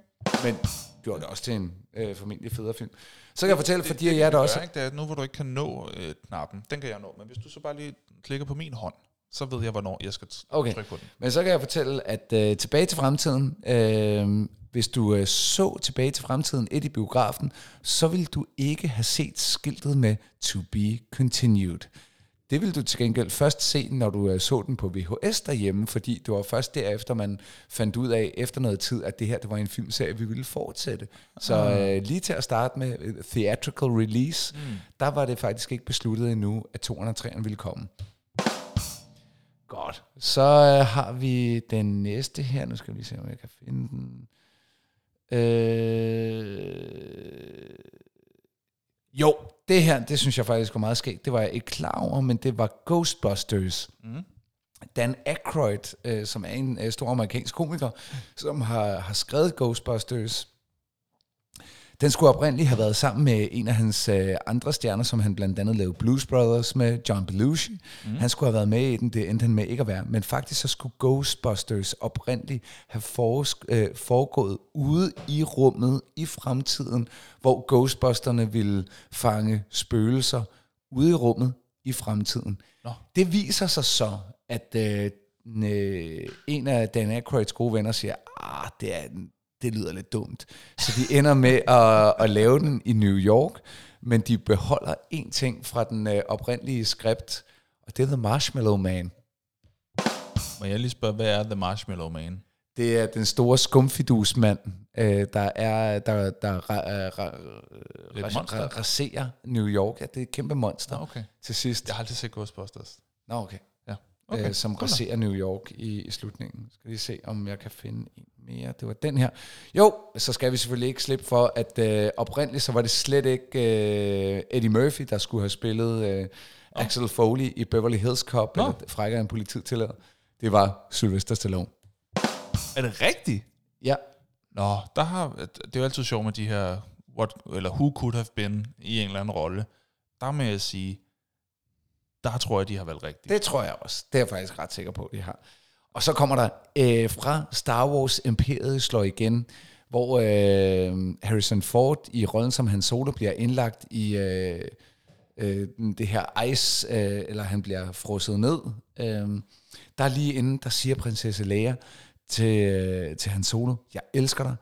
Men gjorde det også til en øh, formentlig federe film. Så kan jeg fortælle for de af jer, der også... Ikke? Det er, nu hvor du ikke kan nå øh, knappen, den kan jeg nå. Men hvis du så bare lige klikker på min hånd, så ved jeg, hvornår jeg skal Okay. trykke på den. Men så kan jeg fortælle, at øh, tilbage til fremtiden, øh, hvis du øh, så tilbage til fremtiden et i biografen, så vil du ikke have set skiltet med To Be Continued. Det vil du til gengæld først se, når du øh, så den på VHS derhjemme, fordi det var først derefter, man fandt ud af, efter noget tid, at det her det var en filmserie, vi ville fortsætte. Så øh, lige til at starte med øh, theatrical release, mm. der var det faktisk ikke besluttet endnu, at 203'eren ville komme. Godt. Så øh, har vi den næste her. Nu skal vi lige se, om jeg kan finde den. Øh... Jo, det her, det synes jeg faktisk var meget skægt. Det var jeg ikke klar over, men det var Ghostbusters. Mm. Dan Aykroyd, øh, som er en øh, stor amerikansk komiker, som har, har skrevet Ghostbusters. Den skulle oprindeligt have været sammen med en af hans øh, andre stjerner, som han blandt andet lavede Blues Brothers med, John Belushi. Mm. Han skulle have været med i den, det endte han med ikke at være. Men faktisk så skulle Ghostbusters oprindeligt have foresk- øh, foregået ude i rummet i fremtiden, hvor Ghostbusterne ville fange spøgelser ude i rummet i fremtiden. Nå. Det viser sig så, at øh, en af Dan Aykroyds gode venner siger, ah, det, er, det lyder lidt dumt. Så de ender med at, at lave den i New York, men de beholder en ting fra den øh, oprindelige skript, og det er The Marshmallow Man. Må jeg lige spørge, hvad er The Marshmallow Man? Det er den store skumfidusmand, øh, der er der, der ra, ra, Et ra, monster? ra, raserer New York. Ja, det er et kæmpe monster okay. til sidst. Jeg har aldrig set Ghostbusters. Nå, okay. Ja. Okay, øh, som raserer New York i, i slutningen. Skal vi se, om jeg kan finde en mere. Det var den her. Jo, så skal vi selvfølgelig ikke slippe for, at øh, oprindeligt så var det slet ikke øh, Eddie Murphy, der skulle have spillet øh, Axel Foley i Beverly Hills Cop, Nå. eller frækkere en politiet tillader. Det var Sylvester Stallone. Er det rigtigt? Ja, Nå, der har, det er jo altid sjovt med de her, what, eller who could have been i en eller anden rolle. Der må jeg sige, der tror jeg, de har valgt rigtigt. det tror jeg også. Det er jeg faktisk ret sikker på, de har. Og så kommer der øh, fra Star Wars Imperiet slår igen, hvor øh, Harrison Ford i rollen som Han Solo bliver indlagt i øh, øh, det her ice, øh, eller han bliver frosset ned. Øh, der er lige inden, der siger prinsesse Leia til, øh, til Han Solo, jeg elsker dig.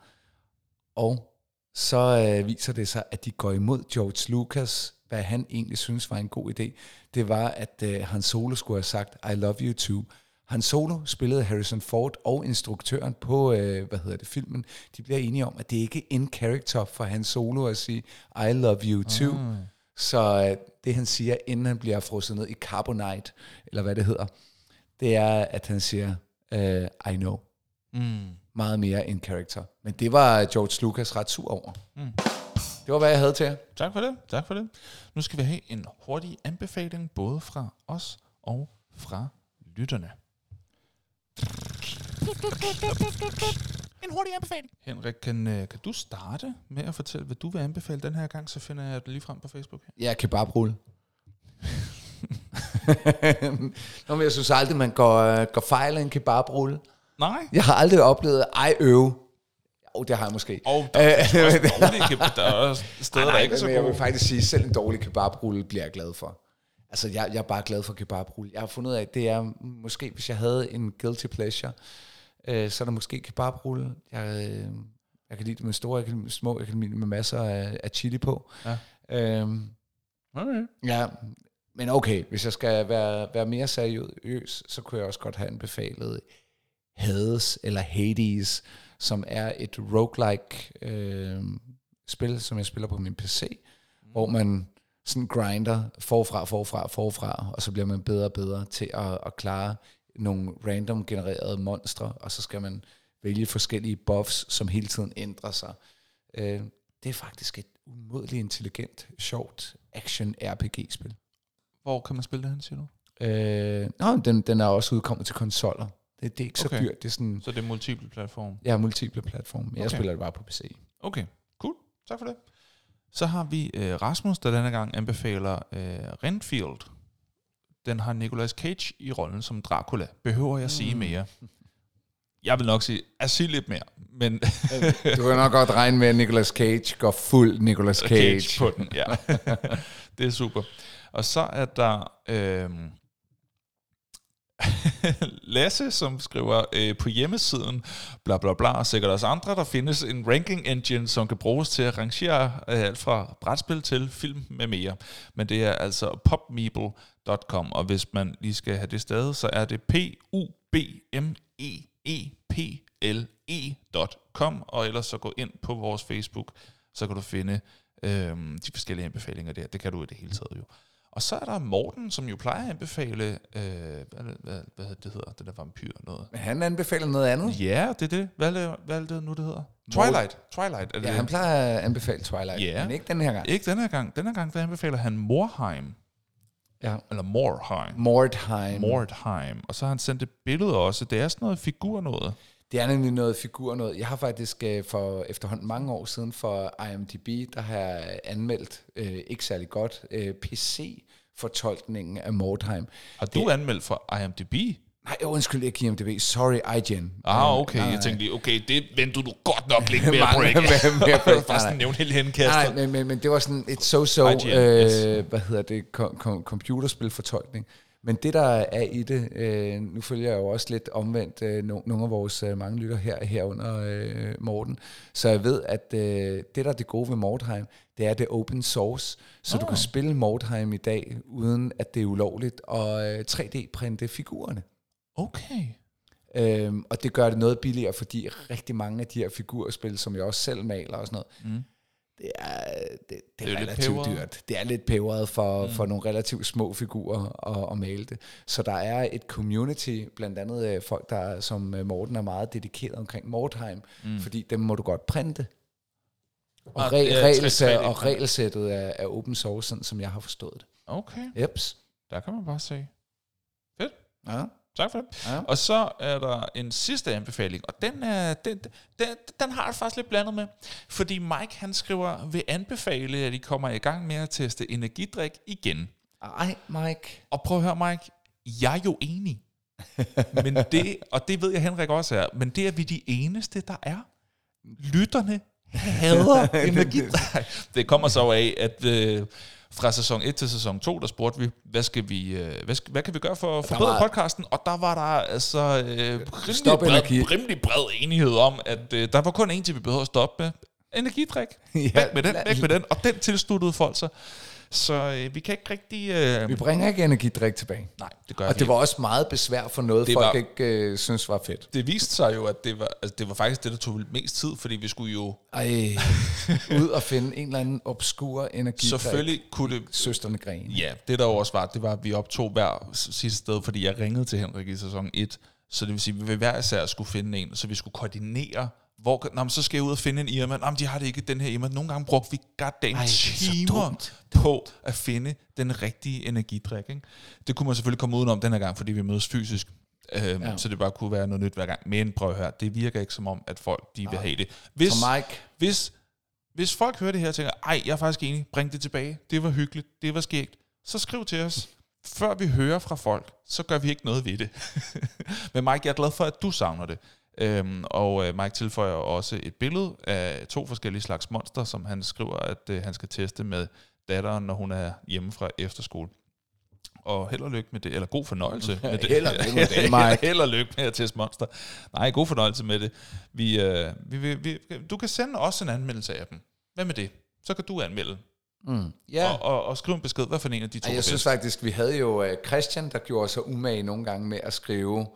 Og så øh, viser det sig, at de går imod George Lucas, hvad han egentlig synes var en god idé. Det var, at øh, Han Solo skulle have sagt, I love you too. Han Solo spillede Harrison Ford og instruktøren på, øh, hvad hedder det, filmen. De bliver enige om, at det ikke er in character for Han Solo at sige, I love you too. Mm. Så øh, det han siger, inden han bliver frosset ned i carbonite, eller hvad det hedder, det er, at han siger, øh, I know Mm. meget mere in character. Men det var George Lucas ret sur over. Mm. Det var, hvad jeg havde til jer. Tak for det, tak for det. Nu skal vi have en hurtig anbefaling, både fra os og fra lytterne. En hurtig anbefaling. Henrik, kan, øh, kan du starte med at fortælle, hvad du vil anbefale den her gang, så finder jeg det lige frem på Facebook her. Ja, kebabrulle. Nå, men jeg synes aldrig, man går, øh, går fejl af en kebabrulle. Nej. Jeg har aldrig oplevet, ej øve. Jo, det har jeg måske. Og der er Øh, også dårlige kebab- der er også steder, der ikke er så jeg vil faktisk sige, selv en dårlig kebabrulle bliver jeg glad for. Altså, jeg, jeg er bare glad for kebabrulle. Jeg har fundet ud af, at det er måske, hvis jeg havde en guilty pleasure, øh, så er der måske kebabrulle. Jeg, øh, jeg kan lide det med store, jeg kan lide med små, jeg kan lide med masser af, af chili på. Ja. Øhm, Okay. ja, men okay, hvis jeg skal være, være mere seriøs, så kunne jeg også godt have anbefalet Hades eller Hades, som er et roguelike øh, spil, som jeg spiller på min PC, mm. hvor man sådan grinder forfra, forfra, forfra, og så bliver man bedre og bedre til at, at klare nogle random genererede monstre, og så skal man vælge forskellige buffs, som hele tiden ændrer sig. Øh, det er faktisk et umådeligt intelligent, sjovt action-RPG-spil. Hvor kan man spille det hen, siger du? Øh, nå, den, den er også udkommet til konsoller. Det, det er ikke Okay. så dyrt. Det er sådan, Så det er multiple platform. jeg har multiple okay. jeg Okay. spiller det bare på PC. Okay, cool. Tak for det. Så har vi øh, Rasmus, der denne gang anbefaler øh, Renfield. Den har Nicolas Cage i rollen som Dracula. Behøver jeg sige mere? Jeg vil nok sige, at sige lidt mere, men Du kan nok godt regne med, at Nicolas Cage går fuld Nicolas Cage. Cage på den, ja. det er super. Og så er der øh, Lasse, som skriver øh, på hjemmesiden, bla bla bla, og sikkert også andre, der findes en ranking engine, som kan bruges til at rangere øh, alt fra brætspil til film med mere. Men det er altså popmeeple.com, og hvis man lige skal have det sted, så er det p u b m e e p l e.com, og ellers så gå ind på vores Facebook, så kan du finde øh, de forskellige anbefalinger der. Det kan du i det hele taget jo. Og så er der Morten, som jo plejer at anbefale, øh, hvad, hvad, hvad det hedder, det der vampyr noget. Men han anbefaler noget andet. Ja, det er det. Hvad det, hvad er det nu, det hedder? Twilight. Twilight, er det Ja, han plejer at anbefale Twilight, Ja. men ikke den her gang. Ikke den her gang. Den her gang, der anbefaler han Morheim. Ja. Eller Morheim. Mordheim. Mordheim. Og så har han sendt et billede også. Det er sådan noget figur noget. Det er nemlig noget figur noget. Jeg har faktisk øh, for efterhånden mange år siden for IMDb, der har jeg anmeldt, øh, ikke særlig godt, øh, PC-fortolkningen af Mordheim. Har du anmeldt for IMDb? Nej, undskyld, ikke IMDb. Sorry, IGN. Ah, okay. Nej, Jeg tænkte lige, okay, det ventede du godt nok lidt mere break. mere- mere break. Nej, nej. nævne helt Nej, henkastet. men, men, men det var sådan et so-so, IGN, øh, yes. hvad hedder det, kom, kom, computerspilfortolkning. Men det, der er i det, øh, nu følger jeg jo også lidt omvendt øh, no, nogle af vores øh, mange lytter her herunder øh, Morten, så jeg ved, at øh, det, der er det gode ved Mordheim, det er det open source, så oh. du kan spille Mordheim i dag, uden at det er ulovligt, og øh, 3D-printe figurerne. Okay. Øhm, og det gør det noget billigere, fordi rigtig mange af de her figurspil, som jeg også selv maler og sådan noget, Mm. Det er, det, det Det er relativt peberet. dyrt. Det er lidt peberet for, mm. for nogle relativt små figurer at, at male det. Så der er et community, blandt andet øh, folk, der er, som øh, Morten er meget dedikeret omkring Mordheim, mm. fordi dem må du godt printe. Og, Og, re- ja, regelsæt, 3D. og regelsættet er, er open source, sådan som jeg har forstået det. Okay, Jeps. der kan man bare se. Fedt. Ja. Tak for det. Ja. Og så er der en sidste anbefaling, og den, er, den, den, den har jeg faktisk lidt blandet med. Fordi Mike, han skriver, vil anbefale, at I kommer i gang med at teste energidrik igen. Ej, Mike. Og prøv at høre, Mike, jeg er jo enig. men det, og det ved jeg, Henrik også er, men det er vi de eneste, der er. Lytterne hader energidrik. Det kommer så af, at øh, fra sæson 1 til sæson 2, der spurgte vi, hvad, skal vi, øh, hvad, skal, hvad kan vi gøre for at forbedre var- podcasten? Og der var der altså øh, rimelig, Stop energi. bred, rimelig bred enighed om, at øh, der var kun en til, vi behøvede at stoppe med. Energidrik. Ja, Væk med den, væk med den. Og den tilsluttede folk sig. Så øh, vi kan ikke rigtig... Øh, Vi bringer ikke energidrik tilbage. nej, det gør Og vi det var også meget besvær for noget, Det folk var- ikke øh, synes var fedt. det viste sig jo, at det var, altså det var faktisk det, der tog mest tid, fordi vi skulle jo... Ej, ud og finde en eller anden obskur energidrik. Selvfølgelig kunne det... Søsterne Gren. Ja, det der jo også var, det var, at vi optog hver sidste sted, fordi jeg ringede til Henrik i sæson 1. Så det vil sige, at vi hver især skulle finde en, så vi skulle koordinere, hvor, nå, så skal jeg ud og finde en Irma. Nå, de har det ikke, den her Irma. Nogle gange brugte vi goddamn Ej, er timer på at finde den rigtige energidrik. Ikke? Det kunne man selvfølgelig komme udenom den her gang, fordi vi mødes fysisk. Øhm, Ja. Så det bare kunne være noget nyt hver gang. Men prøv at høre, det virker ikke som om, at folk de vil have det. Hvis, Mike, hvis, hvis folk hører det her og tænker, ej, jeg er faktisk enig, bring det tilbage, det var hyggeligt, det var skægt, så skriv til os. Før vi hører fra folk, så gør vi ikke noget ved det. Men Mike, jeg er glad for, at du savner det. Øhm, og øh, Mike tilføjer også et billede af to forskellige slags monster, som han skriver, at øh, han skal teste med datteren, når hun er hjemme fra efterskole. Og held og lykke med det, eller god fornøjelse med det. Held og lykke med det, Mike. held og lykke med at teste monster. Nej, god fornøjelse med det. Vi, øh, vi, vi, vi, du kan sende os en anmeldelse af dem. Hvad med det? Så kan du anmelde. mm, ja. Og, og, og skrive en besked, hvad for en af de to Ej, jeg synes faktisk, vi havde jo øh, Christian, der gjorde sig umage nogle gange med at skrive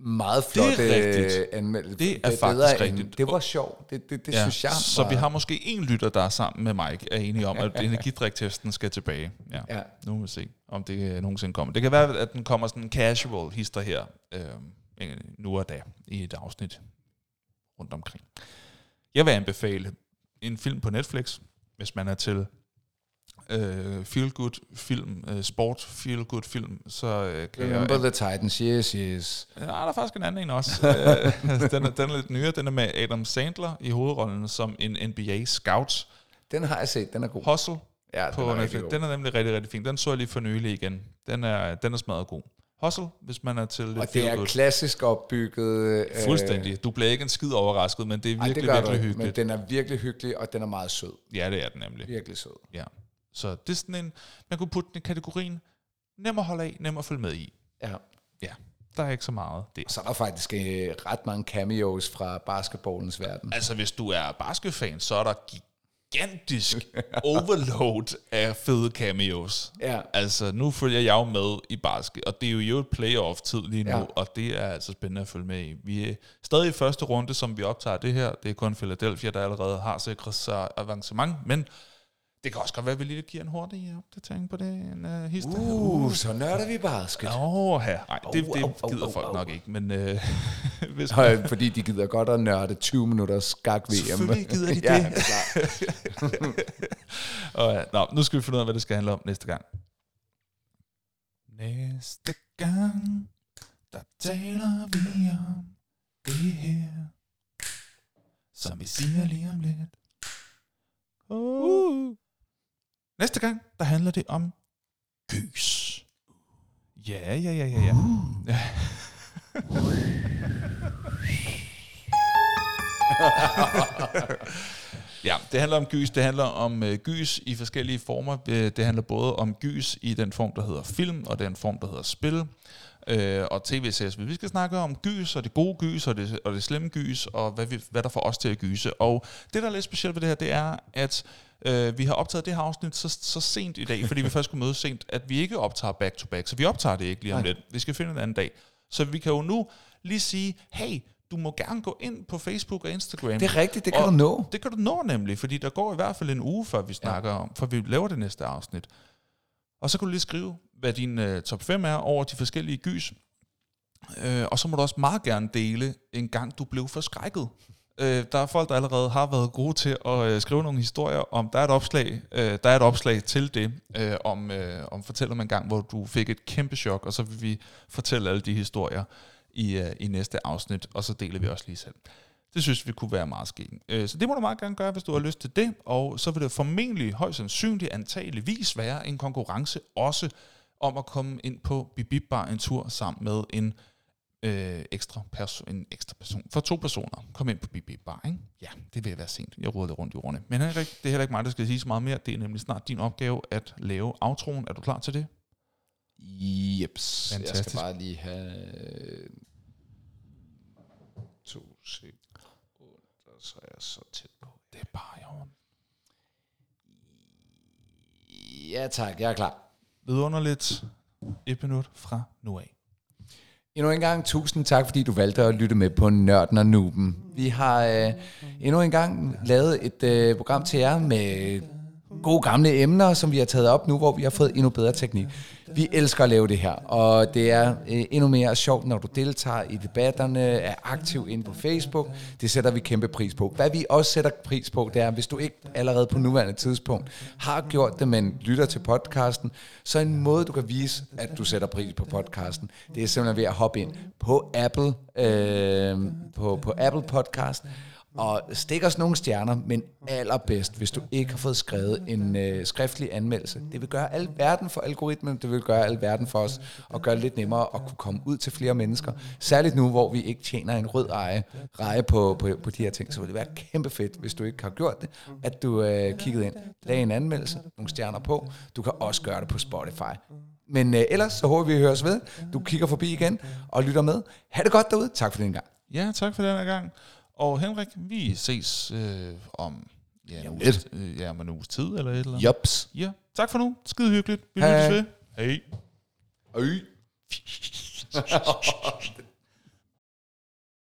meget flotte rigtigt. øh, anmeldelser. Det er faktisk end- rigtigt. Det var sjovt. Det, det, det ja, synes jeg Så var, vi har måske en lytter, der er sammen med Mike, er enige om, at energidriktesten skal tilbage. Ja. Ja. Nu må vi se, om det øh, nogensinde kommer. Det kan være, at den kommer sådan en casual hister her, øh, nu og da, i et afsnit rundt omkring. Jeg vil anbefale en film på Netflix, hvis man er til øh, feel good film, øh, sport feel good film, så øh, kan Remember jeg... the Titans, yes, yes. Ja, der er faktisk en anden en også. Øh, den, er, den er lidt nyere. Den er med Adam Sandler i hovedrollen som en NBA scout. Den har jeg set, den er god. Hustle Ja, den på er Netflix. god. Den er nemlig rigtig, rigtig fin. Den så jeg lige for nylig igen. Den er, den er smadret god. Hustle, hvis man er til lidt Og det er klassisk opbygget. Øh, Fuldstændig. Du bliver ikke en skid overrasket, men det er Ej, virkelig, det gør du virkelig men hyggeligt. den er virkelig hyggelig, og den er meget sød. Ja, det er den nemlig. Virkelig sød. Ja. Så det er sådan en, man kunne putte den i kategorien, nem at holde af, nem at følge med i. Ja. Ja, der er ikke så meget det. Så er der faktisk øh, ret mange cameos fra basketballens verden. Altså, hvis du er basketfan, så er der gigantisk overload af fede cameos. Ja. Altså, nu følger jeg jo med i basket, og det er jo et playoff-tid lige nu, ja. og det er altså spændende at følge med i. Vi er stadig i første runde, som vi optager det her. Det er kun Philadelphia, der allerede har sikret sig avancement, men det kan også godt være, at vi lige giver en hurtig opdatering på det. En uh, hister. Uh, så nørder vi basket. Åh, her. Nej, det, det au, gider folk nok ikke, men øh, hvis Høj, fordi de gider godt at nørde 20 minutter skak-VM. Selvfølgelig gider de ja, det. det er klart. Og, ja, nå, nu skal vi finde ud af, hvad det skal handle om næste gang. Næste gang, der taler vi om det her, som vi siger lige om lidt. Uh. Næste gang, der handler det om gys. Ja, ja, ja, ja, ja. ja. Ja, det handler om gys. Det handler om øh, gys i forskellige former. Det handler både om gys i den form, der hedder film, og den form, der hedder spil, øh, og tv-serier. Vi skal snakke om gys, og det gode gys, og det, og det slemme gys, og hvad, vi, hvad der får os til at gyse. Og det, der er lidt specielt ved det her, det er, at øh, vi har optaget det her afsnit så, så sent i dag, fordi vi først skulle møde sent, at vi ikke optager back-to-back. Så vi optager det ikke lige om Nej. lidt. Vi skal finde en anden dag. Så vi kan jo nu lige sige, hey, du må gerne gå ind på Facebook og Instagram. Det er rigtigt, det kan Og du nå. Det kan du nå nemlig, fordi der går i hvert fald en uge, før vi snakker ja. om, for vi laver det næste afsnit. Og så kan du lige skrive, hvad din øh, top 5 er over de forskellige gys. Øh, og så må du også meget gerne dele, en gang du blev forskrækket. Øh, der er folk, der allerede har været gode til at øh, skrive nogle historier om, der er et opslag, øh, der er et opslag til det, øh, om, øh, om fortæl om en gang, hvor du fik et kæmpe chok, og så vil vi fortælle alle de historier i, øh, i næste afsnit, og så deler vi også lige selv. Det synes vi kunne være meget skægt. Øh, Så det må du meget gerne gøre, hvis du har lyst til det. Og så vil det formentlig, højst sandsynligt, antageligvis være en konkurrence også om at komme ind på Bibib Bar en tur sammen med en, øh, ekstra, perso- en ekstra person. For to personer. Kom ind på Bibib Bar, ikke? Ja, det vil være sent. Jeg råder rundt i ordene. Men Henrik, det er heller ikke mig, der skal sige så meget mere. Det er nemlig snart din opgave at lave outroen. Er du klar til det? Jeps. Jeg Fantastisk. skal bare lige have to sekunder, så er jeg så tæt på. Det er bare i orden. Ja tak, jeg er klar. Vidunderligt. Et minut fra nu af. Endnu en gang tusind tak, fordi du valgte at lytte med på Nørden og Nuben. Vi har øh, endnu en gang lavet et øh, program til jer med gode gamle emner, som vi har taget op nu, hvor vi har fået endnu bedre teknik. Vi elsker at lave det her, og det er øh, endnu mere sjovt, når du deltager i debatterne, er aktiv inde på Facebook. Det sætter vi kæmpe pris på. Hvad vi også sætter pris på, det er, hvis du ikke allerede på nuværende tidspunkt har gjort det, men lytter til podcasten, så en måde, du kan vise, at du sætter pris på podcasten, det er simpelthen ved at hoppe ind på Apple, øh, på, på Apple Podcast, og stik os nogle stjerner, men allerbedst, hvis du ikke har fået skrevet en øh, skriftlig anmeldelse. Det vil gøre al verden for algoritmen, det vil gøre al verden for os, og gøre det lidt nemmere at kunne komme ud til flere mennesker. Særligt nu, hvor vi ikke tjener en rød eje, reje på, på, på de her ting, så vil det være kæmpe fedt, hvis du ikke har gjort det, at du øh, kiggede ind, lag en anmeldelse, nogle stjerner på. Du kan også gøre det på Spotify. Men øh, ellers, så håber vi, at høres ved. Du kigger forbi igen og lytter med. Ha' det godt derude. Tak for den gang. Ja, tak for den gang. Og Henrik, vi ses øh, om ja, en, uges, øh, ja, om en uges tid eller et eller andet. Jops. Ja, tak for nu. Skide hyggeligt. Vi Hej. lyttes ved. Hej. Øj.